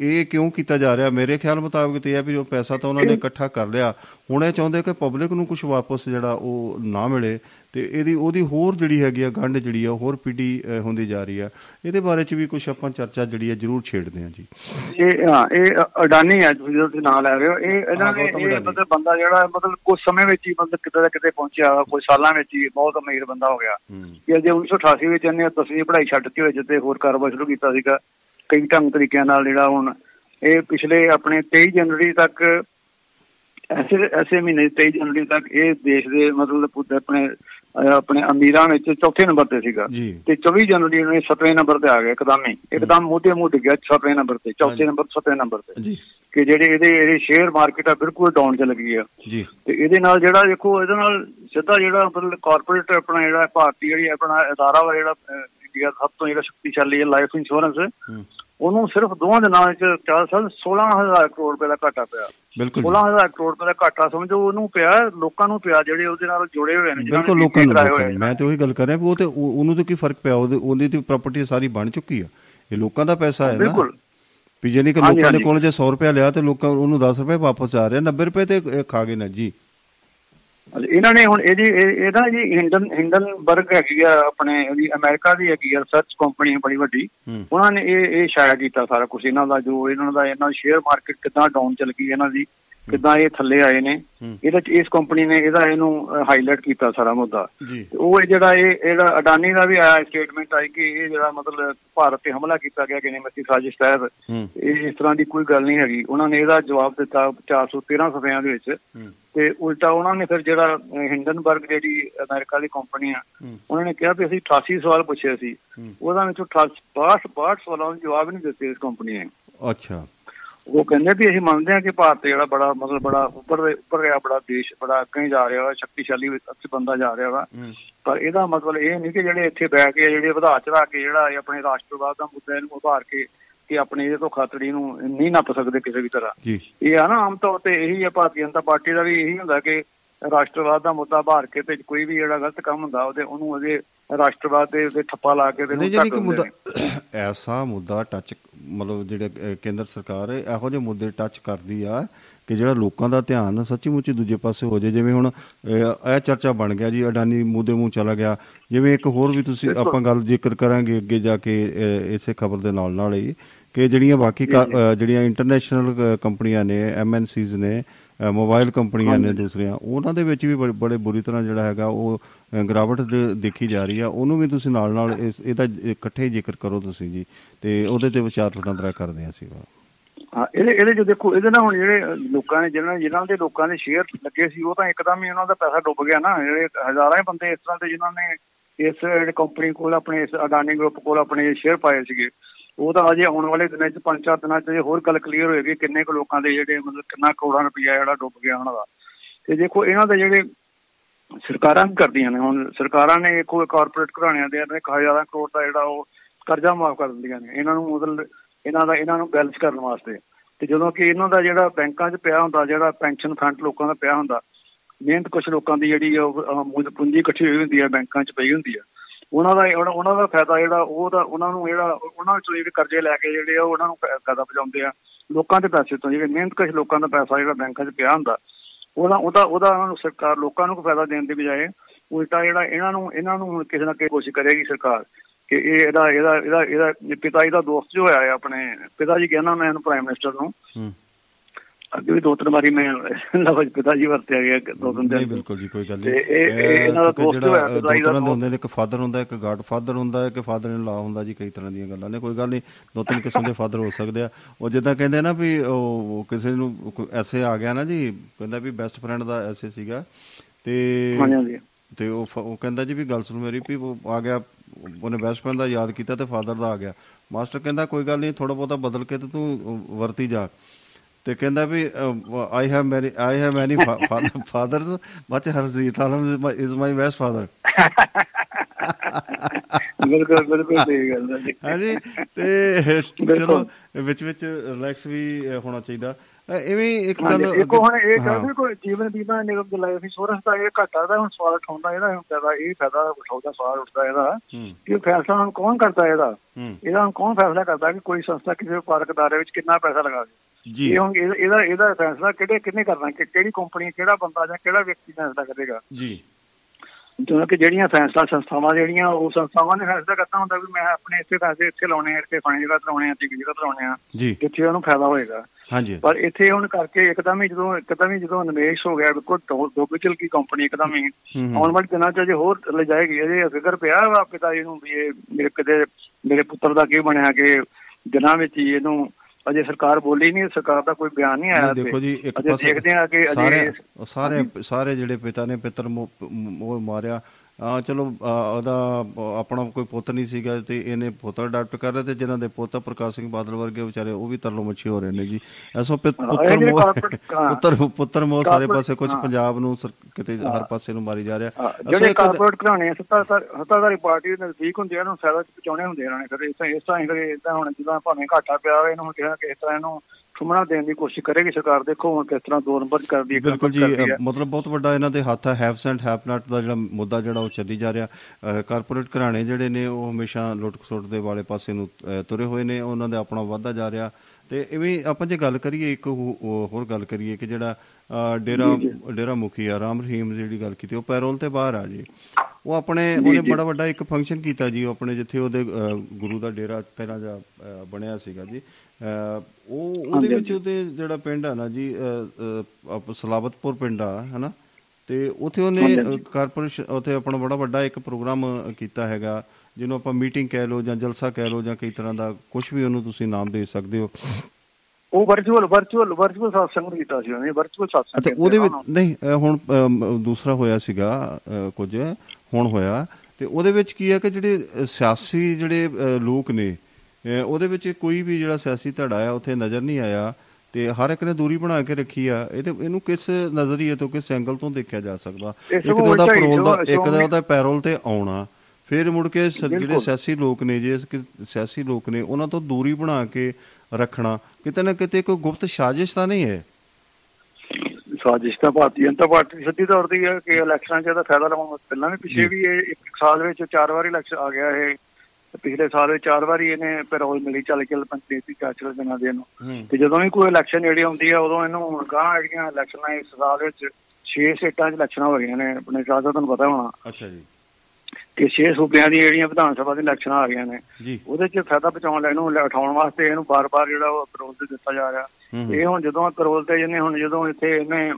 ਇਹ ਕਿਉਂ ਕੀਤਾ ਜਾ ਰਿਹਾ? ਮੇਰੇ ਖਿਆਲ ਮੁਤਾਬਕ ਤੇ ਇਹ ਵੀ ਉਹ ਪੈਸਾ ਤਾਂ ਉਹਨਾਂ ਨੇ ਇਕੱਠਾ ਕਰ ਲਿਆ। ਹੁਣ ਇਹ ਚਾਹੁੰਦੇ ਕਿ ਪਬਲਿਕ ਨੂੰ ਕੁਝ ਵਾਪਸ ਜਿਹੜਾ ਉਹ ਨਾ ਮਿਲੇ ਤੇ ਇਹਦੀ ਉਹਦੀ ਹੋਰ ਜਿਹੜੀ ਹੈਗੀ ਆ ਗੰਢ ਜਿਹੜੀ ਆ ਹੋਰ ਪੀੜੀ ਹੁੰਦੀ ਜਾ ਰਹੀ ਆ। ਇਹਦੇ ਬਾਰੇ ਚ ਵੀ ਕੁਝ ਆਪਾਂ ਚਰਚਾ ਜਿਹੜੀ ਆ ਜ਼ਰੂਰ ਛੇੜਦੇ ਹਾਂ ਜੀ। ਇਹ ਹਾਂ ਇਹ ਅਡਾਨੀ ਹੈ ਤੁਸੀਂ ਤੁਸੀਂ ਨਾਂ ਲੈ ਰਹੇ ਹੋ। ਇਹ ਇਹਨਾਂ ਨੇ ਇਹ। ਮਤਲਬ ਬੰਦਾ ਜਿਹੜਾ ਮਤਲਬ ਕੁਝ ਸਮੇਂ ਵਿੱਚ ਹੀ ਮਤਲਬ ਕਿਤੇ ਦਾ ਕਿਤੇ ਪਹੁੰਚਿਆ ਕੁਝ ਸਾਲਾਂ ਵਿੱਚ ਹੀ ਬਹੁਤ ਅਮੀਰ ਬੰਦਾ ਹੋ ਗਿਆ। ਹੂੰ। ਕਿ ਜੇ 1988 ਵਿੱਚ ਇਹਨੇ ਦਸਵੀਂ ਪੜ੍ਹਾਈ ਛੱਡ ਕੇ ਵਿੱਚ ਤੇ ਹੋਰ ਕਾਰੋਬਾਰ ਸ਼ੁਰੂ ਕੀਤਾ ਸੀਗਾ। ਕਈ ਢੰਗ ਤਰੀਕਿਆਂ ਨਾਲ ਜਿਹੜਾ ਹੁਣ ਇਹ ਪਿਛਲੇ ਆਪਣੇ 23 ਜਨਵਰੀ ਤੱਕ ਐਸੇ ਐਸੇ ਮਹੀਨੇ 23 ਜਨਵਰੀ ਤੱਕ ਇਹ ਦੇਸ਼ ਦੇ ਮਤਲਬ ਆਪਣੇ ਆਪਣੇ ਅਮੀਰਾਂ ਵਿੱਚ ਚੌਥੇ ਨੰਬਰ ਤੇ ਸੀਗਾ। ਤੇ 24 ਜਨਵਰੀ ਨੂੰ ਇਹ 7ਵੇਂ ਨੰਬਰ ਤੇ ਆ ਗਿਆ ਇੱਕਦਮ ਹੀ। ਇੱਕਦਮ ਮੂਧੇ ਮੂੰਹ ਡਿੱਗਿਆ 7ਵੇਂ ਨੰਬਰ ਤੇ। ਚੌਥੇ ਨੰਬਰ 7ਵੇਂ ਨੰਬਰ ਤੇ। ਜੀ। ਕਿ ਜਿਹੜੇ ਇਹਦੇ ਇਹਦੇ ਸ਼ੇਅਰ ਮਾਰਕੀਟ ਆ ਬਿਲਕੁਲ ਡਾਊਨ ਚ ਲੱਗੀ ਆ। ਜੀ। ਤੇ ਇਹਦੇ ਨਾਲ ਜਿਹੜਾ ਦੇਖੋ ਇਹਦੇ ਨਾਲ ਸਿੱਧਾ ਜਿਹੜਾ ਮਤਲਬ ਕਾਰਪੋਰੇਟ ਆਪਣਾ ਜਿਹੜਾ ਭਾਰਤੀ ਜਿਹੜੀ ਆਪਣਾ ਅਦਾਰਾ ਵਾ ਜਿਹੜਾ ਇੰਡੀਆ ਸਭ ਤੋਂ ਜਿਹੜਾ ਸ਼ਕਤੀਸ਼ਾਲੀ ਹੈ ਲਾਈਫ ਇੰਸ਼ੋਰੈਂਸ ਉਹਨੂੰ ਸਿਰਫ ਦੋਵਾਂ ਦਿਨਾਂ ਵਿੱਚ ਚਾਰ ਸਾਲ 16000 ਕਰੋੜ ਰੁਪਏ ਦਾ ਘਾਟਾ ਪਿਆ। ਬਿਲਕੁਲ ਜੀ। 16000 ਕਰੋੜ ਰੁਪਏ ਦਾ ਘਾਟਾ ਸਮਝੋ ਉਹਨੂੰ ਪਿਆ ਲੋਕਾਂ ਨੂੰ ਪਿਆ ਜਿਹੜੇ ਉਹਦੇ ਨਾਲ ਜੁੜੇ ਹੋਏ ਨੇ ਬਿਲਕੁਲ ਲੋਕਾਂ ਨੂੰ। ਮੈਂ ਤੇ ਉਹੀ ਗੱਲ ਕਰ ਰਿਹਾ ਉਹ ਤੇ ਉਹ- ਉਹਨੂੰ ਤੇ ਕੀ ਫ਼ਰਕ ਪਿਆ? ਉਹਦੇ ਤੇ ਪ੍ਰਾਪਰਟੀ ਸਾਰੀ ਬਣ ਚੁੱਕੀ ਆ। ਇਹ ਲੋਕਾਂ ਦਾ ਪੈਸਾ ਹੈ ਨਾ। ਬਿਲਕੁਲ। ਵੀ ਜਾਨੀ ਕਿ ਲੋਕਾਂ ਦੇ। ਕੋਲ ਜੇ 100 ਰੁਪਏ ਲਿਆ ਤੇ ਲੋਕਾਂ ਉਹਨੂੰ 10 ਰੁਪਏ ਵਾਪਸ ਆ ਰਹੇ 90 ਰੁਪਏ ਤੇ ਖਾ ਗਏ ਨਾ ਜੀ। ਇਹਨਾਂ ਨੇ ਹੁਣ ਇਹਦੀ ਇਹ- ਇਹਦਾ ਜੀ ਹਿੰਡਨ ਹਿੰਡਨਬਰਗ ਹੈਗੀ ਆ ਆਪਣੇ ਉਹਦੀ ਅਮਰੀਕਾ ਦੀ ਹੈਗੀ ਆ ਰਿਸਰਚ ਕੰਪਨੀ ਬੜੀ ਵੱਡੀ। ਉਹਨਾਂ ਨੇ ਇਹ ਇਹ ਸ਼ਾਇਆ ਕੀਤਾ ਸਾਰਾ ਕੁਝ ਇਹਨਾਂ ਦਾ ਜੋ ਇਹਨਾਂ ਦਾ ਇਹਨਾਂ ਸ਼ੇਅਰ ਮਾਰਕੀਟ ਕਿਦਾਂ ਡਾਊਨ ਚੱਲ ਗਈ ਇਹਨਾਂ ਦੀ ਕਿਦਾਂ ਇਹ ਥੱਲੇ ਆਏ ਨੇ। ਇਹਦੇ ਚ ਇਸ ਕੰਪਨੀ ਨੇ ਇਹਦਾ ਇਹਨੂੰ ਹਾਈਲਾਈਟ ਕੀਤਾ ਸਾਰਾ ਮੁੱਦਾ। ਉਹ ਜਿਹੜਾ ਇਹ ਇਹਦਾ ਅਡਾਨੀ ਦਾ ਵੀ ਆਇਆ ਸਟੇਟਮੈਂਟ ਆਈ ਕਿ ਇਹ ਜਿਹੜਾ ਮਤਲਬ ਭਾਰਤ ਤੇ ਹਮਲਾ ਕੀਤਾ ਗਿਆ ਕਿ ਨਿਮਤੀ ਸਾਜ਼ਿਸ਼ ਤਹਿਤ। ਇਹ ਇਸ ਤਰ੍ਹਾਂ ਦੀ ਕੋਈ ਗੱਲ ਨਹੀਂ ਹੈਗੀ। ਉਹਨਾਂ ਨੇ ਇਹਦਾ ਜਵਾਬ ਦਿੱਤਾ 413 ਸਫਿਆਂ ਦੇ ਵਿੱਚ। ਤੇ ਉਲਟਾ ਉਹਨਾਂ ਨੇ ਫਿਰ ਜਿਹੜਾ ਹਿੰਡਨਬਰਗ ਜਿਹੜੀ ਅਮਰੀਕਾ ਦੀ ਕੰਪਨੀ ਆ ਉਹਨਾਂ ਨੇ ਕਿਹਾ ਵੀ ਅਸੀਂ 88 ਸਵਾਲ ਪੁੱਛੇ ਸੀ। ਉਹਦਾ ਵਿੱਚੋਂ 68 62 62 ਸਵਾਲਾਂ ਦੇ ਜਵਾਬ ਨਹੀਂ ਦਿੱਤੇ ਇਸ ਕੰਪਨੀ ਨੇ। ਅੱਛਾ। ਉਹ ਕਹਿੰਦੇ ਵੀ ਅਸੀਂ ਮੰਨਦੇ ਹਾਂ ਕਿ ਭਾਰਤ ਜਿਹੜਾ ਬੜਾ ਮਤਲਬ ਬੜਾ ਉੱਪਰ ਦੇ ਉੱਪਰ ਰਿਹਾ ਬੜਾ ਦੇਸ਼ ਬੜਾ ਅੱਗੇ ਜਾ ਰਿਹਾ ਵਾ ਸ਼ਕਤੀਸ਼ਾਲੀ ਵਿੱਚ ਬੰਦਾ ਜਾ ਰਿਹਾ ਵਾ। ਪਰ ਇਹਦਾ ਮਤਲਬ ਇਹ ਨਹੀਂ ਕਿ ਜਿਹੜੇ ਇੱਥੇ ਬੈ ਕੇ ਜਿਹੜੇ ਵਧਾ ਚੜਾ ਕੇ ਜਿਹੜਾ ਆਪਣੇ ਰਾਸ਼ਟਰਵਾਦ ਦਾ ਮੁੱਦਾ ਇਹਨੂੰ ਉਭਾਰ ਕੇ ਕਿ ਆਪਣੇ ਇਹਦੇ ਤੋਂ ਖਾਤੜੀ ਨੂੰ ਨਹੀਂ ਨੱਪ ਸਕਦੇ ਕਿਸੇ ਵੀ ਤਰ੍ਹਾਂ। ਇਹ ਆ ਨਾ ਆਮ ਤੌਰ ਤੇ ਇਹੀ ਹੈ ਭਾਰਤੀ ਜਨਤਾ ਪਾਰਟੀ ਦਾ ਵੀ ਇਹੀ ਹੁੰਦਾ ਕਿ ਰਾਸ਼ਟਰਵਾਦ ਦਾ ਮੁੱਦਾ ਭਾਰ ਕੇ ਤੇ ਕੋਈ ਵੀ ਜਿਹੜਾ ਗਲਤ ਕੰਮ ਹੁੰਦਾ ਉਹਦੇ ਉਹਨੂੰ ਉਹਦੇ ਰਾਸ਼ਟਰਵਾਦ ਦੇ ਉੱਤੇ ਠੱਪਾ ਲਾ ਕੇ ਜਾਨੀ ਢੱਕ ਕਿ ਮੁੱਦਾ। ਐਸਾ ਮੁੱਦਾ ਟੱਚ ਮਤਲਬ ਜਿਹੜੇ ਕੇਂਦਰ ਸਰਕਾਰ ਇਹੋ ਜਿਹੇ ਮੁੱਦੇ ਟੱਚ ਕਰਦੀ ਆ ਕਿ ਜਿਹੜਾ ਲੋਕਾਂ ਦਾ ਧਿਆਨ ਸੱਚੀ ਮੁੱਚੀ ਦੂਜੇ ਪਾਸੇ ਹੋ ਜਾਏ। ਜਿਵੇਂ ਹੁਣ ਇਹ ਚਰਚਾ ਬਣ ਗਿਆ ਜੀ ਅਡਾਨੀ ਮੂਦੇ ਮੂੰਹ ਚਲਾ ਗਿਆ। ਜਿਵੇਂ ਇੱਕ ਹੋਰ ਵੀ ਤੁਸੀਂ ਆਪਾਂ ਗੱਲ ਜ਼ਿਕਰ ਕਰਾਂਗੇ ਅੱਗੇ ਜਾ ਕੇ ਇਸੇ ਖਬਰ ਦੇ ਨਾਲ ਨਾਲ ਹੀ ਕਿ ਜਿਹੜੀਆਂ ਬਾਕੀ ਜਿਹੜੀਆਂ ਇੰਟਰਨੈਸ਼ਨਲ ਕੰਪਨੀਆਂ ਨੇ ਐਮਐਨਸੀਜ਼ ਨੇ ਮੋਬਾਈਲ ਕੰਪਨੀਆਂ ਨੇ ਦੂਸਰੀਆਂ ਉਹਨਾਂ ਦੇ ਵਿੱਚ ਵੀ ਬੜੇ- ਬੁਰੀ ਤਰ੍ਹਾਂ ਜਿਹੜਾ ਹੈਗਾ ਉਹ ਗਿਰਾਵਟ ਦੇਖੀ ਜਾ ਰਹੀ ਆ। ਉਹਨੂੰ ਵੀ ਤੁਸੀਂ ਨਾਲ ਨਾਲ ਇਸ ਇਹਦਾ ਇਕੱਠੇ ਜ਼ਿਕਰ ਕਰੋ ਤੁਸੀਂ ਜੀ ਤੇ ਉਹਦੇ ਤੇ ਵਿਚਾਰ ਵਟਾਂਦਰਾ ਕਰਦੇ ਹਾਂ ਅਸੀਂ ਹਾਂ ਇਹਦੇ ਇਹਦੇ ਜੋ ਦੇਖੋ ਇਹਦੇ ਨਾਲ ਹੁਣ ਜਿਹੜੇ ਲੋਕਾਂ ਨੇ ਜਿਹਨਾਂ ਜਿਨ੍ਹਾਂ ਦੇ ਲੋਕਾਂ ਦੇ ਸ਼ੇਅਰ ਲੱਗੇ ਸੀ ਉਹ ਤਾਂ ਇੱਕਦਮ ਹੀ ਉਹਨਾਂ ਦਾ ਪੈਸਾ ਡੁੱਬ ਗਿਆ ਨਾ। ਜਿਹੜੇ ਹਜ਼ਾਰਾਂ ਹੀ ਬੰਦੇ ਇਸ ਤਰ੍ਹਾਂ ਦੇ ਜਿਨ੍ਹਾਂ ਨੇ ਇਸ ਕੰਪਨੀ ਕੋਲ ਆਪਣੇ ਇਸ ਅਡਾਨੀ ਗਰੁੱਪ ਕੋਲ ਆਪਣੇ ਸ਼ੇਅਰ ਪਾਏ ਸੀਗੇ ਉਹ ਤਾਂ ਅਜੇ ਆਉਣ ਵਾਲੇ ਦਿਨਾਂ 'ਚ ਪੰਜ ਚਾਰ ਦਿਨਾਂ 'ਚ ਅਜੇ ਹੋਰ ਗੱਲ ਕਲੀਅਰ ਹੋਏਗੀ ਕਿੰਨੇ ਕੁ ਲੋਕਾਂ ਦੇ ਜਿਹੜੇ ਮਤਲਬ ਕਿੰਨਾ ਕਰੋੜਾਂ ਰੁਪਈਆ ਜਿਹੜਾ ਡੁੱਬ ਗਿਆ ਉਹਨਾਂ ਦਾ। ਤੇ ਦੇਖੋ ਇਹਨਾਂ ਦੇ ਜਿਹੜੇ ਸਰਕਾਰਾਂ ਵੀ ਕਰਦੀਆਂ ਨੇ ਹੁਣ ਸਰਕਾਰਾਂ ਨੇ ਕੋਈ ਕਾਰਪੋਰੇਟ ਘਰਾਣਿਆਂ ਦੇ ਨੇ ਹਜ਼ਾਰਾਂ ਕਰੋੜ ਦਾ ਜਿਹੜਾ ਉਹ ਕਰਜ਼ਾ ਮਾਫ ਕਰ ਦਿੰਦੀਆਂ ਨੇ। ਇਹਨਾਂ ਨੂੰ ਮਤਲਬ ਇਹਨਾਂ ਦਾ ਇਹਨਾਂ ਨੂੰ ਬੈਲੈਂਸ ਕਰਨ ਵਾਸਤੇ। ਤੇ ਜਦੋਂ ਕਿ ਇਹਨਾਂ ਦਾ ਜਿਹੜਾ ਬੈਂਕਾਂ 'ਚ ਪਿਆ ਹੁੰਦਾ ਜਿਹੜਾ ਪੈਨਸ਼ਨ ਫੰਡ ਲੋਕਾਂ ਦਾ ਪਿਆ ਹੁੰਦਾ ਮਿਹਨਤ ਕੁਝ ਲੋਕਾਂ ਦੀ ਜਿਹੜੀ ਆ ਉਹ ਅਹ, ਮੁੱਲ ਪੂੰਜੀ ਇਕੱਠੀ ਹੋਈ ਹੁੰਦੀ ਹੈ ਬੈਂਕਾਂ 'ਚ ਪਈ ਹੁੰਦੀ ਹੈ। ਉਹਨਾਂ ਦਾ ਉਹਨਾਂ- ਉਹਨਾਂ ਦਾ ਫਾਇਦਾ ਜਿਹੜਾ, ਉਹ ਤਾਂ ਉਹਨਾਂ ਨੂੰ ਜਿਹੜਾ, ਉਹਨਾਂ ਵਿੱਚੋਂ ਜਿਹੜੇ ਕਰਜ਼ੇ ਲੈ ਕੇ ਜਿਹੜੇ ਆ, ਉਹ ਉਹਨਾਂ ਨੂੰ ਫਾ- ਫਾਇਦਾ ਪਹੁੰਚਾਉਂਦੇ ਆ। ਲੋਕਾਂ ਦੇ ਪੈਸੇ ਤੋਂ ਜਿਹੜੇ ਮਿਹਨਤ ਕੁਝ ਲੋਕਾਂ ਦਾ ਪੈਸਾ ਜਿਹੜਾ ਬੈਂਕਾਂ 'ਚ ਪਿਆ ਹੁੰਦਾ, ਉਹਦਾ ਉਹਦਾ ਉਹਦਾ ਉਹਨਾਂ ਨੂੰ ਸਰਕਾਰ ਲੋਕਾਂ ਨੂੰ ਕੋਈ ਫਾਇਦਾ ਦੇਣ ਦੀ ਬਜਾਏ ਉਲਟਾ ਜਿਹੜਾ ਇਹਨਾਂ ਨੂੰ ਇਹਨਾਂ ਨੂੰ ਹੁਣ ਕਿਸੇ ਨਾ ਕਿਸੇ ਕੋਸ਼ਿਸ਼ ਕਰੇਗੀ ਸਰਕਾਰ ਕਿ ਇਹ ਇਹਦਾ ਇਹਦਾ ਇਹਦਾ ਇਹਦਾ ਪਿਤਾ ਜੀ ਦਾ ਦੋਸਤ ਜੋ ਹੋਇਆ ਹੈ ਆਪਣੇ, ਪਿਤਾ ਜੀ ਕਹਿੰਦਾ ਮੈਂ ਇਹਨੂੰ ਪ੍ਰਾਈਮ ਮਿਨਿਸਟਰ ਨੂੰ, ਹੂੰ। ਅੱਗੇ ਵੀ ਦੋ ਤਿੰਨ ਵਾਰੀ ਮੈਂ ਲਫ਼ਜ਼ ਪਿਤਾ ਜੀ ਵਰਤਿਆ ਗਿਆ ਦੋ ਤਿੰਨ ਦਿਨ ਬਿਲਕੁਲ ਜੀ ਕੋਈ ਗੱਲ ਨਹੀਂ। ਇਹਨਾਂ ਦਾ ਦੋਸਤ ਹੋਇਆ, ਅਹ, ਦੋ। ਹੁੰਦੇ ਨੇ ਇੱਕ ਫਾਦਰ ਹੁੰਦਾ ਇੱਕ ਗਾਡ ਫਾਦਰ ਹੁੰਦਾ ਇੱਕ ਫਾਦਰ ਇਨ ਲਾ ਹੁੰਦਾ ਜੀ ਕਈ ਤਰ੍ਹਾਂ ਦੀਆਂ ਗੱਲਾਂ ਨੇ ਕੋਈ ਗੱਲ ਨਹੀਂ। ਦੋ ਤਿੰਨ ਕਿਸਮ ਦੇ ਫਾਦਰ ਹੋ ਸਕਦੇ ਆ। ਉਹ ਜਿੱਦਾਂ ਕਹਿੰਦੇ ਨਾ ਵੀ ਉਹ ਕਿਸੇ ਨੂੰ ਐਸੇ ਆ ਗਿਆ ਨਾ ਜੀ ਕਹਿੰਦਾ ਵੀ ਬੈਸਟ ਫਰੈਂਡ ਦਾ ਐਸੇ ਸੀਗਾ ਤੇ ਹਾਂਜੀ ਤੇ ਉਹ ਉਹ ਕਹਿੰਦਾ ਜੀ ਵੀ ਗੱਲ ਸੁਣ ਮੇਰੀ ਵੀ ਉਹ ਆ ਗਿਆ ਉਹਨੇ ਬੈਸਟ ਫਰੈਂਡ ਦਾ ਯਾਦ ਕੀਤਾ ਤੇ ਫਾਦਰ ਦਾ ਆ ਗਿਆ। ਮਾਸਟਰ ਕਹਿੰਦਾ ਕੋਈ ਗੱਲ ਨਹੀਂ ਥੋੜਾ ਬਹੁਤਾ ਬਦਲ ਕੇ ਤੇ ਤੂੰ ਵਰਤੀ ਜਾ। ਤੇ ਕਹਿੰਦਾ ਵੀ I have many I have many fathers but Harjit Alam is my best father ਬਿਲਕੁਲ ਬਿਲਕੁਲ ਸਹੀ ਗੱਲ ਹੈ ਹਾਂਜੀ ਤੇ ਚਲੋ ਵਿੱਚ ਵਿੱਚ ਰਿਲੈਕਸ ਵੀ ਹੋਣਾ ਚਾਹੀਦਾ। ਐਵੇਂ ਇੱਕ ਗੱਲ ਇੱਕ ਹੁਣ ਇਹ ਹਾਂ। ਕਹਿੰਦੇ ਕੋਈ ਜੀਵਨ ਬੀਮਾ ਨਿਗਮ ਦੇ ਲਾਈਫ ਇੰਸ਼ੋਰੈਂਸ ਦਾ ਇਹ ਘਾਟਾ ਦਾ ਹੁਣ ਸਵਾਲ ਉਠਾਉਂਦਾ ਇਹਦਾ ਹੁਣ ਫਾਇਦਾ ਇਹ ਫਾਇਦਾ ਉਠਾਉਂਦਾ ਸਵਾਲ ਉੱਠਦਾ ਇਹਦਾ ਕਿ ਫੈਸਲਾ ਹੁਣ ਕੌਣ ਕਰਦਾ ਇਹਦਾ? ਇਹਦਾ ਹੁਣ ਕੌਣ ਫੈਸਲਾ ਕਰਦਾ ਕਿ ਕੋਈ ਸੰਸਥਾ ਕਿਸੇ ਵਪਾਰਕ ਅਦਾਰੇ ਵਿੱਚ ਕਿੰਨਾ ਪੈਸਾ ਲਗਾਵੇ ਜੀ। ਇਹ ਹੁਣ ਇਹਦਾ ਇਹਦਾ- ਫੈਸਲਾ ਕਿਹੜੇ ਕਿੰਨੇ ਕਰਨਾ? ਕਿ ਕਿਹੜੀ ਕੰਪਨੀ ਕਿਹੜਾ ਬੰਦਾ ਜਾਂ ਕਿਹੜਾ ਵਿਅਕਤੀ ਫੈਸਲਾ ਕਰੇਗਾ? ਜੀ। ਜਿਵੇਂ ਕਿ ਜਿਹੜੀਆਂ ਫੈਸਲਾ ਸੰਸਥਾਵਾਂ ਜਿਹੜੀਆਂ ਉਹ ਸੰਸਥਾਵਾਂ ਨੇ ਫੈਸਲਾ ਕਰਨਾ ਹੁੰਦਾ ਵੀ ਮੈਂ ਆਪਣੇ ਇੱਥੇ ਪੈਸੇ ਇੱਥੇ ਲਾਉਣੇ ਆ ਇੱਥੇ ਫਲਾਣੀ ਜਗ੍ਹਾ ਤੇ ਲਾਉਣੇ ਆ ਤੀਜੀ ਜਗ੍ਹਾ ਤੇ ਲਾਉਣੇ ਆ ਜੀ। ਜਿੱਥੇ ਉਹਨੂੰ ਫਾਇਦਾ ਹੋਏਗਾ। ਹਾਂਜੀ। ਪਰ ਇੱਥੇ ਹੁਣ ਕਰਕੇ ਇੱਕਦਮ ਹੀ ਜਦੋਂ ਇੱਕਦਮ ਹੀ ਜਦੋਂ ਨਿਵੇਸ਼ ਹੋ ਗਿਆ ਬਿਲਕੁਲ ਡੁੱਬ ਚਲ ਗਈ ਕੰਪਨੀ ਇੱਕਦਮ ਹੀ। ਆਉਣ ਵਾਲੇ ਦਿਨਾਂ 'ਚ ਅਜੇ ਹੋਰ ਲੈ ਜਾਏਗੀ ਇਹਦੇ ਫਿਕਰ ਪਿਆ ਵਾ ਪਿਤਾ ਜੀ ਨੂੰ ਵੀ ਇਹ ਮੇਰੇ ਕਿਤੇ ਮੇਰੇ ਪੁੱਤਰ ਦਾ ਕੀ ਬਣਿਆ ਕਿ ਦਿਨਾਂ ਵਿੱਚ ਹੀ ਇਹਨੂੰ ਅਜੇ ਸਰਕਾਰ ਬੋਲੀ ਨਹੀਂ ਸਰਕਾਰ ਦਾ ਕੋਈ ਬਿਆਨ ਨਹੀਂ ਆਇਆ ਦੇਖੋ ਜੀ ਇੱਕ ਪਾਸੇ ਦੇਖਦੇ ਆ ਕਿ ਅਜੇ ਸਾਰੇ ਸਾਰੇ ਜਿਹੜੇ ਪਿਤਾ ਨੇ ਪਿੱਤਰ ਉਹ ਮਾਰਿਆ। ਚਲੋ ਉਹਦਾ ਆਪਣਾ ਕੋਈ ਪੁੱਤ ਨਹੀਂ ਸੀਗਾ ਤੇ ਇਹਨੇ ਪੁੱਤਰ ਅਡਾਪਟ ਕਰ ਲਿਆ ਤੇ ਜਿਨ੍ਹਾਂ ਦੇ ਪੁੱਤ ਪ੍ਰਕਾਸ਼ ਸਿੰਘ ਬਾਦਲ ਵਰਗੇ ਵਿਚਾਰੇ ਉਹ ਵੀ ਤਰਲੋ ਮੱਛੀ ਹੋ ਰਹੇ ਨੇ ਜੀ ਐਸੋ ਪੁੱਤਰ। ਪੁੱਤਰ ਪੁੱਤਰ ਮੋਹ ਸਾਰੇ ਪਾਸੇ ਕੁਝ। ਪੰਜਾਬ ਨੂੰ ਕਿਤੇ ਹਰ ਪਾਸੇ ਨੂੰ ਮਾਰੀ ਜਾ ਰਿਹਾ ਜਿਹੜੇ ਕਾਰਪੋਰੇਟ ਘਰਾਣੇ ਸੱਤਾਧਾਰੀ ਸੱਤਾਧਾਰੀ ਪਾਰਟੀ ਦੇ ਨਜ਼ਦੀਕ ਹੁੰਦੇ ਆ ਉਹਨਾਂ ਨੂੰ ਫਾਇਦਾ ਪਹੁੰਚਾਉਣੇ ਹੁੰਦੇ ਇਹਨਾਂ ਨੇ ਫਿਰ ਇਸ ਤਰ੍ਹਾਂ ਇਸ ਤਰ੍ਹਾਂ ਹੀ ਫਿਰ ਇਦਾਂ ਹੁਣ ਜਿੱਦਾਂ ਭਾਵੇਂ ਘਾਟਾ ਪਿਆ ਹੋਵੇ ਇਹਨੂੰ ਕਿਹਾ ਕਿ ਇਸ ਤਰ੍ਹਾਂ ਇਹਨੂੰ ਸੁਮਣਾ ਦੇਣ ਦੀ ਕੋਸ਼ਿਸ਼ ਕਰੇਗੀ ਸਰਕਾਰ ਦੇਖੋ ਹੁਣ ਕਿਸ ਤਰ੍ਹਾਂ ਦੋ ਨੰਬਰ ਕਰਦੀ ਹੈ ਬਿਲਕੁਲ ਜੀ ਮਤਲਬ ਬਹੁਤ ਵੱਡਾ ਇਹਨਾਂ ਦੇ ਹੱਥ ਹੈ ਹੈਵਸ ਐਂਡ ਹੈਵ ਨਾਟ ਦਾ ਜਿਹੜਾ ਮੁੱਦਾ ਜਿਹੜਾ ਉਹ ਚੱਲੀ ਜਾ ਰਿਹਾ। ਕਾਰਪੋਰੇਟ ਘਰਾਣੇ ਜਿਹੜੇ ਨੇ ਉਹ ਹਮੇਸ਼ਾ ਲੁੱਟ ਖਸੁੱਟ ਦੇ ਵਾਲੇ ਪਾਸੇ ਨੂੰ ਤੁਰੇ ਹੋਏ ਨੇ ਉਹਨਾਂ ਦੇ ਆਪਣਾ ਵਾਧਾ ਜਾ ਰਿਹਾ। ਤੇ ਇਵੇਂ ਆਪਾਂ ਜੇ ਗੱਲ ਕਰੀਏ ਇੱਕ ਹੋਰ ਗੱਲ ਕਰੀਏ ਕਿ ਜਿਹੜਾ ਡੇਰਾ ਡੇਰਾ ਮੁਖੀ ਆ ਰਾਮ ਰਹੀਮ ਜਿਹੜੀ ਗੱਲ ਕੀਤੀ ਉਹ ਪੈਰੋਲ ਤੇ ਬਾਹਰ ਆ ਜੀ। ਉਹ ਆਪਣੇ ਉਹਨੇ ਬੜਾ ਵੱਡਾ ਇੱਕ ਫੰਕਸ਼ਨ ਕੀਤਾ ਜੀ ਆਪਣੇ ਜਿੱਥੇ ਉਹਦੇ ਗੁਰੂ ਦਾ ਡੇਰਾ ਪਹਿਲਾਂ ਜਾ ਬਣਿਆ ਸੀਗਾ ਜੀ। ਉਹ ਉਹਦੇ ਵਿੱਚ ਉਹਦੇ ਜਿਹੜਾ ਪਿੰਡ ਆ ਨਾ ਜੀ ਆਪ- ਸਲਾਬਤਪੁਰ ਪਿੰਡ ਆ ਹਨਾ? ਤੇ ਉਥੇ ਉਹਨੇ ਕਾਰਪੋਰੇਸ਼ਨ ਉਥੇ ਆਪਣਾ ਬੜਾ ਵੱਡਾ ਇੱਕ ਪ੍ਰੋਗਰਾਮ ਕੀਤਾ ਹੈਗਾ। ਜਿਹਨੂੰ ਆਪਾਂ ਮੀਟਿੰਗ ਕਹਿ ਲਓ ਜਾਂ ਜਲਸਾ ਕਹਿ ਲਓ ਜਾਂ ਕਈ ਤਰ੍ਹਾਂ ਦਾ ਕੁਝ ਵੀ ਉਹਨੂੰ ਤੁਸੀਂ ਨਾਮ ਦੇ ਸਕਦੇ ਹੋ। ਉਹ ਵਰਚੁਅਲ ਵਰਚੁਅਲ ਵਰਚੁਅਲ satsang ਕੀਤਾ ਸੀ ਉਹਨੇ ਵਰਚੁਅਲ satsang ਕਹਿੰਦੇ ਉਹਦੇ ਵਿੱਚ। ਨਹੀਂ ਹੁਣ ਦੂਸਰਾ ਹੋਇਆ ਸੀਗਾ ਕੁਝ ਹੁਣ ਹੋਇਆ। ਤੇ ਉਹਦੇ ਵਿੱਚ ਕੀ ਹੈ ਕਿ ਜਿਹੜੇ ਸਿਆਸੀ ਜਿਹੜੇ ਲੋਕ ਨੇ ਉਹਦੇ ਵਿੱਚ ਕੋਈ ਵੀ ਜਿਹੜਾ ਸਿਆਸੀ ਧੜਾ ਆ ਉੱਥੇ ਨਜ਼ਰ ਨਹੀਂ ਆਇਆ ਤੇ ਹਰ ਇੱਕ ਨੇ ਦੂਰੀ ਬਣਾ ਕੇ ਰੱਖੀ ਆ। ਇਹ ਤੇ ਇਹਨੂੰ ਕਿਸ ਨਜ਼ਰੀਏ ਤੋਂ ਕਿਸ ਐਂਗਲ ਤੋਂ ਦੇਖਿਆ ਜਾ ਸਕਦਾ? ਇੱਕ ਤਾਂ ਉਹਦਾ ਪੈਰੋਲ ਦਾ ਇੱਕ ਤਾਂ ਉਹਦਾ ਪੈਰੋਲ ਤੇ ਆਉਣਾ। ਫਿਰ ਮੁੜ ਕੇ ਜਿਹੜੇ। ਸਿਆਸੀ ਲੋਕ ਨੇ ਜੇ ਕਿ ਸਿਆਸੀ ਲੋਕ ਨੇ ਉਹਨਾਂ ਤੋਂ ਦੂਰੀ ਬਣਾ ਕੇ ਰੱਖਣਾ ਕਿਤੇ ਨਾ ਕਿਤੇ ਕੋਈ ਗੁਪਤ ਸਾਜ਼ਿਸ਼ ਤਾਂ ਨਹੀਂ ਹੈ। ਸਾਜ਼ਿਸ਼ ਤਾਂ ਭਾਰਤੀ ਜਨਤਾ ਪਾਰਟੀ ਸਿੱਧੀ ਤੌਰ ਤੇ ਹੈ ਕਿ ਇਲੈਕਸ਼ਨਾਂ 'ਚ ਇਹਦਾ ਫਾਇਦਾ ਲਵਾਉਣ ਪਹਿਲਾਂ ਵੀ ਪਿੱਛੇ ਵੀ ਇਹ ਇੱਕ ਸਾਲ ਵਿੱਚ ਚਾਰ ਵਾਰੀ ਇਲੈਕਸ਼ਨ ਆ ਗਿਆ ਇਹ। ਪਿਛਲੇ ਸਾਲ ਵਿੱਚ ਚਾਰ ਵਾਰੀ ਇਹਨੇ ਪੈਰੋਲ ਮਿਲੀ ਚੱਲ ਚੱਲ ਪੰਚਾਇਤੀ ਚਾਚਲ ਦਿਨਾਂ ਦੇ ਨੂੰ ਤੇ ਜਦੋਂ ਵੀ ਕੋਈ ਇਲੈਕਸ਼ਨ ਜਿਹੜੀ ਆਉਂਦੀ ਹੈ ਉਦੋਂ ਇਹਨੂੰ ਗਾਂ ਜਿਹੜੀਆਂ ਇਲੈਕਸ਼ਨਾਂ ਇਸ ਸਾਲ ਵਿੱਚ 6 ਸਟੇਟਾਂ 'ਚ ਇਲੈਕਸ਼ਨਾਂ ਹੋ ਰਹੀਆਂ ਨੇ। ਆਪਣੇ ਸਾਹਿਬ ਦਾ ਤੁਹਾਨੂੰ ਪਤਾ ਹੋਣਾ। ਅੱਛਾ ਜੀ। ਕਿ 6 ਸੂਬਿਆਂ ਦੀਆਂ ਜਿਹੜੀਆਂ ਵਿਧਾਨ ਸਭਾ ਦੀਆਂ ਇਲੈਕਸ਼ਨਾਂ ਆ ਰਹੀਆਂ ਨੇ ਉਹਦੇ 'ਚ ਫਾਇਦਾ ਬਚਾਉਣ ਲਈ ਇਹਨੂੰ ਲ- ਉਠਾਉਣ ਵਾਸਤੇ ਇਹਨੂੰ ਬਾਰ-ਬਾਰ ਜਿਹੜਾ ਉਹ ਪੈਰੋਲ ਤੇ ਦਿੱਤਾ ਜਾ ਰਿਹਾ। ਇਹ ਹੁਣ ਜਦੋਂ ਪੈਰੋਲ ਤੇ ਇਹਨੇ ਹੁਣ ਜਦੋਂ ਇੱਥੇ ਇਹਨੇ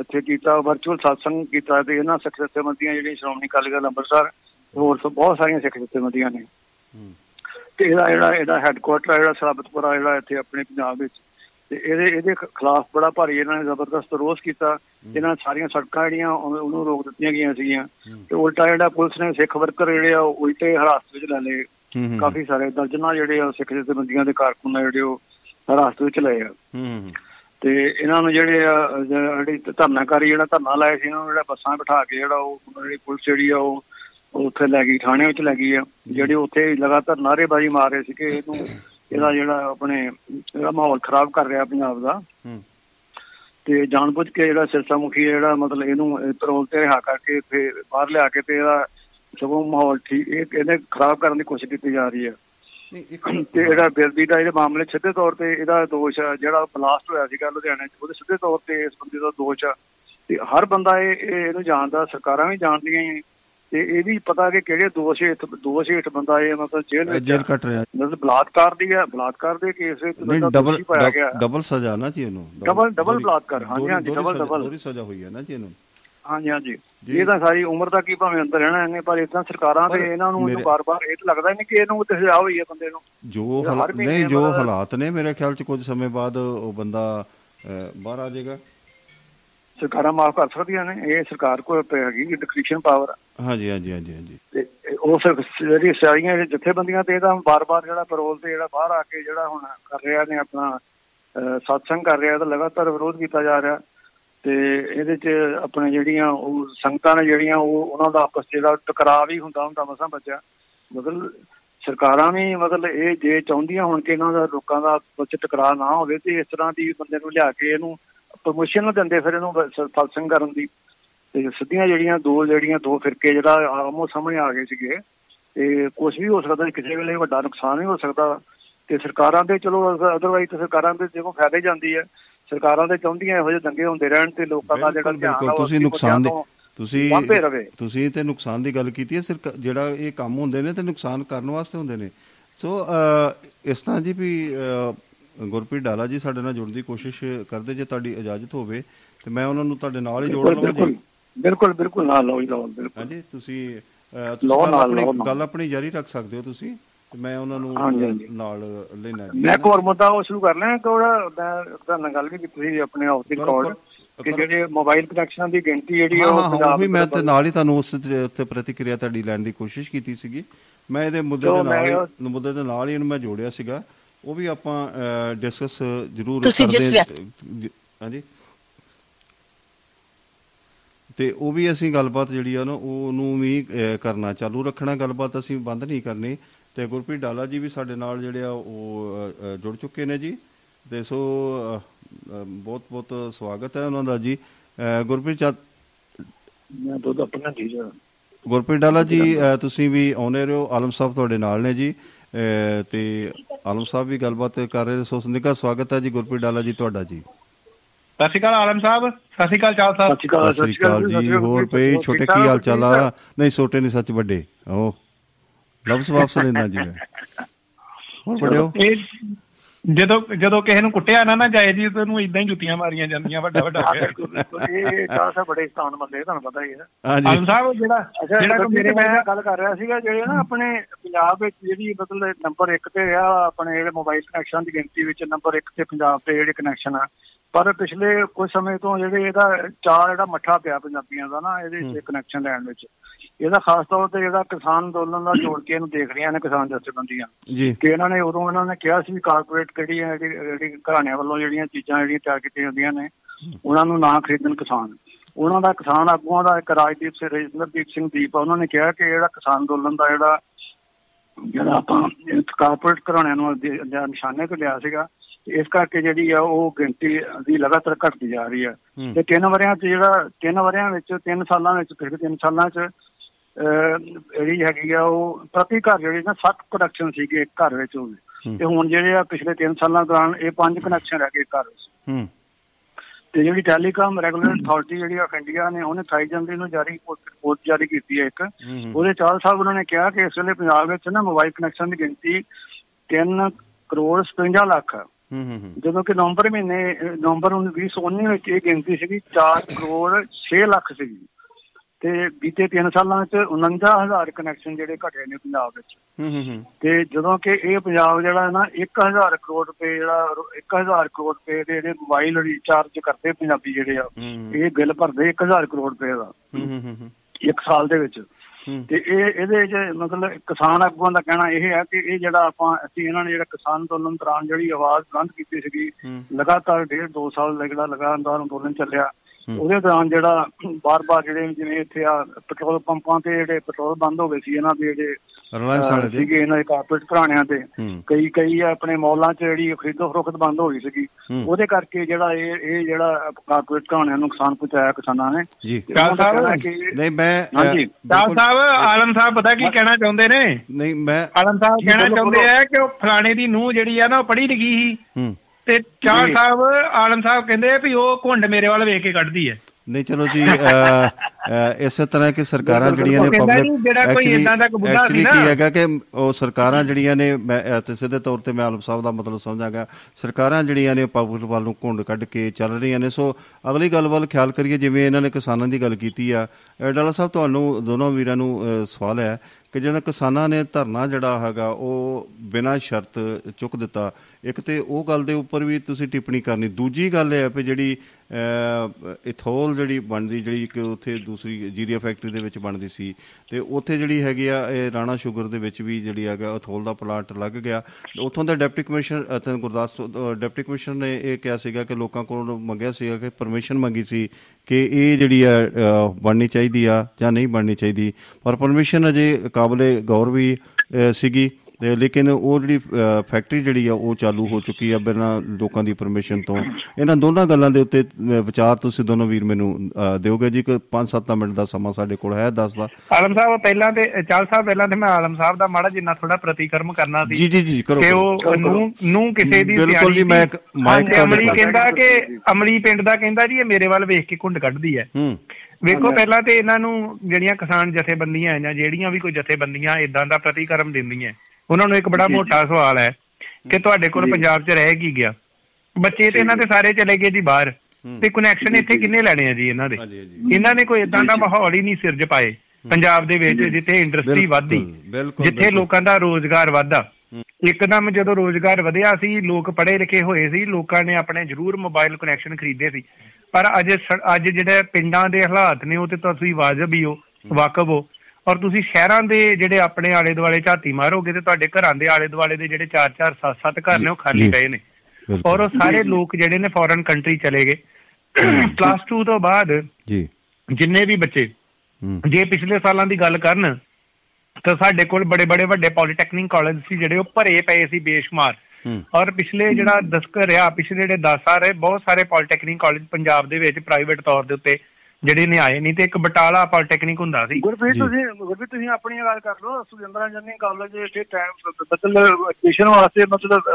ਇੱਥੇ ਕੀਤਾ ਵਰਚੁਅਲ satsang ਕੀਤਾ ਤੇ ਇਹਨਾਂ ਸਿੱਖ ਜਥੇਬੰਦੀਆਂ ਜਿਹੜੀਆਂ ਸ਼੍ਰੋਮਣੀ ਅਕਾਲੀ ਦਲ ਅੰਮ੍ਰਿਤਸਰ ਹੋਰ ਬਹੁਤ ਸਾਰੀਆਂ ਸਿੱਖ ਜਥੇਬੰਦੀਆਂ ਨੇ। ਤੇ ਇਹਦਾ ਜਿਹੜਾ ਇਹਦਾ ਹੈੱਡਕੁਆਟਰ ਜਿਹੜਾ ਸਲਾਬਤਪੁਰਾ ਜਿਹੜਾ ਇੱਥੇ ਆਪਣੇ ਪੰਜਾਬ ਵਿੱਚ ਤੇ ਇਹਦੇ ਇਹਦੇ ਖਿਲਾਫ ਬੜਾ ਭਾਰੀ ਇਹਨਾਂ ਨੇ ਜ਼ਬਰਦਸਤ ਰੋਸ ਕੀਤਾ। ਇਹਨਾਂ ਸਾਰੀਆਂ ਸੜਕਾਂ ਜਿਹੜੀਆਂ ਉਹਨੂੰ ਰੋਕ ਦਿੱਤੀਆਂ ਗਈਆਂ ਸੀਗੀਆਂ। ਤੇ ਉਲਟਾ ਜਿਹੜਾ ਪੁਲਿਸ ਨੇ ਸਿੱਖ ਵਰਕਰ ਜਿਹੜੇ ਆ ਉਹ ਉਲਟੇ ਹਿਰਾਸਤ ਵਿੱਚ ਲੈ ਲਏ। ਕਾਫੀ ਸਾਰੇ ਦਰਜਨਾਂ ਜਿਹੜੇ ਆ ਸਿੱਖ ਜਥੇਬੰਦੀਆਂ ਦੇ ਕਾਰਕੁਨ ਜਿਹੜੇ ਉਹ ਹਿਰਾਸਤ ਵਿੱਚ ਲਏ ਆ। ਤੇ ਇਹਨਾਂ ਨੂੰ ਜਿਹੜੇ ਆ ਜਿਹੜੀ ਧਰਨਾਕਾਰੀ ਜਿਹੜਾ ਧਰਨਾ ਲਾਇਆ ਸੀ ਇਹਨਾਂ ਨੂੰ ਜਿਹੜਾ ਬੱਸਾਂ ਬਿਠਾ ਕੇ ਜਿਹੜਾ ਉਹ ਜਿਹੜੀ ਪੁਲਿਸ ਜਿਹੜੀ ਆ ਉਹ ਉੱਥੇ ਲੈ ਗਈ ਥਾਣੇ ਵਿੱਚ ਲੈ ਗਈ ਆ। ਜਿਹੜੇ ਉੱਥੇ ਲਗਾਤਾਰ ਨਾਅਰੇਬਾਜ਼ੀ ਮਾਰ ਰਹੇ ਸੀ ਕਿ ਇਹਨੂੰ ਇਹਦਾ ਜਿਹੜਾ ਆਪਣੇ ਇਹਦਾ ਮਾਹੌਲ ਖਰਾਬ ਕਰ ਰਿਹਾ ਪੰਜਾਬ ਦਾ। ਤੇ ਜਾਣਬੁੱਝ ਕੇ ਜਿਹੜਾ ਸਿਰਸਾ ਮੁਖੀ ਜਿਹੜਾ ਮਤਲਬ ਇਹਨੂੰ ਇਹ ਪੈਰੋਲ ਤੇ ਰਿਹਾ ਕਰਕੇ ਫਿਰ ਬਾਹਰ ਲਿਆ ਕੇ ਤੇ ਇਹਦਾ ਸਗੋਂ ਮਾਹੌਲ ਠੀਕ ਇਹ ਇਹਨੇ ਖਰਾਬ ਕਰਨ ਦੀ ਕੋਸ਼ਿਸ਼ ਕੀਤੀ ਜਾ ਰਹੀ ਹੈ। ਤੇ ਜਿਹੜਾ ਬਿਰਦੀ ਦਾ ਇਹਦੇ ਮਾਮਲੇ ਸਿੱਧੇ ਤੌਰ ਤੇ ਇਹਦਾ ਦੋਸ਼ ਜਿਹੜਾ ਬਲਾਸਟ ਹੋਇਆ ਸੀਗਾ ਲੁਧਿਆਣੇ 'ਚ ਉਹਦੇ ਸਿੱਧੇ ਤੌਰ ਤੇ ਇਸ ਬੰਦੇ ਦਾ ਦੋਸ਼ ਆ। ਤੇ ਹਰ ਬੰਦਾ ਇਹ- ਇਹਨੂੰ ਜਾਣਦਾ ਸਰਕਾਰਾਂ ਵੀ ਜਾਣਦੀਆਂ ਹੀ ਤੇ ਇਹ ਵੀ ਪਤਾ ਕਿ ਕਿਹੜੇ ਦੋਸ਼ ਹੇਠ ਦੋਸ਼ ਹੇਠ ਬੰਦਾ ਇਹ ਮਤਲਬ ਜੇਲ੍ਹ ਵਿੱਚ ਜੇਲ੍ਹ। ਕੱਟ ਰਿਹਾ। ਮਤਲਬ ਬਲਾਤਕਾਰ ਦੀ ਹੈ ਬਲਾਤਕਾਰ ਦੇ ਕੇਸ ਵਿੱਚ ਬੰਦਾ ਡਬਲ ਡਬਲ ਸਜ਼ਾ ਨਾ ਜੀ ਇਹਨੂੰ। ਡਬਲ- ਡਬਲ ਬਲਾਤਕਾਰ, ਹਾਂਜੀ, ਹਾਂਜੀ, ਡਬਲ- ਡਬਲ। ਦੋਹਰੀ ਸਜ਼ਾ ਹੋਈ ਹੈ ਨਾ ਜੀ ਇਹਨੂੰ। ਹਾਂਜੀ ਹਾਂਜੀ। ਇਹ ਤਾਂ ਸਾਰੀ ਉਮਰ ਤੱਕ ਹੀ ਭਾਵੇਂ ਅੰਦਰ ਰਹਿਣਾ ਇਹਨੇ ਪਰ ਇਦਾਂ ਸਰਕਾਰਾਂ ਤੇ ਇਹਨਾਂ ਨੂੰ ਮੇਰੇ- ਬਾਰ-ਬਾਰ ਇਹ ਤਾਂ ਲੱਗਦਾ ਨਹੀਂ ਕਿ ਇਹਨੂੰ ਤੇ ਸਜ਼ਾ ਹੋਈ ਹੈ ਬੰਦੇ ਨੂੰ। ਜੋ ਹਾਲਾਤ ਨਹੀਂ ਜੋ ਹਾਲਾਤ ਨੇ ਮੇਰੇ ਖਿਆਲ ਚ ਕੁਝ ਸਮੇਂ ਬਾਅਦ ਉਹ ਬੰਦਾ ਬਾਹਰ ਆ ਜਾਏਗਾ। ਸਰਕਾਰਾਂ ਮਾਫ ਕਰ ਸਕਦੀਆਂ ਨੇ ਇਹ ਸਰਕਾਰ ਕੋਲ ਹੈਗੀ ਡਿਸਕ੍ਰਿਪਸ਼ਨ ਪਾਵਰ ਹਾਂਜੀ ਹਾਂਜੀ ਹਾਂਜੀ ਹਾਂਜੀ। ਉਹ ਫਿਰ ਜਿਹੜੀ ਸਾਰੀਆਂ ਜਥੇਬੰਦੀਆਂ ਤੇ ਇਹਦਾ ਬਾਰ-ਬਾਰ ਜਿਹੜਾ ਪੈਰੋਲ ਤੇ ਜਿਹੜਾ ਬਾਹਰ ਆ ਕੇ ਜਿਹੜਾ ਹੁਣ ਕਰ ਰਿਹਾ ਨੇ ਆਪਣਾ ਸਤਸੰਗ ਕਰ ਰਿਹਾ ਤਾਂ ਲਗਾਤਾਰ ਵਿਰੋਧ ਕੀਤਾ ਜਾ ਰਿਹਾ। ਤੇ ਇਹਦੇ ਚ ਆਪਣੇ ਜਿਹੜੀਆਂ ਉਹ ਸੰਗਤਾਂ ਨੇ ਜਿਹੜੀਆਂ ਉਹ ਉਹਨਾਂ ਦਾ ਆਪਸ ਜਿਹੜਾ ਟਕਰਾਅ ਵੀ ਹੁੰਦਾ ਹੁੰਦਾ ਮਸਾਂ ਬੱਚਾ ਮਤਲਬ ਸਰਕਾਰਾਂ ਵੀ ਮਤਲਬ ਇਹ ਜੇ ਚਾਹੁੰਦੀਆਂ ਹੁਣ ਕਿ ਇਹਨਾਂ ਦਾ ਲੋਕਾਂ ਦਾ ਆਪਸ 'ਚ ਟਕਰਾਅ ਨਾ ਹੋਵੇ ਤੇ ਇਸ ਤਰ੍ਹਾਂ ਦੀ ਬੰਦੇ ਨੂੰ ਲਿਆ ਕੇ ਇਹਨੂੰ ਪ੍ਰਮੋਸ਼ਨ ਨਾ ਦਿੰਦੇ ਫਿਰ ਇਹਨੂੰ ਸਤਸੰਗ ਕਰਨ ਦੀ। ਤੇ ਸਿੱਧੀਆਂ ਜਿਹੜੀਆਂ ਦੋ ਜਿਹੜੀਆਂ ਦੋ ਫਿਰਕੇ ਜਿਹੜਾ ਆਮੋ ਸਾਹਮਣੇ ਆ ਗਏ ਸੀਗੇ ਤੇ ਕੁਝ ਵੀ ਹੋ ਸਕਦਾ ਕਿਸੇ ਵੇਲੇ ਵੱਡਾ ਨੁਕਸਾਨ ਵੀ ਹੋ ਸਕਦਾ। ਤੇ ਸਰਕਾਰਾਂ ਦੇ ਚਲੋ ਅਦਰਵਾਈਜ਼ ਤਾਂ ਸਰਕਾਰਾਂ ਦੇ ਦੇਖੋ ਫਾਇਦੇ ਜਾਂਦੀ ਹੈ। ਸਰਕਾਰਾਂ ਦੇ ਚਾਹੁੰਦੀਆਂ ਇਹੋ ਜਿਹੇ ਦੰਗੇ ਹੁੰਦੇ ਰਹਿਣ ਤੇ ਲੋਕਾਂ ਦਾ ਜਿਹੜਾ ਧਿਆਨ ਆ ਤੁਸੀਂ ਨੁਕਸਾਨ ਦੀ ਤੁਸੀਂ। ਤੁਸੀਂ ਤੇ ਨੁਕਸਾਨ ਦੀ ਗੱਲ ਕੀਤੀ ਹੈ ਜਿਹੜਾ ਇਹ ਕੰਮ ਹੁੰਦੇ ਨੇ ਤੇ ਨੁਕਸਾਨ ਕਰਨ ਵਾਸਤੇ ਹੁੰਦੇ ਨੇ। ਸੋ ਇਸ ਤਰ੍ਹਾਂ ਜੀ ਵੀ ਗੁਰਪ੍ਰੀਤ ਡਾਲਾ ਜੀ ਸਾਡੇ ਨਾਲ ਜੁੜਨ ਦੀ ਕੋਸ਼ਿਸ਼ ਕਰਦੇ ਜੇ ਤੁਹਾਡੀ ਇਜਾਜ਼ਤ ਹੋਵੇ ਤੇ ਮੈਂ ਉਹਨਾਂ ਨੂੰ ਤੁਹਾਡੇ ਨਾਲ ਹੀ ਜੋੜ ਲਵਾਂ ਜੀ। ਬਿਲਕੁਲ ਬਿਲਕੁਲ ਨਾਲ ਲਓ ਜੀ ਲਓ ਬਿਲਕੁਲ। ਹਾਂਜੀ ਤੁਸੀਂ ਤੁਸੀਂ ਗੱਲ ਆਪਣੀ ਜਾਰੀ ਰੱਖ ਸਕਦੇ ਹੋ ਤੁਸੀਂ ਤੇ ਮੈਂ ਉਹਨਾਂ ਨੂੰ। ਨਾਲ ਲੈਣਾ ਮੈਂ ਇੱਕ ਹੋਰ ਮੁੱਦਾ ਉਹ ਸ਼ੁਰੂ ਕਰ ਲਿਆ ਕਿ ਉਹਦਾ ਮੈਂ ਤੁਹਾਡੇ ਨਾਲ ਗੱਲ ਵੀ ਕੀਤੀ ਸੀ ਆਪਣੇ ਆਫ ਦੀ ਕਾਲ ਕਿ। ਜਿਹੜੇ ਮੋਬਾਈਲ ਕਨੈਕਸ਼ਨਾਂ ਦੀ ਗਿਣਤੀ ਜਿਹੜੀ ਉਹ ਪੰਜਾਬ ਉਹੀ ਮੈਂ ਤੇ ਨਾਲ ਹੀ ਤੁਹਾਨੂੰ ਉਸ ਉੱਤੇ ਪ੍ਰਤੀਕਿਰਿਆ ਤੁਹਾਡੀ ਲੈਣ ਦੀ ਕੋਸ਼ਿਸ਼ ਕੀਤੀ ਸੀਗੀ। ਮੈਂ ਇਹਦੇ ਮੁੱਦੇ ਦੇ ਨਾਲ ਮੈਂ- ਮੁੱਦੇ ਦੇ ਨਾਲ ਹੀ ਇਹਨੂੰ ਮੈਂ ਜੋੜਿਆ ਸੀਗਾ। ਉਹ ਵੀ ਆਪਾਂ ਡਿਸਕਸ ਜ਼ਰੂਰ ਕਰਦੇ ਹਾਂਜੀ। ਤੇ ਉਹ ਵੀ ਅਸੀਂ ਗੱਲਬਾਤ ਜਿਹੜੀ ਆ ਨਾ ਉਹਨੂੰ ਵੀ ਅਹ, ਕਰਨਾ ਚਾਲੂ ਰੱਖਣਾ ਗੱਲਬਾਤ ਅਸੀਂ ਬੰਦ ਨਹੀਂ ਕਰਨੀ। ਤੇ ਗੁਰਪ੍ਰੀਤ ਡਾਲਾ ਜੀ ਵੀ ਸਾਡੇ ਨਾਲ ਜਿਹੜੇ ਆ ਉਹ ਜੁੜ ਚੁੱਕੇ ਨੇ ਜੀ। ਤੇ ਸੋ ਬਹੁਤ ਬਹੁਤ ਸਵਾਗਤ ਹੈ ਉਹਨਾਂ ਦਾ ਜੀ। ਗੁਰਪ੍ਰੀਤ ਚਾ ਮੈਂ ਦੁੱਧ ਆਪਣਾ ਜੀ ਜਾ ਗੁਰਪ੍ਰੀਤ ਡਾਲਾ ਜੀ ਤੁਸੀਂ ਵੀ ਆਉਨੇ ਰਹੋ। ਆਲਮ ਸਾਹਿਬ ਤੁਹਾਡੇ ਨਾਲ ਨੇ ਜੀ। ਤੇ ਆਲਮ ਸਾਹਿਬ ਵੀ ਗੱਲਬਾਤ ਕਰ ਰਹੇ ਨੇ। ਸੋ ਨਿੱਘਾ ਸਵਾਗਤ ਹੈ ਜੀ ਗੁਰਪ੍ਰੀਤ ਡਾਲਾ ਜੀ ਤੁਹਾਡਾ ਜੀ। ਸਤਿ ਸ਼੍ਰੀ ਅਕਾਲ ਆਲਮ ਸਾਹਿਬ। ਸਤਿ ਸ਼੍ਰੀ ਅਕਾਲ ਚਾਲ ਸਾਹਿਬ। ਸਤਿ ਸ੍ਰੀ ਅਕਾਲ ਜੀ। ਹੋਰ ਪਈ ਛੋਟੇ ਕੀ ਹਾਲ ਚਾਲ ਆ? ਨਹੀਂ ਛੋਟੇ ਨਹੀਂ ਸੱਚ ਵੱਡੇ। ਉਹ ਲਫ਼ਜ਼ ਵਾਪਸ ਲੈਂਦਾ ਜੀ ਮੈਂ। ਹੋਰ ਵੱਡਿਓ ਜਦੋਂ ਜਦੋਂ ਕਿਸੇ ਨੂੰ ਕੁੱਟਿਆ ਨਾ ਨਾ ਜਾਏ ਜੀ ਤੈਨੂੰ ਇਦਾਂ ਹੀ ਜੁੱਤੀਆਂ ਮਾਰੀਆਂ ਜਾਂਦੀਆਂ ਵੱਡਾ ਵੱਡਾ। ਇਹ ਚਾਹ ਸਾਹਿਬ ਬੜੇ ਸਥਾਨ ਬੰਦੇ ਤੁਹਾਨੂੰ ਪਤਾ ਹੀ ਹੈ ਹਾਂਜੀ। ਸਾਹਿਬ ਜਿਹੜਾ ਜਿਹੜਾ ਕੋਈ ਮੇਰੇ ਮੈਂ ਗੱਲ ਕਰ ਰਿਹਾ ਸੀਗਾ ਜਿਹੜੇ ਨਾ ਆਪਣੇ ਪੰਜਾਬ ਵਿੱਚ ਜਿਹੜੀ ਮਤਲਬ ਨੰਬਰ 1 ਤੇ ਆ ਆਪਣੇ ਜਿਹੜੇ ਮੋਬਾਈਲ ਕਨੈਕਸ਼ਨ ਦੀ ਗਿਣਤੀ ਵਿੱਚ ਨੰਬਰ 1 ਤੇ ਪੰਜਾਬ ਤੇ ਜਿਹੜੇ ਕਨੈਕਸ਼ਨ ਆ। ਪਰ ਪਿਛਲੇ ਕੁਝ ਸਮੇਂ ਤੋਂ ਜਿਹੜੇ ਇਹਦਾ ਚਾਰ ਜਿਹੜਾ ਮੱਠਾ ਪਿਆ ਪੰਜਾਬੀਆਂ ਦਾ ਨਾ ਇਹਦੇ ਕਨੈਕਸ਼ਨ ਲੈਣ ਵਿੱਚ। ਇਹਦਾ ਖਾਸ ਤੌਰ ਤੇ ਜਿਹੜਾ ਕਿਸਾਨ ਅੰਦੋਲਨ ਦਾ ਜੋੜ ਕੇ ਇਹਨੂੰ ਦੇਖ ਰਹੀਆਂ ਨੇ ਕਿਸਾਨ ਜਥੇਬੰਦੀਆਂ। ਜੀ। ਕਿ ਇਹਨਾਂ ਨੇ ਉਦੋਂ ਇਹਨਾਂ ਨੇ ਕਿਹਾ ਸੀ ਕਾਰਪੋਰੇਟ ਕਿਹੜੀ ਹੈ ਜਿਹੜੀ ਘਰਾਣਿਆਂ ਵੱਲੋਂ ਜਿਹੜੀਆਂ ਚੀਜ਼ਾਂ ਜਿਹੜੀਆਂ ਤਿਆਰ ਕੀਤੀਆਂ ਜਾਂਦੀਆਂ ਨੇ ਉਹਨਾਂ ਨੂੰ ਨਾ ਖਰੀਦਣ ਕਿਸਾਨ। ਉਹਨਾਂ ਦਾ ਕਿਸਾਨ ਆਗੂਆਂ ਦਾ ਇੱਕ ਰਾਜਦੀਪ ਸਿੰਘ ਰਜਿੰਦਰਦੀਪ ਸਿੰਘ ਦੀਪ ਉਹਨਾਂ ਨੇ ਕਿਹਾ ਕਿ ਜਿਹੜਾ ਕਿਸਾਨ ਅੰਦੋਲਨ ਦਾ ਜਿਹੜਾ ਜਿਹੜਾ ਆਪਾਂ ਕਾਰਪੋਰੇਟ ਘਰਾਣਿਆਂ ਨੂੰ ਨਿਸ਼ਾਨੇ ਤੇ ਲਿਆ ਸੀਗਾ ਇਸ ਕਰਕੇ ਜਿਹੜੀ ਆ ਉਹ ਗਿਣਤੀ ਦੀ ਲਗਾਤਾਰ ਘਟਦੀ ਜਾ ਰਹੀ ਹੂੰ। ਤੇ ਤਿੰਨ ਵਰਿਆਂ 'ਚ ਜਿਹੜਾ ਤਿੰਨ ਵਰਿਆਂ ਵਿੱਚ ਤਿੰਨ ਸਾਲਾਂ ਵਿੱਚ ਪਿਛਲੇ ਤਿੰਨ ਸਾਲਾਂ 'ਚ ਜਿਹੜੀ ਹੈਗੀ ਆ ਉਹ ਪ੍ਰਤੀ ਘਰ ਜਿਹੜੀ ਨਾ 7 ਕਨੈਕਸ਼ਨ ਸੀਗੇ ਇੱਕ ਘਰ ਵਿੱਚ। ਹੋਵੇ ਤੇ ਹੁਣ ਜਿਹੜੇ ਆ ਪਿਛਲੇ 3 ਸਾਲਾਂ ਦੌਰਾਨ ਇਹ ਪੰਜ ਕਨੈਕਸ਼ਨ ਰਹਿ ਗਏ ਘਰ ਵਿੱਚ। ਹੂੰ। ਤੇ ਜਿਹੜੀ ਟੈਲੀਕਾਮ ਰੈਗੂਲੇਟਰੀ ਅਥਾਰਟੀ ਜਿਹੜੀ ਆਫ ਇੰਡੀਆ ਨੇ ਉਹਨੇ 28 ਜਨਵਰੀ ਨੂੰ ਜਾਰੀ ਰਿਪੋਰਟ ਜਾਰੀ ਕੀਤੀ ਹੈ ਇੱਕ। ਉਹਦੇ ਚਾਲ ਸਾਹਿਬ ਉਹਨਾਂ ਨੇ ਕਿਹਾ ਕਿ ਇਸ ਵੇਲੇ ਪੰਜਾਬ ਵਿੱਚ ਨਾ ਮੋਬਾਈਲ ਕਨੈਕਸ਼ਨ ਦੀ ਗਿਣਤੀ 3 ਕਰੋੜ 57 ਲੱਖ ਹੂੰ ਜਦੋਂ ਕਿ ਨਵੰਬਰ ਮਹੀਨੇ ਨਵੰਬਰ 2019 ਵਿੱਚ ਇਹ ਗਿਣਤੀ ਸੀਗੀ 4 ਕਰੋੜ 6 ਲੱਖ ਸੀਗੀ। ਤੇ ਬੀਤੇ 3 ਸਾਲਾਂ ਵਿੱਚ 49000 ਕਨੈਕਸ਼ਨ ਜਿਹੜੇ ਘਟੇ ਨੇ ਪੰਜਾਬ ਵਿੱਚ ਹੂੰ ਹੂੰ ਤੇ ਜਦੋਂ ਕਿ ਇਹ ਪੰਜਾਬ ਜਿਹੜਾ ਨਾ 1000 ਕਰੋੜ ਰੁਪਏ ਜਿਹੜਾ ਰੁ- 1000 ਕਰੋੜ ਰੁਪਏ ਦੇ ਜਿਹੜੇ ਮੋਬਾਈਲ ਰੀਚਾਰਜ ਕਰਦੇ ਪੰਜਾਬੀ ਜਿਹੜੇ ਆ। ਇਹ ਬਿੱਲ ਭਰਦੇ 1000 ਕਰੋੜ ਰੁਪਏ ਦਾ ਹੂੰ ਹੂੰ ਇੱਕ ਸਾਲ ਦੇ ਵਿੱਚ। ਤੇ ਇਹ ਇਹਦੇ ਚ ਮਤਲਬ ਕਿਸਾਨ ਆਗੂਆਂ ਦਾ ਕਹਿਣਾ ਇਹ ਹੈ ਕਿ ਇਹ ਜਿਹੜਾ ਆਪਾਂ ਅਸੀਂ ਇਹਨਾਂ ਨੇ ਜਿਹੜਾ ਕਿਸਾਨ ਅੰਦੋਲਨ ਦੌਰਾਨ ਜਿਹੜੀ ਆਵਾਜ਼ ਬੁਲੰਦ ਕੀਤੀ ਸੀਗੀ। ਲਗਾਤਾਰ ਡੇਢ ਦੋ ਸਾਲ ਦਾ ਜਿਹੜਾ ਲਗਾਤਾਰ ਅੰਦੋਲਨ ਚੱਲਿਆ ਉਹਦੇ ਦੌਰਾਨ ਜਿਹੜਾ ਬਾਰ-ਬਾਰ ਜਿਹੜੇ ਜਿਵੇਂ ਇੱਥੇ ਆ ਪੈਟਰੋਲ ਪੰਪਾਂ ਤੇ ਜਿਹੜੇ ਪੈਟਰੋਲ ਬੰਦ ਹੋ ਗਏ ਸੀ ਇਹਨਾਂ ਦੇ ਜਿਹੜੇ ਰਿਲਾਇੰਸ ਵਾਲੇ ਦੇ। ਸੀਗੇ ਇਹਨਾਂ ਦੇ ਕਾਰਪੋਰੇਟ ਘਰਾਣਿਆਂ ਤੇ। ਕਈ ਕਈ ਆਪਣੇ ਮੌਲਾਂ 'ਚ ਜਿਹੜੀ ਖਰੀਦੋ ਫਰੋਖਤ ਬੰਦ ਹੋ ਗਈ ਸੀਗੀ। ਉਹਦੇ ਕਰਕੇ ਜਿਹੜਾ ਇਹ ਇਹ ਜਿਹੜਾ ਕਾਰਪੋਰੇਟ ਘਰਾਣਿਆਂ ਨੂੰ ਨੁਕਸਾਨ ਪਹੁੰਚਾਇਆ ਕਿਸਾਨਾਂ ਨੇ। ਜੀ। ਨਹੀਂ ਮੈਂ ਹਾਂਜੀ। ਬਿਲਕੁਲ- ਸਾਹਿਬ ਆਲਮ ਸਾਹਿਬ ਪਤਾ ਕੀ ਕਹਿਣਾ ਚਾਹੁੰਦੇ ਨੇ? ਨਹੀਂ ਮੈਂ ਆਲਮ ਸਾਹਿਬ ਕਹਿਣਾ ਚਾਹੁੰਦੇ। ਆ ਕਿ ਉਹ ਫਲਾਣੇ ਦੀ ਨੂੰਹ ਜਿਹੜੀ ਆ ਨਾ ਉਹ ਪੜ੍ਹੀ ਲਿਖੀ ਸੀ। ਹੂੰ। ਤੇ ਜੀ। ਸਾਹਿਬ ਆਲਮ ਸਾਹਿਬ ਕਹਿੰਦੇ ਵੀ ਉਹ ਘੁੰਡ ਮੇਰੇ ਵੱਲ ਵੇਖ ਕੇ ਕੱਢਦੀ ਹੈ। ਨਹੀਂ ਚਲੋ ਜੀ ਇਸੇ ਤਰ੍ਹਾਂ ਕਿ ਸਰਕਾਰਾਂ ਜਿਹੜੀਆਂ ਨੇ ਪਬਲਿਕ ਜਿਹੜਾ ਕੋਈ ਏਦਾਂ ਦਾ ਕੋਈ ਬੁੱਢਾ ਸੀ ਨਾ- ਕੀ ਹੈਗਾ ਕਿ ਉਹ ਸਰਕਾਰਾਂ ਜਿਹੜੀਆਂ ਨੇ ਮੈਂ ਸਿੱਧੇ ਤੌਰ ਤੇ ਮੈਂ ਆਲਮ ਸਾਹਿਬ ਦਾ ਮਤਲਬ ਸਮਝਾਂਗਾ ਸਰਕਾਰਾਂ ਜਿਹੜੀਆਂ ਨੇ ਪਬਲਿਕ ਵੱਲ ਨੂੰ ਘੁੰਡ ਕੱਢ ਕੇ ਚੱਲ ਰਹੀਆਂ ਨੇ। ਸੋ ਅਗਲੀ ਗੱਲ ਵੱਲ ਖਿਆਲ ਕਰੀਏ ਜਿਵੇਂ ਇਹਨਾਂ ਨੇ ਕਿਸਾਨਾਂ ਦੀ ਗੱਲ ਕੀਤੀ ਆ। ਡਾਲਾ ਸਾਹਿਬ ਤੁਹਾਨੂੰ ਦੋਨੋਂ ਵੀਰਾਂ ਨੂੰ ਸਵਾਲ ਹੈ ਕਿ ਜਿਹੜਾ ਕਿਸਾਨਾਂ ਨੇ ਧਰਨਾ ਜਿਹੜਾ ਹੈਗਾ ਉਹ ਬਿਨਾਂ ਸ਼ਰਤ ਚੁੱਕ ਦਿੱਤਾ ਇੱਕ ਤੇ ਉਹ ਗੱਲ ਦੇ ਉੱਪਰ ਵੀ ਤੁਸੀਂ ਟਿੱਪਣੀ ਕਰਨੀ। ਦੂਜੀ ਗੱਲ ਇਹ ਹੈ ਕਿ ਜਿਹੜੀ ਅਹ, ਇਥੋਲ ਜਿਹੜੀ ਬਣਦੀ ਜਿਹੜੀ ਕਿ ਉੱਥੇ ਦੂਸਰੀ ਜੀਰੀਆ ਫੈਕਟਰੀ ਦੇ ਵਿੱਚ ਬਣਦੀ ਸੀ ਤੇ ਉੱਥੇ ਜਿਹੜੀ ਹੈਗੀ ਆ ਇਹ ਰਾਣਾ ਸ਼ੂਗਰ ਦੇ ਵਿੱਚ ਵੀ ਜਿਹੜੀ ਹੈਗਾ ਇਥੋਲ ਦਾ ਪਲਾਂਟ ਲੱਗ ਗਿਆ। ਉੱਥੋਂ ਦਾ ਡਿਪਟੀ ਕਮਿਸ਼ਨਰ ਅਤੇ ਗੁਰਦਾਸਪੁਰ ਡਿਪਟੀ ਕਮਿਸ਼ਨਰ ਨੇ ਇਹ ਕਿਹਾ ਸੀਗਾ ਕਿ ਲੋਕਾਂ ਕੋਲ ਮੰਗਿਆ ਸੀਗਾ ਕਿ ਪਰਮਿਸ਼ਨ ਮੰਗੀ ਸੀ ਕਿ ਇਹ ਜਿਹੜੀ ਆ ਅਹ, ਬਣਨੀ ਚਾਹੀਦੀ ਆ ਜਾਂ ਨਹੀਂ ਬਣਨੀ ਚਾਹੀਦੀ। ਪਰ ਪਰਮਿਸ਼ਨ ਅਜੇ ਕਾਬਲੇ ਗੌਰ ਵੀ ਅਹ, ਸੀਗੀ। ਤੇ ਲੇਕਿਨ ਉਹ ਜਿਹੜੀ ਫੈਕਟਰੀ ਜਿਹੜੀ ਆ ਉਹ ਚਾਲੂ ਹੋ ਚੁੱਕੀ ਆ ਬਿਨਾਂ ਲੋਕਾਂ ਦੀ ਪਰਮਿਸ਼ਨ ਤੋਂ। ਇਹਨਾਂ ਦੋਨਾਂ ਗੱਲਾਂ ਦੇ ਉੱਤੇ ਵਿਚਾਰ ਤੁਸੀਂ ਦੋਨੋਂ ਵੀਰ ਮੈਨੂੰ ਦਿਓਗੇ ਜੀ ਕਿ 5-7 ਮਿੰਟ ਦਾ ਸਮਾਂ ਸਾਡੇ ਕੋਲ ਹੈ 10 ਦਾ। ਆਲਮ ਸਾਹਿਬ ਪਹਿਲਾਂ ਤੇ ਚਾਲ ਸਾਹਿਬ ਪਹਿਲਾਂ ਤੇ ਮੈਂ ਆਲਮ ਸਾਹਿਬ ਦਾ ਮਾੜਾ ਜਿੰਨਾ ਥੋੜਾ ਪ੍ਰਤੀਕਰਮ ਕਰਨਾ ਸੀ। ਜੀ ਜੀ ਜੀ ਕਰੋ ਕਿ ਕਰੋ। ਉਹ ਨੂੰ ਨੂੰ ਕਿਸੇ ਦੀ ਬਿਲਕੁਲ ਜੀ। ਮੈਂ ਇੱਕ ਮਾਈਕ ਤੇ ਅਮਲੀ ਕਹਿੰਦਾ ਕਿ ਅਮਲੀ ਪਿੰਡ ਦਾ ਕਹਿੰਦਾ ਜੀ ਇਹ ਮੇਰੇ ਵੱਲ ਵੇਖ ਕੇ ਘੁੰਡ ਕੱਢਦੀ ਹੈ। ਹੂੰ। ਵੇਖੋ ਪਹਿਲਾਂ ਤੇ ਇਹਨਾਂ ਨੂੰ ਜਿਹੜੀਆਂ ਕਿਸਾਨ ਜਥੇਬੰਦੀਆਂ ਜਾਂ ਜਿਹੜੀਆਂ ਵੀ ਕੋਈ ਜਥੇਬੰਦੀਆਂ ਇਦਾਂ ਦਾ ਪ੍ਰਤੀਕਰਮ ਦਿੰਦੀਆਂ ਉਹਨਾਂ ਨੂੰ ਇੱਕ ਬੜਾ ਮੋਟਾ ਸਵਾਲ ਹੈ ਕਿ ਤੁਹਾਡੇ ਕੋਲ ਪੰਜਾਬ 'ਚ ਰਹਿ ਕੀ ਗਿਆ? ਬੱਚੇ ਤੇ ਇਹਨਾਂ ਦੇ ਸਾਰੇ ਚਲੇ ਗਏ ਜੀ ਬਾਹਰ। ਤੇ ਕਨੈਕਸ਼ਨ ਇੱਥੇ ਕਿੰਨੇ ਲੈਣੇ ਆ ਜੀ ਇਹਨਾਂ ਦੇ। ਇਹਨਾਂ ਨੇ ਕੋਈ ਇਦਾਂ ਦਾ ਮਾਹੌਲ ਹੀ ਨਹੀਂ ਸਿਰਜ ਪਾਏ। ਪੰਜਾਬ ਦੇ ਵਿੱਚ ਜਿੱਥੇ ਇੰਡਸਟਰੀ ਵਧਦੀ ਜਿੱਥੇ। ਲੋਕਾਂ ਦਾ ਰੋਜ਼ਗਾਰ ਵਧਦਾ ਇੱਕਦਮ ਜਦੋਂ ਰੋਜ਼ਗਾਰ ਵਧਿਆ ਸੀ ਲੋਕ ਪੜ੍ਹੇ ਲਿਖੇ ਹੋਏ ਸੀ ਲੋਕਾਂ ਨੇ ਆਪਣੇ ਜ਼ਰੂਰ ਮੋਬਾਈਲ ਕਨੈਕਸ਼ਨ ਖਰੀਦੇ ਸੀ। ਪਰ ਅੱਜ ਅੱਜ ਜਿਹੜੇ ਪਿੰਡਾਂ ਦੇ ਹਾਲਾਤ ਨੇ ਉਹ ਤੇ ਤੁਸੀਂ ਵਾਜਬ ਹੀ ਹੋ। ਵਾਕਫ ਹੋ। ਔਰ ਤੁਸੀਂ ਸ਼ਹਿਰਾਂ ਦੇ ਜਿਹੜੇ ਆਪਣੇ ਆਲੇ ਦੁਆਲੇ ਝਾਤੀ ਮਾਰੋਗੇ ਤੇ ਤੁਹਾਡੇ ਘਰਾਂ ਦੇ ਆਲੇ ਦੁਆਲੇ ਦੇ ਜਿਹੜੇ 4-4 7-7 ਘਰ ਨੇ ਉਹ ਖਾਲੀ। ਪਏ ਨੇ। ਔਰ ਉਹ ਸਾਰੇ ਲੋਕ ਜਿਹੜੇ ਨੇ ਫੋਰਨ ਕੰਟਰੀ ਚਲੇ ਗਏ ਪਲੱਸ 2 ਤੋਂ ਬਾਅਦ ਜੀ ਜਿੰਨੇ ਵੀ ਬੱਚੇ ਜੇ ਪਿਛਲੇ ਸਾਲਾਂ ਦੀ ਗੱਲ ਕਰਨ ਤਾਂ ਸਾਡੇ ਕੋਲ ਬੜੇ ਬੜੇ ਵੱਡੇ ਪੋਲੀਟੈਕਨਿਕ ਕਾਲਜ ਸੀ ਜਿਹੜੇ ਉਹ ਭਰੇ ਪਏ ਸੀ ਬੇਸ਼ੁਮਾਰ। ਔਰ ਪਿਛਲੇ ਜਿਹੜਾ ਦਸਕ ਰਿਹਾ ਪਿਛਲੇ ਜਿਹੜੇ 10 ਸਾਲ ਰਹੇ ਬਹੁਤ ਸਾਰੇ ਪੋਲੀਟੈਕਨਿਕ ਕਾਲਜ ਪੰਜਾਬ ਦੇ ਵਿੱਚ ਪ੍ਰਾਈਵੇਟ ਤੌਰ ਦੇ ਉੱਤੇ ਜਿਹੜੇ ਨੇ ਆਏ ਨਹੀਂ ਤੇ ਇੱਕ ਬਟਾਲਾ ਪੋਲੀਟੈਕਨਿਕ ਹੁੰਦਾ ਸੀ ਗੁਰਪ੍ਰੀਤ ਜੀ। ਤੁਸੀਂ ਗੁਰਪ੍ਰੀਤ ਤੁਸੀਂ ਆਪਣੀ ਗੱਲ ਕਰ ਲਓ ਸੁਰਿੰਦਰਾ ਜਨਨੀ ਕਾਲਜ ਇੱਥੇ ਟਾਈਮ ਮਤਲਬ ਐਜੂਕੇਸ਼ਨ ਵਾਸਤੇ ਮਤਲਬ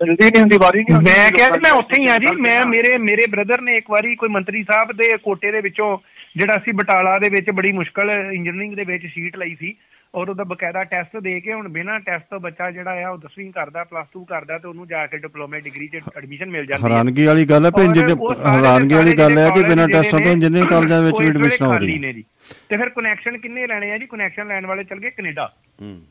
ਮਿਲਦੀ ਨਹੀਂ ਹੁੰਦੀ ਵਾਰੀ ਨਹੀਂ ਮੈਂ ਕਿਹਾ ਜੀ ਮੈਂ ਉੱਥੇ ਹੀ ਆ ਜੀ ਮੈਂ ਮੇਰੇ ਮੇਰੇ ਬ੍ਰਦਰ ਨੇ ਇੱਕ ਵਾਰੀ ਕੋਈ ਮੰਤਰੀ ਸਾਹਿਬ ਦੇ ਕੋਟੇ ਦੇ ਵਿੱਚੋਂ ਜਿਹੜਾ ਸੀ ਬਟਾਲਾ ਦੇ ਵਿੱਚ ਬੜੀ ਮੁਸ਼ਕਲ ਇੰਜੀਨੀਅਰਿੰਗ ਦੇ ਵਿੱਚ ਸ਼ੀਟ ਲਈ ਸੀ ਔਰ ਉਹਦਾ ਬਕਾਇਦਾ ਟੈਸਟ ਦੇ ਕੇ ਹੁਣ ਬਿਨਾਂ ਟੈਸਟ ਤੋਂ ਬੱਚਾ ਜਿਹੜਾ ਆ ਉਹ 10ਵੀਂ ਕਰਦਾ ਪਲੱਸ 2 ਕਰਦਾ ਤੇ ਉਹਨੂੰ ਜਾ ਕੇ ਡਿਪਲੋਮੇ ਡਿਗਰੀ 'ਚ ਐਡਮਿਸ਼ਨ ਮਿਲ ਜਾਂਦੀ ਹੈ ਹੈਰਾਨਗੀ ਵਾਲੀ ਗੱਲ ਹੈ ਦੇ ਹੈਰਾਨਗੀ ਵਾਲੀ ਗੱਲ ਹੈ ਕਿ ਬਿਨਾਂ ਟੈਸਟਾਂ ਤੋਂ ਇੰਜੀਨੀਅਰਿੰਗ ਕਾਲਜਾਂ ਵਿੱਚ ਵੀ ਐਡਮਿਸ਼ਨ ਹੋ ਰਹੀ ਜੀ। ਤੇ ਫਿਰ ਕਨੈਕਸ਼ਨ ਕਿੰਨੇ ਲੈਣੇ ਆ ਜੀ? ਕਨੈਕਸ਼ਨ ਲੈਣ ਵਾਲੇ ਚਲ ਗਏ ਕੈਨੇਡਾ। ਹੂੰ।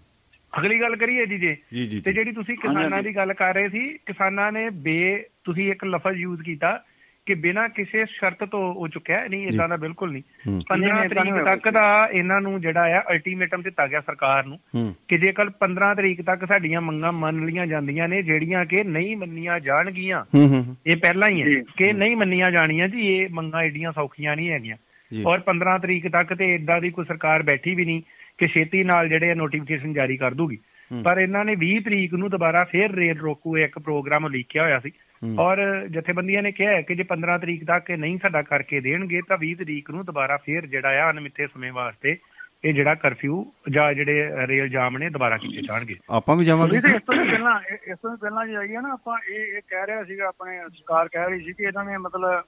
ਅਗਲੀ ਗੱਲ ਕਰੀਏ ਜੀ ਜੇ। ਤੇ। ਜਿਹੜੀ ਤੁਸੀਂ ਕਿਸਾਨਾਂ ਦੀ ਗੱਲ ਕਰ ਰਹੇ ਸੀ ਕਿਸਾਨਾਂ ਨੇ ਬੇ ਤੁਸੀਂ ਇੱਕ ਲਫ਼ਜ਼ ਯੂਜ਼ ਕੀਤਾ ਕਿ ਬਿਨਾਂ ਕਿਸੇ ਸ਼ਰਤ ਤੋਂ ਉਹ ਚੁੱਕਿਆ ਨਹੀਂ ਇਦਾਂ ਦਾ ਬਿਲਕੁਲ ਨਹੀਂ। ਹੂੰ। 15 ਨਹੀਂ, ਏਦਾਂ ਤਰੀਕ ਤੱਕ ਦਾ ਇਹਨਾਂ ਨੂੰ ਜਿਹੜਾ ਆ ਅਲਟੀਮੇਟਮ ਦਿੱਤਾ ਗਿਆ ਸਰਕਾਰ ਨੂੰ ਕਿ ਜੇਕਰ 15 ਤਰੀਕ ਤੱਕ ਸਾਡੀਆਂ ਮੰਗਾਂ ਮੰਨ ਲਈਆਂ ਜਾਂਦੀਆਂ ਨੇ ਜਿਹੜੀਆਂ ਕਿ ਨਹੀਂ ਮੰਨੀਆਂ ਜਾਣਗੀਆਂ ਇਹ ਪਹਿਲਾਂ ਹੀ ਹੈ ਜੀ। ਕਿ ਨਹੀਂ ਮੰਨੀਆਂ ਜਾਣੀਆਂ ਜੀ ਇਹ ਮੰਗਾਂ ਏਡੀਆਂ ਸੌਖੀਆਂ ਨਹੀਂ ਹੈਗੀਆਂ। ਜੀ। ਔਰ 15 ਤਰੀਕ ਤੱਕ ਤੇ ਇਦਾਂ ਦੀ ਕੋਈ ਸਰਕਾਰ ਬੈਠੀ ਵੀ ਨਹੀਂ ਕਿ ਛੇਤੀ ਨਾਲ ਜਿਹੜੇ ਨੋਟੀਫਿਕੇਸ਼ਨ ਜਾਰੀ ਕਰ ਦੂਗੀ। ਪਰ ਇਹਨਾਂ ਨੇ 20 ਤਰੀਕ ਨੂੰ ਦੁਬਾਰਾ ਫੇਰ ਰੇਲ ਰੋਕੂ ਇੱਕ ਪ੍ਰੋਗਰਾਮ ਲਿਖਿਆ ਹੋਇਆ ਸੀ। ਔਰ ਜਥੇਬੰਦੀਆਂ ਨੇ ਕਿਹਾ ਹੈ ਕਿ ਜੇ 15 ਤਰੀਕ ਤੱਕ ਇਹ ਨਹੀਂ ਸਾਡਾ ਕਰਕੇ ਦੇਣਗੇ ਤਾਂ 20 ਤਰੀਕ ਨੂੰ ਦੁਬਾਰਾ ਫੇਰ ਜਿਹੜਾ ਆ ਅਨਮਿੱਥੇ ਸਮੇਂ ਵਾਸਤੇ ਇਹ ਜਿਹੜਾ ਕਰਫਿਊ ਜਾਂ ਜਿਹੜੇ ਰੇਲ ਜਾਮ ਨੇ ਦੁਬਾਰਾ ਕੀਤੇ ਜਾਣਗੇ। ਆਪਾਂ ਵੀ ਜਾਵਾਂਗੇ। ਇਸ ਤੋਂ ਪਹਿਲਾਂ ਇਸ ਤੋਂ ਪਹਿਲਾਂ ਜੇ ਆਈਏ ਨਾ ਆਪਾਂ ਇਹ ਇਹ ਕਹਿ ਰਿਹਾ ਸੀਗਾ ਆਪਣੇ ਸਰਕਾਰ ਕਹਿ ਰਹੀ ਸੀ ਕਿ ਇਹਨਾਂ ਨੇ ਮਤਲਬ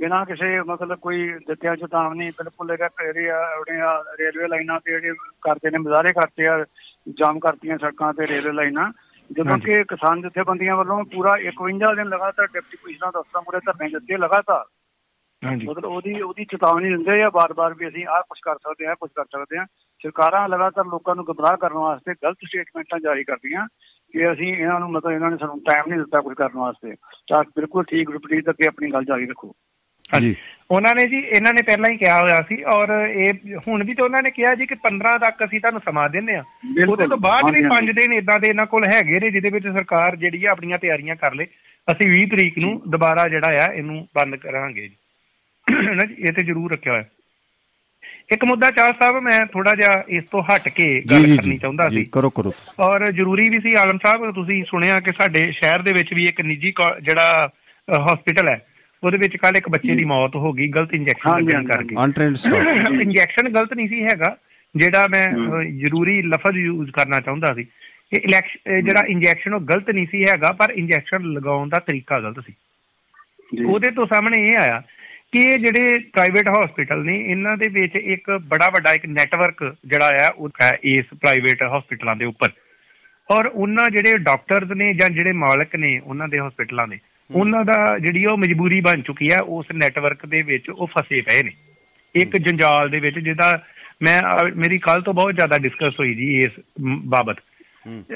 ਬਿਨਾਂ ਕਿਸੇ ਮਤਲਬ ਕੋਈ ਦਿੱਤਿਆ ਚੇਤਾਵਨੀ ਬਿਲਕੁਲ ਇਹਦਾ ਏਰੀਆ ਉਹਦੀਆਂ ਰੇਲਵੇ ਲਾਈਨਾਂ ਤੇ ਜਿਹੜੇ ਕਰਦੇ ਨੇ ਮੁਜ਼ਾਹਰੇ ਕਰਤੇ ਆ ਜਾਮ ਕਰਤੀਆਂ ਸੜਕਾਂ ਤੇ ਰੇਲਵੇ ਲਾਈਨਾਂ ਜਦੋਂ। ਕਿ ਕਿਸਾਨ ਜਥੇਬੰਦੀਆਂ ਵੱਲੋਂ ਪੂਰਾ 51 ਦਿਨ ਲਗਾਤਾਰ ਡਿਪਟੀ ਕਮਿਸ਼ਨਰ ਦਫ਼ਤਰਾਂ ਮੂਹਰੇ ਧਰਨੇ ਦਿੱਤੇ ਲਗਾਤਾਰ। ਹਾਂਜੀ। ਮਤਲਬ ਉਹਦੀ ਉਹਦੀ ਚੇਤਾਵਨੀ ਦਿੰਦੇ ਆ ਬਾਰ-ਬਾਰ ਵੀ ਅਸੀਂ ਆਹ ਕੁਝ ਕਰ ਸਕਦੇ ਹਾਂ ਕੁਝ ਕਰ ਸਕਦੇ ਹਾਂ। ਸਰਕਾਰਾਂ ਲਗਾਤਾਰ ਲੋਕਾਂ ਨੂੰ ਗੁੰਮਰਾਹ ਕਰਨ ਵਾਸਤੇ ਗਲਤ ਸਟੇਟਮੈਂਟਾਂ ਜਾਰੀ ਕਰਦੀਆਂ ਕਿ ਅਸੀਂ ਇਹਨਾਂ ਨੂੰ ਮਤਲਬ ਇਹਨਾਂ ਨੇ ਸਾਨੂੰ ਟਾਈਮ ਨਹੀਂ ਦਿੱਤਾ ਕੁਝ ਕਰਨ ਵਾਸਤੇ। ਤਾਂ ਬਿਲਕੁਲ ਠੀਕ ਰਿਪੀਟ ਅੱਗੇ ਆਪਣੀ ਗੱਲ ਜਾਰੀ ਰੱਖੋ। ਹਾਂਜੀ। ਉਹਨਾਂ ਨੇ ਜੀ ਇਹਨਾਂ ਨੇ ਪਹਿਲਾਂ ਹੀ ਕਿਹਾ ਹੋਇਆ ਸੀ ਔਰ ਇਹ ਹੁਣ ਵੀ ਤਾਂ ਉਹਨਾਂ ਨੇ ਕਿਹਾ ਜੀ ਕਿ 15 ਤੱਕ ਅਸੀਂ ਤੁਹਾਨੂੰ ਸਮਾਂ ਦਿੰਦੇ ਆ। ਉਹਦੇ ਤੋਂ ਬਾਅਦ ਵੀ ਹਾਂਜੀ, 5 ਦਿਨ ਇਦਾਂ ਦੇ ਇਹਨਾਂ ਕੋਲ ਹੈਗੇ ਨੇ ਜਿਹਦੇ ਵਿੱਚ ਸਰਕਾਰ ਜਿਹੜੀ ਆ ਆਪਣੀਆਂ ਤਿਆਰੀਆਂ ਕਰ ਲੇ। ਅਸੀਂ 20 ਤਰੀਕ ਨੂੰ ਦੁਬਾਰਾ ਜਿਹੜਾ ਆ ਇਹਨੂੰ ਬੰਦ ਕਰਾਂਗੇ ਜੀ। ਇਹ ਤੇ ਜ਼ਰੂਰ ਰੱਖਿਆ ਹੋਇਆ। ਇੱਕ ਮੁੱਦਾ ਚਾਹ ਸਾਹਿਬ ਮੈਂ ਥੋੜਾ ਜਿਹਾ ਇਸ ਤੋਂ ਹਟ ਕੇ ਗੱਲ ਕਰਨੀ ਚਾਹੁੰਦਾ ਸੀ। ਕਰੋ ਕਰੋ। ਔਰ ਜ਼ਰੂਰੀ ਵੀ ਸੀ ਆਲਮ ਸਾਹਿਬ ਤੁਸੀਂ ਸੁਣਿਆ ਕਿ ਸਾਡੇ ਸ਼ਹਿਰ ਦੇ ਵਿੱਚ ਵੀ ਇੱਕ ਨਿੱਜੀ ਜਿਹੜਾ ਹਸਪੀਟਲ ਹੈ ਉਹਦੇ ਵਿੱਚ ਕੱਲ ਇੱਕ ਬੱਚੇ ਦੀ ਮੌਤ ਹੋ ਗਈ ਗਲਤ ਇੰਜੈਕਸ਼ਨ ਲੱਗਣ। ਕਰਕੇ। ਅਨਟ੍ਰੇਨਡ ਸਟਾਫ ਇੰਜੈਕਸ਼ਨ ਗਲਤ ਨਹੀਂ ਸੀ ਹੈਗਾ ਜਿਹੜਾ ਮੈਂ ਜ਼ਰੂਰੀ ਲਫ਼ਜ਼ ਯੂਜ਼ ਕਰਨਾ ਚਾਹੁੰਦਾ ਸੀ। ਕਿ ਇਲੈਕਸ਼ਨ ਜਿਹੜਾ ਇੰਜੈਕਸ਼ਨ ਉਹ ਗਲਤ ਨਹੀਂ ਸੀ ਹੈਗਾ ਪਰ ਇੰਜੈਕਸ਼ਨ ਲਗਾਉਣ ਦਾ ਤਰੀਕਾ ਗਲਤ ਸੀ। ਉਹਦੇ ਤੋਂ ਸਾਹਮਣੇ ਇਹ ਆਇਆ ਕਿ ਇਹ ਜਿਹੜੇ ਪ੍ਰਾਈਵੇਟ ਹਸਪੀਟਲ ਨੇ ਇਹਨਾਂ ਦੇ ਵਿੱਚ ਇੱਕ ਬੜਾ ਵੱਡਾ ਇੱਕ ਨੈਟਵਰਕ ਜਿਹੜਾ ਆ ਉਹ ਹੈ ਇਸ ਪ੍ਰਾਈਵੇਟ ਹਸਪੀਟਲਾਂ ਦੇ ਉੱਪਰ। ਔਰ ਉਹਨਾਂ ਜਿਹੜੇ ਡਾਕਟਰਸ ਨੇ ਜਾਂ ਜਿਹੜੇ ਮਾਲਕ ਨੇ ਉਹਨਾਂ ਦੇ ਹਸਪੀਟਲਾਂ ਦੇ ਉਹਨਾਂ ਦਾ ਜਿਹੜੀ ਉਹ ਮਜਬੂਰੀ ਬਣ ਚੁੱਕੀ ਹੈ ਉਸ ਨੈਟਵਰਕ ਦੇ ਵਿੱਚ ਉਹ ਫਸੇ ਪਏ ਨੇ। ਇੱਕ ਜੰਜਾਲ ਦੇ ਵਿੱਚ ਜਿਹਦਾ ਮੈਂ ਮੇਰੀ ਕੱਲ ਤੋਂ ਬਹੁਤ ਜ਼ਿਆਦਾ ਡਿਸਕਸ ਹੋਈ ਜੀ ਇਸ ਬਾਬਤ।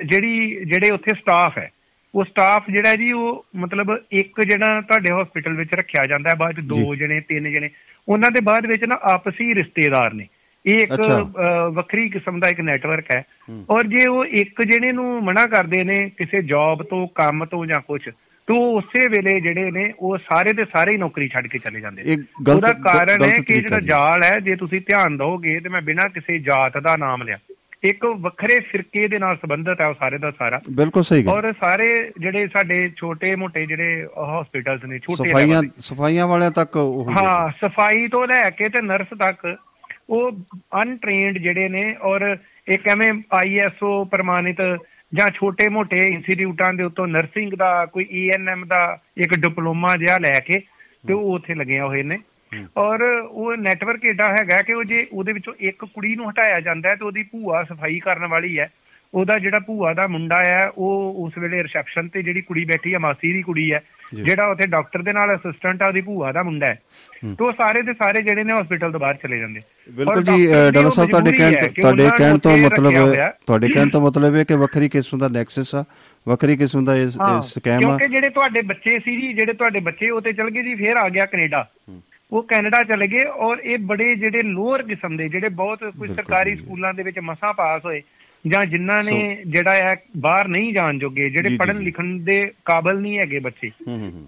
ਜਿਹੜੀ ਜਿਹੜੇ ਉੱਥੇ ਸਟਾਫ ਹੈ ਉਹ ਸਟਾਫ ਜਿਹੜਾ ਜੀ ਉਹ ਮਤਲਬ ਇੱਕ ਜਿਹੜਾ ਤੁਹਾਡੇ ਹਸਪੀਟਲ ਵਿੱਚ ਰੱਖਿਆ ਜਾਂਦਾ ਹੈ ਬਾਅਦ ਚ ਦੋ ਜਣੇ ਤਿੰਨ ਜਣੇ। ਉਹਨਾਂ ਦੇ ਬਾਅਦ ਵਿੱਚ ਨਾ ਆਪਸੀ ਰਿਸ਼ਤੇਦਾਰ ਨੇ। ਇਹ ਇੱਕ ਵੱਖਰੀ ਕਿਸਮ ਦਾ ਇੱਕ ਨੈਟਵਰਕ ਹੈ। ਔਰ ਜੇ ਉਹ ਇੱਕ ਜਣੇ ਨੂੰ ਮਨਾ ਕਰਦੇ ਨੇ ਕਿਸੇ ਜੌਬ ਤੋਂ ਕੰਮ ਤੋਂ ਜਾਂ ਕੁਝ ਤੋਂ ਉਸੇ ਵੇਲੇ ਜਿਹੜੇ ਨੇ ਉਹ ਸਾਰੇ ਦੇ ਸਾਰੇ ਹੀ ਨੌਕਰੀ ਛੱਡ ਕੇ ਚਲੇ ਜਾਂਦੇ ਉਹਦਾ ਕਾਰਨ ਹੈ ਕਿ ਜਿਹੜਾ। ਜਾਲ ਹੈ ਜੇ ਤੁਸੀਂ ਧਿਆਨ ਦਿਓਗੇ ਤੇ ਮੈਂ ਬਿਨਾਂ ਕਿਸੇ ਜਾਤ ਦਾ ਨਾਮ ਲਿਆ। ਇੱਕ ਵੱਖਰੇ ਫਿਰਕੇ ਦੇ ਨਾਲ ਸੰਬੰਧਿਤ ਹੈ ਉਹ ਸਾਰੇ ਦਾ ਸਾਰਾ। ਬਿਲਕੁਲ ਸਹੀ ਗੱਲ। ਔਰ ਸਾਰੇ ਜਿਹੜੇ ਸਾਡੇ ਛੋਟੇ ਮੋਟੇ ਜਿਹੜੇ ਹਸਪੀਟਲਸ ਨੇ ਛੋਟੇ ਸਫਾਈਆਂ। ਸਫਾਈਆਂ ਵਾਲਿਆਂ ਤੱਕ ਉਹ ਹਾਂ ਸਫ਼ਾਈ ਤੋਂ ਲੈ ਕੇ ਤੇ ਨਰਸ ਤੱਕ ਉਹ ਅਨਟ੍ਰੇਨਡ ਜਿਹੜੇ ਨੇ ਔਰ ਇੱਕ ਐਵੇਂ ਆਈਐਸਓ ਪ੍ਰਮਾਣਿਤ ਜਾਂ ਛੋਟੇ ਮੋਟੇ ਇੰਸਟੀਚਿਊਟਾਂ ਦੇ ਉੱਤੋਂ ਨਰਸਿੰਗ ਦਾ ਕੋਈ ਈਐਨਐਮ ਦਾ ਇੱਕ ਡਿਪਲੋਮਾ ਜਿਹਾ ਲੈ ਕੇ ਤੇ ਉਹ ਉੱਥੇ ਲੱਗਿਆ ਹੋਏ ਨੇ। ਔਰ ਉਹ ਨੈਟਵਰਕ ਏਡਾ ਹੈਗਾ ਕਿ ਉਹ ਜੇ ਉਹਦੇ ਵਿੱਚੋਂ ਇੱਕ ਕੁੜੀ ਨੂੰ ਹਟਾਇਆ ਜਾਂਦਾ ਹੈ ਤੇ ਉਹਦੀ ਭੂਆ ਸਫ਼ਾਈ ਕਰਨ ਵਾਲੀ ਹੈ। ਉਹਦਾ ਜਿਹੜਾ ਭੂਆ ਦਾ ਮੁੰਡਾ ਹੈ ਉਹ ਉਸ ਵੇਲੇ ਰਿਸੈਪਸ਼ਨ ਤੇ ਜਿਹੜੀ ਕੁੜੀ ਬੈਠੀ ਹੈ ਮਾਸੀ ਦੀ ਕੁੜੀ ਹੈ ਜਿਹੜਾ ਉੱਥੇ ਡਾਕਟਰ ਦੇ ਨਾਲ ਅਸਿਸਟੈਂਟ ਆ ਉਹਦੀ ਭੂਆ ਦਾ ਮੁੰਡਾ ਹੈ। ਤੇ ਸਾਰੇ ਦੇ ਸਾਰੇ ਜਿਹੜੇ ਨੇ ਹਸਪੀਟਲ ਤੋਂ ਬਾਹਰ ਚਲੇ ਜਾਂਦੇ ਬਿਲਕੁਲ ਜੀ ਡਾਕਟਰ ਸਾਹਿਬ ਤੁਹਾਡੇ ਕਹਿਣ ਹੈ ਤੁਹਾਡੇ ਕਹਿਣ ਤੋਂ ਮਤਲਬ। ਤੁਹਾਡੇ ਕਹਿਣ ਤੋਂ ਮਤਲਬ ਇਹ ਕਿ ਵੱਖਰੀ ਕਿਸਮ ਦਾ ਨੈਕਸਸ ਆ ਵੱਖਰੀ ਕਿਸਮ ਦਾ ਇਸ ਹਾਂ, ਸਕੈਮ ਆ। ਕਿਉਂਕਿ ਜਿਹੜੇ ਤੁਹਾਡੇ ਬੱਚੇ ਸੀ ਜੀ ਜਿਹੜੇ ਤੁਹਾਡੇ ਬੱਚੇ ਉਹ ਤੇ ਚਲ ਗਏ ਜੀ ਫੇਰ ਆ ਗਿਆ ਕੈਨੇਡਾ। ਉਹ ਕੈਨੇਡਾ ਚਲੇ ਗਏ ਔਰ ਇਹ ਬੜੇ ਜਿਹੜੇ ਲੋਅਰ ਕਿਸਮ ਦੇ ਜਿਹੜੇ ਬਹੁਤ ਕੋਈ ਸਰਕਾਰੀ ਸਕੂਲਾਂ ਦੇ ਵਿੱਚ ਮਸਾਂ ਪਾਸ ਹੋਏ ਜਾਂ ਜਿਨ੍ਹਾਂ ਨੇ ਜਿਹੜਾ ਹੈ ਬਾਹਰ ਨਹੀਂ ਜਾਣ ਜੋਗੇ ਜਿਹੜੇ ਜੀ। ਲਿਖਣ ਦੇ ਕਾਬਲ ਨਹੀਂ ਹੈਗੇ ਬੱਚੇ।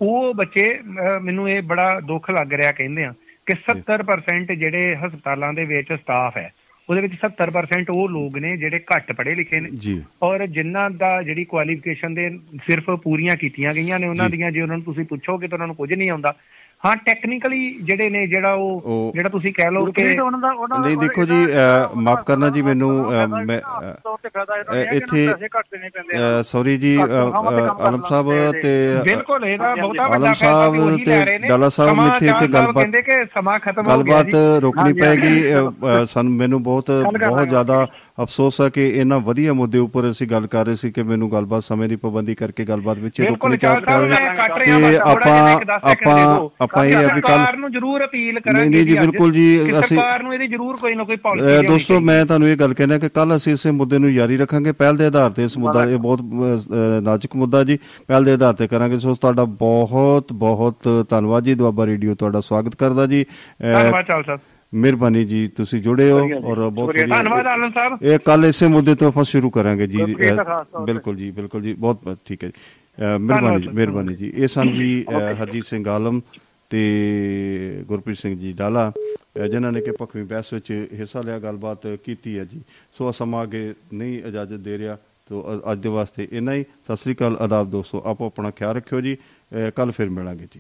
ਉਹ ਬੱਚੇ ਮੈਨੂੰ ਇਹ ਬੜਾ ਦੁੱਖ ਲੱਗ ਰਿਹਾ ਕਹਿੰਦੇ ਆ ਕਿ 70% ਜਿਹੜੇ ਹਸਪਤਾਲਾਂ ਦੇ ਵਿੱਚ ਸਟਾਫ ਹੈ ਉਹਦੇ ਵਿੱਚ 70% ਉਹ ਲੋਕ ਨੇ ਜਿਹੜੇ ਘੱਟ ਪੜ੍ਹੇ ਲਿਖੇ ਨੇ ਜੀ ਔਰ ਜਿਨ੍ਹਾਂ ਦਾ ਜਿਹੜੀ ਕੁਆਲੀਫਿਕੇਸ਼ਨ ਦੇ ਸਿਰਫ ਪੂਰੀਆਂ ਕੀਤੀਆਂ ਗਈਆਂ ਨੇ ਉਹਨਾਂ। ਦੀਆਂ ਜੇ ਉਹਨਾਂ ਨੂੰ ਤੁਸੀਂ ਪੁੱਛੋਗੇ ਤਾਂ ਉਹਨਾਂ ਨੂੰ ਕੁਝ ਨਹੀਂ ਆਉਂਦਾ ਹਾਂ ਟੈਕਨੀਕਲੀ ਜਿਹੜੇ ਨੇ ਜਿਹੜਾ ਉਹ ਜਿਹੜਾ ਤੁਸੀਂ ਕਹਿ ਲਓ ਕਿ ਉਹਨਾਂ ਦਾ ਉਹਨਾਂ ਨਹੀਂ, ਦੇਖੋ ਜੀ, ਮਾਫ਼ ਕਰਨਾ ਜੀ ਮੈਨੂੰ, ਮੈਂ, ਨੂੰ ਇੱਥੇ- ਸੌਰੀ ਜੀ ਆਲਮ ਸਾਹਿਬ ਤੇ ਬਿਲਕੁਲ ਇਹਦਾ ਬਹੁਤਾ ਵੱਡਾ ਫਾਇਦਾ ਸਾਹਿਬ ਵੀ ਉਹੀ ਤੇ ਲੈ ਰਹੇ ਨੇ। ਡਾਲਾ ਸਾਹਿਬ ਸਮਾਂ ਇੱਥੇ- ਸਾਲ ਗੱਲਬਾਤ- ਕਹਿੰਦੇ ਕਿ ਸਮਾਂ ਖਤਮ ਹੋ ਗਿਆ ਗੱਲਬਾਤ ਰੋਕਣੀ ਪੈਗੀ ਸਾਨੂੰ ਮੈਨੂੰ ਬਹੁਤ ਬਹੁਤ। ਜ਼ਿਆਦਾ ਅਫਸੋਸ ਹੈ ਕਿ ਇਹਨਾਂ ਵਧੀਆ ਮੁੱਦੇ ਉੱਪਰ ਅਸੀਂ ਗੱਲ ਕਰ ਰਹੇ ਸੀ ਕਿ ਮੈਨੂੰ ਗੱਲਬਾਤ ਸਮੇਂ ਦੀ ਪਾਬੰਦੀ ਕਰਕੇ ਗੱਲਬਾਤ ਵਿੱਚ ਰੋਕਣੀ ਚਾਰ ਚਾਹ ਸਾਹਿਬ ਮੈਂ ਕੱਟ ਰਿਹਾ ਕਿ ਬਸ ਥੋੜਾ ਜਿਹਾ ਆਪਾਂ ਇੱਕ 10 ਸੈਕਿੰਡ ਦੇ ਆਪਾਂ ਆਪਾਂ ਇਹ ਵੀ ਕੱਲ ਸਰਕਾਰ ਨੂੰ ਜ਼ਰੂਰ ਅਪੀਲ ਕਰਾਂਗੇ ਨਹੀਂ, ਨਹੀਂ ਜੀ, ਬਿਲਕੁਲ ਜੀ, ਅਸੀਂ- ਸਰਕਾਰ ਨੂੰ ਇਹਦੀ ਜ਼ਰੂਰ ਕੋਈ ਨਾ ਕੋਈ ਪਾਲਿਸੀ ਦੋਸਤੋ ਮੈਂ ਤੁਹਾਨੂੰ ਇਹ ਗੱਲ ਕਹਿਣਾ ਕਿ ਕੱਲ ਅਸੀਂ ਇਸੇ ਮੁੱਦੇ ਨੂੰ ਜਾਰੀ ਰੱਖਾਂਗੇ। ਪਹਿਲ ਦੇ ਆਧਾਰ ਤੇ ਇਸ ਮੁੱਦਾ ਇਹ ਬਹੁਤ ਨਾਜ਼ੁਕ ਮੁੱਦਾ ਜੀ। ਪਹਿਲ ਦੇ ਆਧਾਰ ਤੇ ਕਰਾਂਗੇ। ਸੋ ਤੁਹਾਡਾ ਬਹੁਤ ਬਹੁਤ ਧੰਨਵਾਦ ਜੀ। ਦੁਆਬਾ ਰੇਡੀਓ ਤੁਹਾਡਾ ਸਵਾਗਤ ਕਰਦਾ ਜੀ। ਧੰਨਵਾਦ ਚਾਲ ਸਾਹਿਬ ਮਿਹਰਬਾਨੀ ਜੀ ਤੁਸੀਂ ਜੁੜੇ ਹੋ ਔਰ ਬਹੁਤ ਧੰਨਵਾਦ ਆਨੰਦ ਸਾਹਿਬ ਇਹ ਕੱਲ ਇਸੇ ਮੁੱਦੇ ਤੋਂ ਆਪਾਂ ਸ਼ੁਰੂ ਕਰਾਂਗੇ ਜੀ। ਬਿਲਕੁਲ ਜੀ ਬਿਲਕੁਲ ਜੀ ਬਹੁਤ ਠੀਕ ਹੈ ਮਿਹਰਬਾਨੀ ਜੀ ਮਿਹਰਬਾਨੀ ਜੀ। ਇਹ ਸਨ ਜੀ ਹਰਜੀਤ ਸਿੰਘ ਆਲਮ ਤੇ ਗੁਰਪ੍ਰੀਤ ਸਿੰਘ ਜੀ ਡਾਲਾ ਜਿਨ੍ਹਾਂ ਨੇ ਕਿ ਭਖਵੀਂ ਬਹਿਸ ਵਿੱਚ ਹਿੱਸਾ ਲਿਆ ਗੱਲਬਾਤ ਕੀਤੀ ਹੈ ਜੀ। ਸੋ ਸਮਾਂ ਅੱਗੇ ਨਹੀਂ ਇਜਾਜ਼ਤ ਦੇ ਰਿਹਾ ਤੋ ਅੱਜ ਦੇ ਵਾਸਤੇ ਇੰਨਾ ਹੀ। ਸਤਿ ਸ੍ਰੀ ਅਕਾਲ ਆਦਾਬ ਦੋਸਤੋ ਆਪੋ ਆਪਣਾ ਖਿਆਲ ਰੱਖਿਓ ਜੀ। ਕੱਲ ਫਿਰ ਮਿਲਾਂਗੇ ਜੀ।